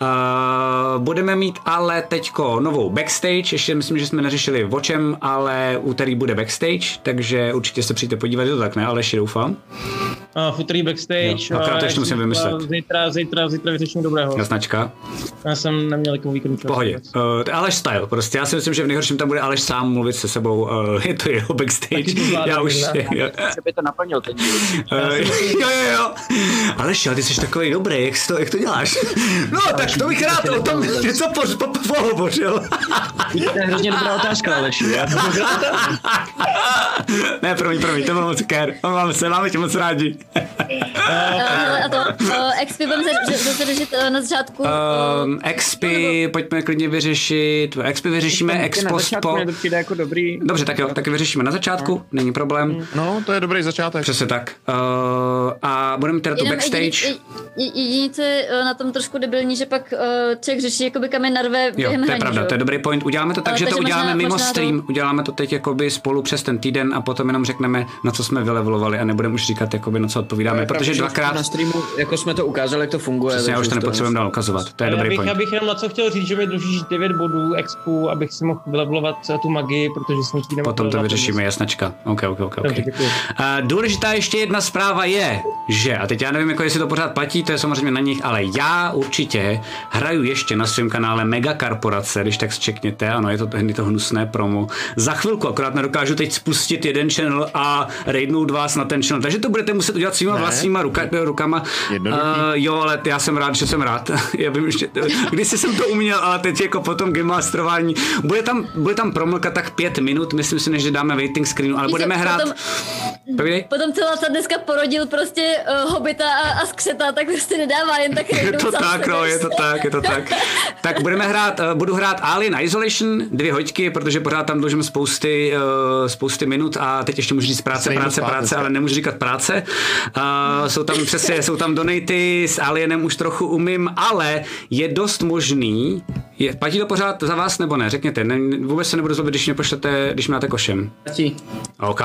Uh, budeme mít ale teďko novou backstage, ještě myslím, že jsme neřešili o čem, ale úterý bude backstage, takže určitě se přijďte podívat, je to tak ne, ale ještě doufám. A futrý backstage. Jo, akorát ještě musím vymyslet. Zítra, zítra, zítra vyřeším dobrého. Značka. Já jsem neměl takovou víkendu pohodě. Uh, to je Aleš style. Prostě já si myslím, že v nejhorším tam bude Aleš sám mluvit se sebou. Uh, je to jeho backstage. To zvládám, já už... že? Jo, Že by to naplnil ten díl. uh, jo, jo, jo. Aleš, jo, ty jsi takový dobrý, jak, to, jak to děláš? No, tak to bych rád o tom něco po, po, po, pohovořil. To je hrozně dobrá otázka, Aleši. Já ne, promiň, promiň, to bylo moc kér. Máme se, máme tě moc rádi. Uh, a to uh, se- zase řešit uh, na začátku. Um, expy, pojďme klidně vyřešit. Expy vyřešíme, ex post po... to jako dobrý. Dobře, tak jo, taky vyřešíme na začátku, není problém. No, to je dobrý začátek. Přesně tak. Uh, a budeme teda tu backstage. Jediný, jediný, co je na tom trošku debilní, že pak uh, člověk řeší, jakoby kam je narve Jo, během to je hraní, pravda, to je dobrý point. Uděláme to tak, že to uděláme možná- mimo možná to- stream. Uděláme to teď jakoby spolu přes ten týden a potom jenom řekneme, na co jsme vylevelovali a nebudeme už říkat, jakoby, na co odpovídáme, protože dvakrát Na streamu, jako jsme to ukázali, jak to funguje. Přesně, já už to nepotřebujeme dál ukazovat. To je já dobrý bych, point. já bych jenom na co chtěl říct, že mi dlužíš 9 bodů expu, abych si mohl vylevelovat eh, tu magii, protože jsem tím Potom to vyřešíme, jasnačka. OK, OK, OK. Okay. A důležitá ještě jedna zpráva je, že, a teď já nevím, jako jestli to pořád platí, to je samozřejmě na nich, ale já určitě hraju ještě na svém kanále Mega Korporace, když tak zčekněte, ano, je to, je to hnusné promo. Za chvilku, akorát nedokážu teď spustit jeden channel a raidnout vás na ten channel, takže to budete muset udělat svýma Ne. vlastníma ruka, rukama. Jednoduchý. Uh, jo, ale já jsem rád, že jsem rád. já vím, že, když jsem to uměl, ale teď jako potom game masterování. Bude tam, bude tam promlka tak pět minut, myslím si, než že dáme waiting screenu, ale Víš budeme hrát... Potom, Povídej. potom celá ta dneska porodil prostě uh, hobita a, a skřeta, tak prostě nedává jen tak Je to tak, no, je to tak, je to tak. Tak budeme hrát, uh, budu hrát Alien Isolation, dvě hoďky, protože pořád tam dlužím spousty, uh, spousty minut a teď ještě můžu říct práce, práce, práce, dneska. ale nemůžu říkat práce. Uh, jsou tam přesně, jsou tam donaty, s Alienem už trochu umím, ale je dost možný, je, platí to pořád za vás nebo ne? Řekněte, ne, vůbec se nebudu zlobit, když mě pošlete, když mě máte košem. OK.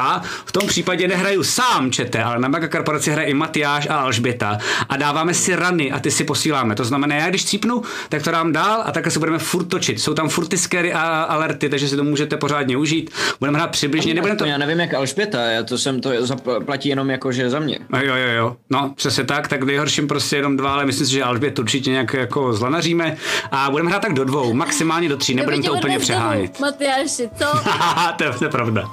V tom případě nehraju sám, čete, ale na Mega Korporaci hraje i Matyáš a Alžběta a dáváme si rany a ty si posíláme. To znamená, já když cípnu, tak to dám dál a takhle se budeme furt točit. Jsou tam furt ty scary a alerty, takže si to můžete pořádně užít. Budeme hrát přibližně, nebudeme to... Já nevím, jak Alžběta, já to jsem to zaplatí jenom jako, že za mě. Jo, jo, jo. No, přesně tak, tak nejhorším prostě jenom dva, ale myslím si, že Alžbět určitě nějak jako zlanaříme a budeme hrát tak do dvou, maximálně do tří, nebudeme to úplně přehánět. Matyáši, co? to, je, to je pravda.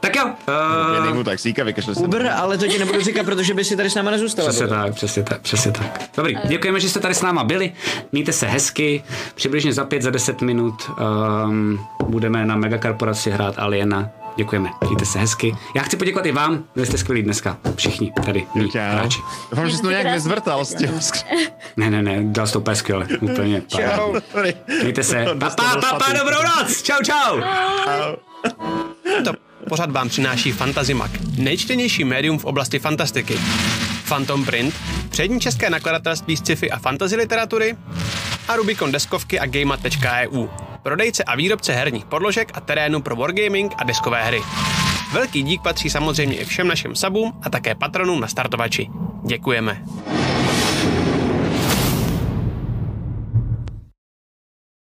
Tak jo. Uh, Dej mu taxíka, vykašle se. Uber, ale to ti nebudu říkat, protože by si tady s náma nezůstala. Přesně tak, přesně tak, přesně tak. Dobrý, děkujeme, že jste tady s náma byli. Mějte se hezky. Přibližně za pět, za deset minut um, budeme na megakorporaci hrát Aliena. Děkujeme, mějte se hezky. Já chci poděkovat i vám, byli jste skvělí dneska. Všichni tady, hráči. Doufám, že jsi to nějak vyzvrtal s tím. Ne, ne, ne, dal jsi to úplně skvěle. Úplně. Čau. Mějte se. Pa, pa, pa, pa, dobrou noc. Čau, čau. To pořad vám přináší Fantazimak, nejčtenější médium v oblasti fantastiky. Phantom Print, přední české nakladatelství sci-fi a fantasy literatury a Rubicon deskovky a Gamer.eu, prodejce a výrobce herních podložek a terénu pro wargaming a deskové hry. Velký dík patří samozřejmě i všem našim sabům a také patronům na startovači. Děkujeme.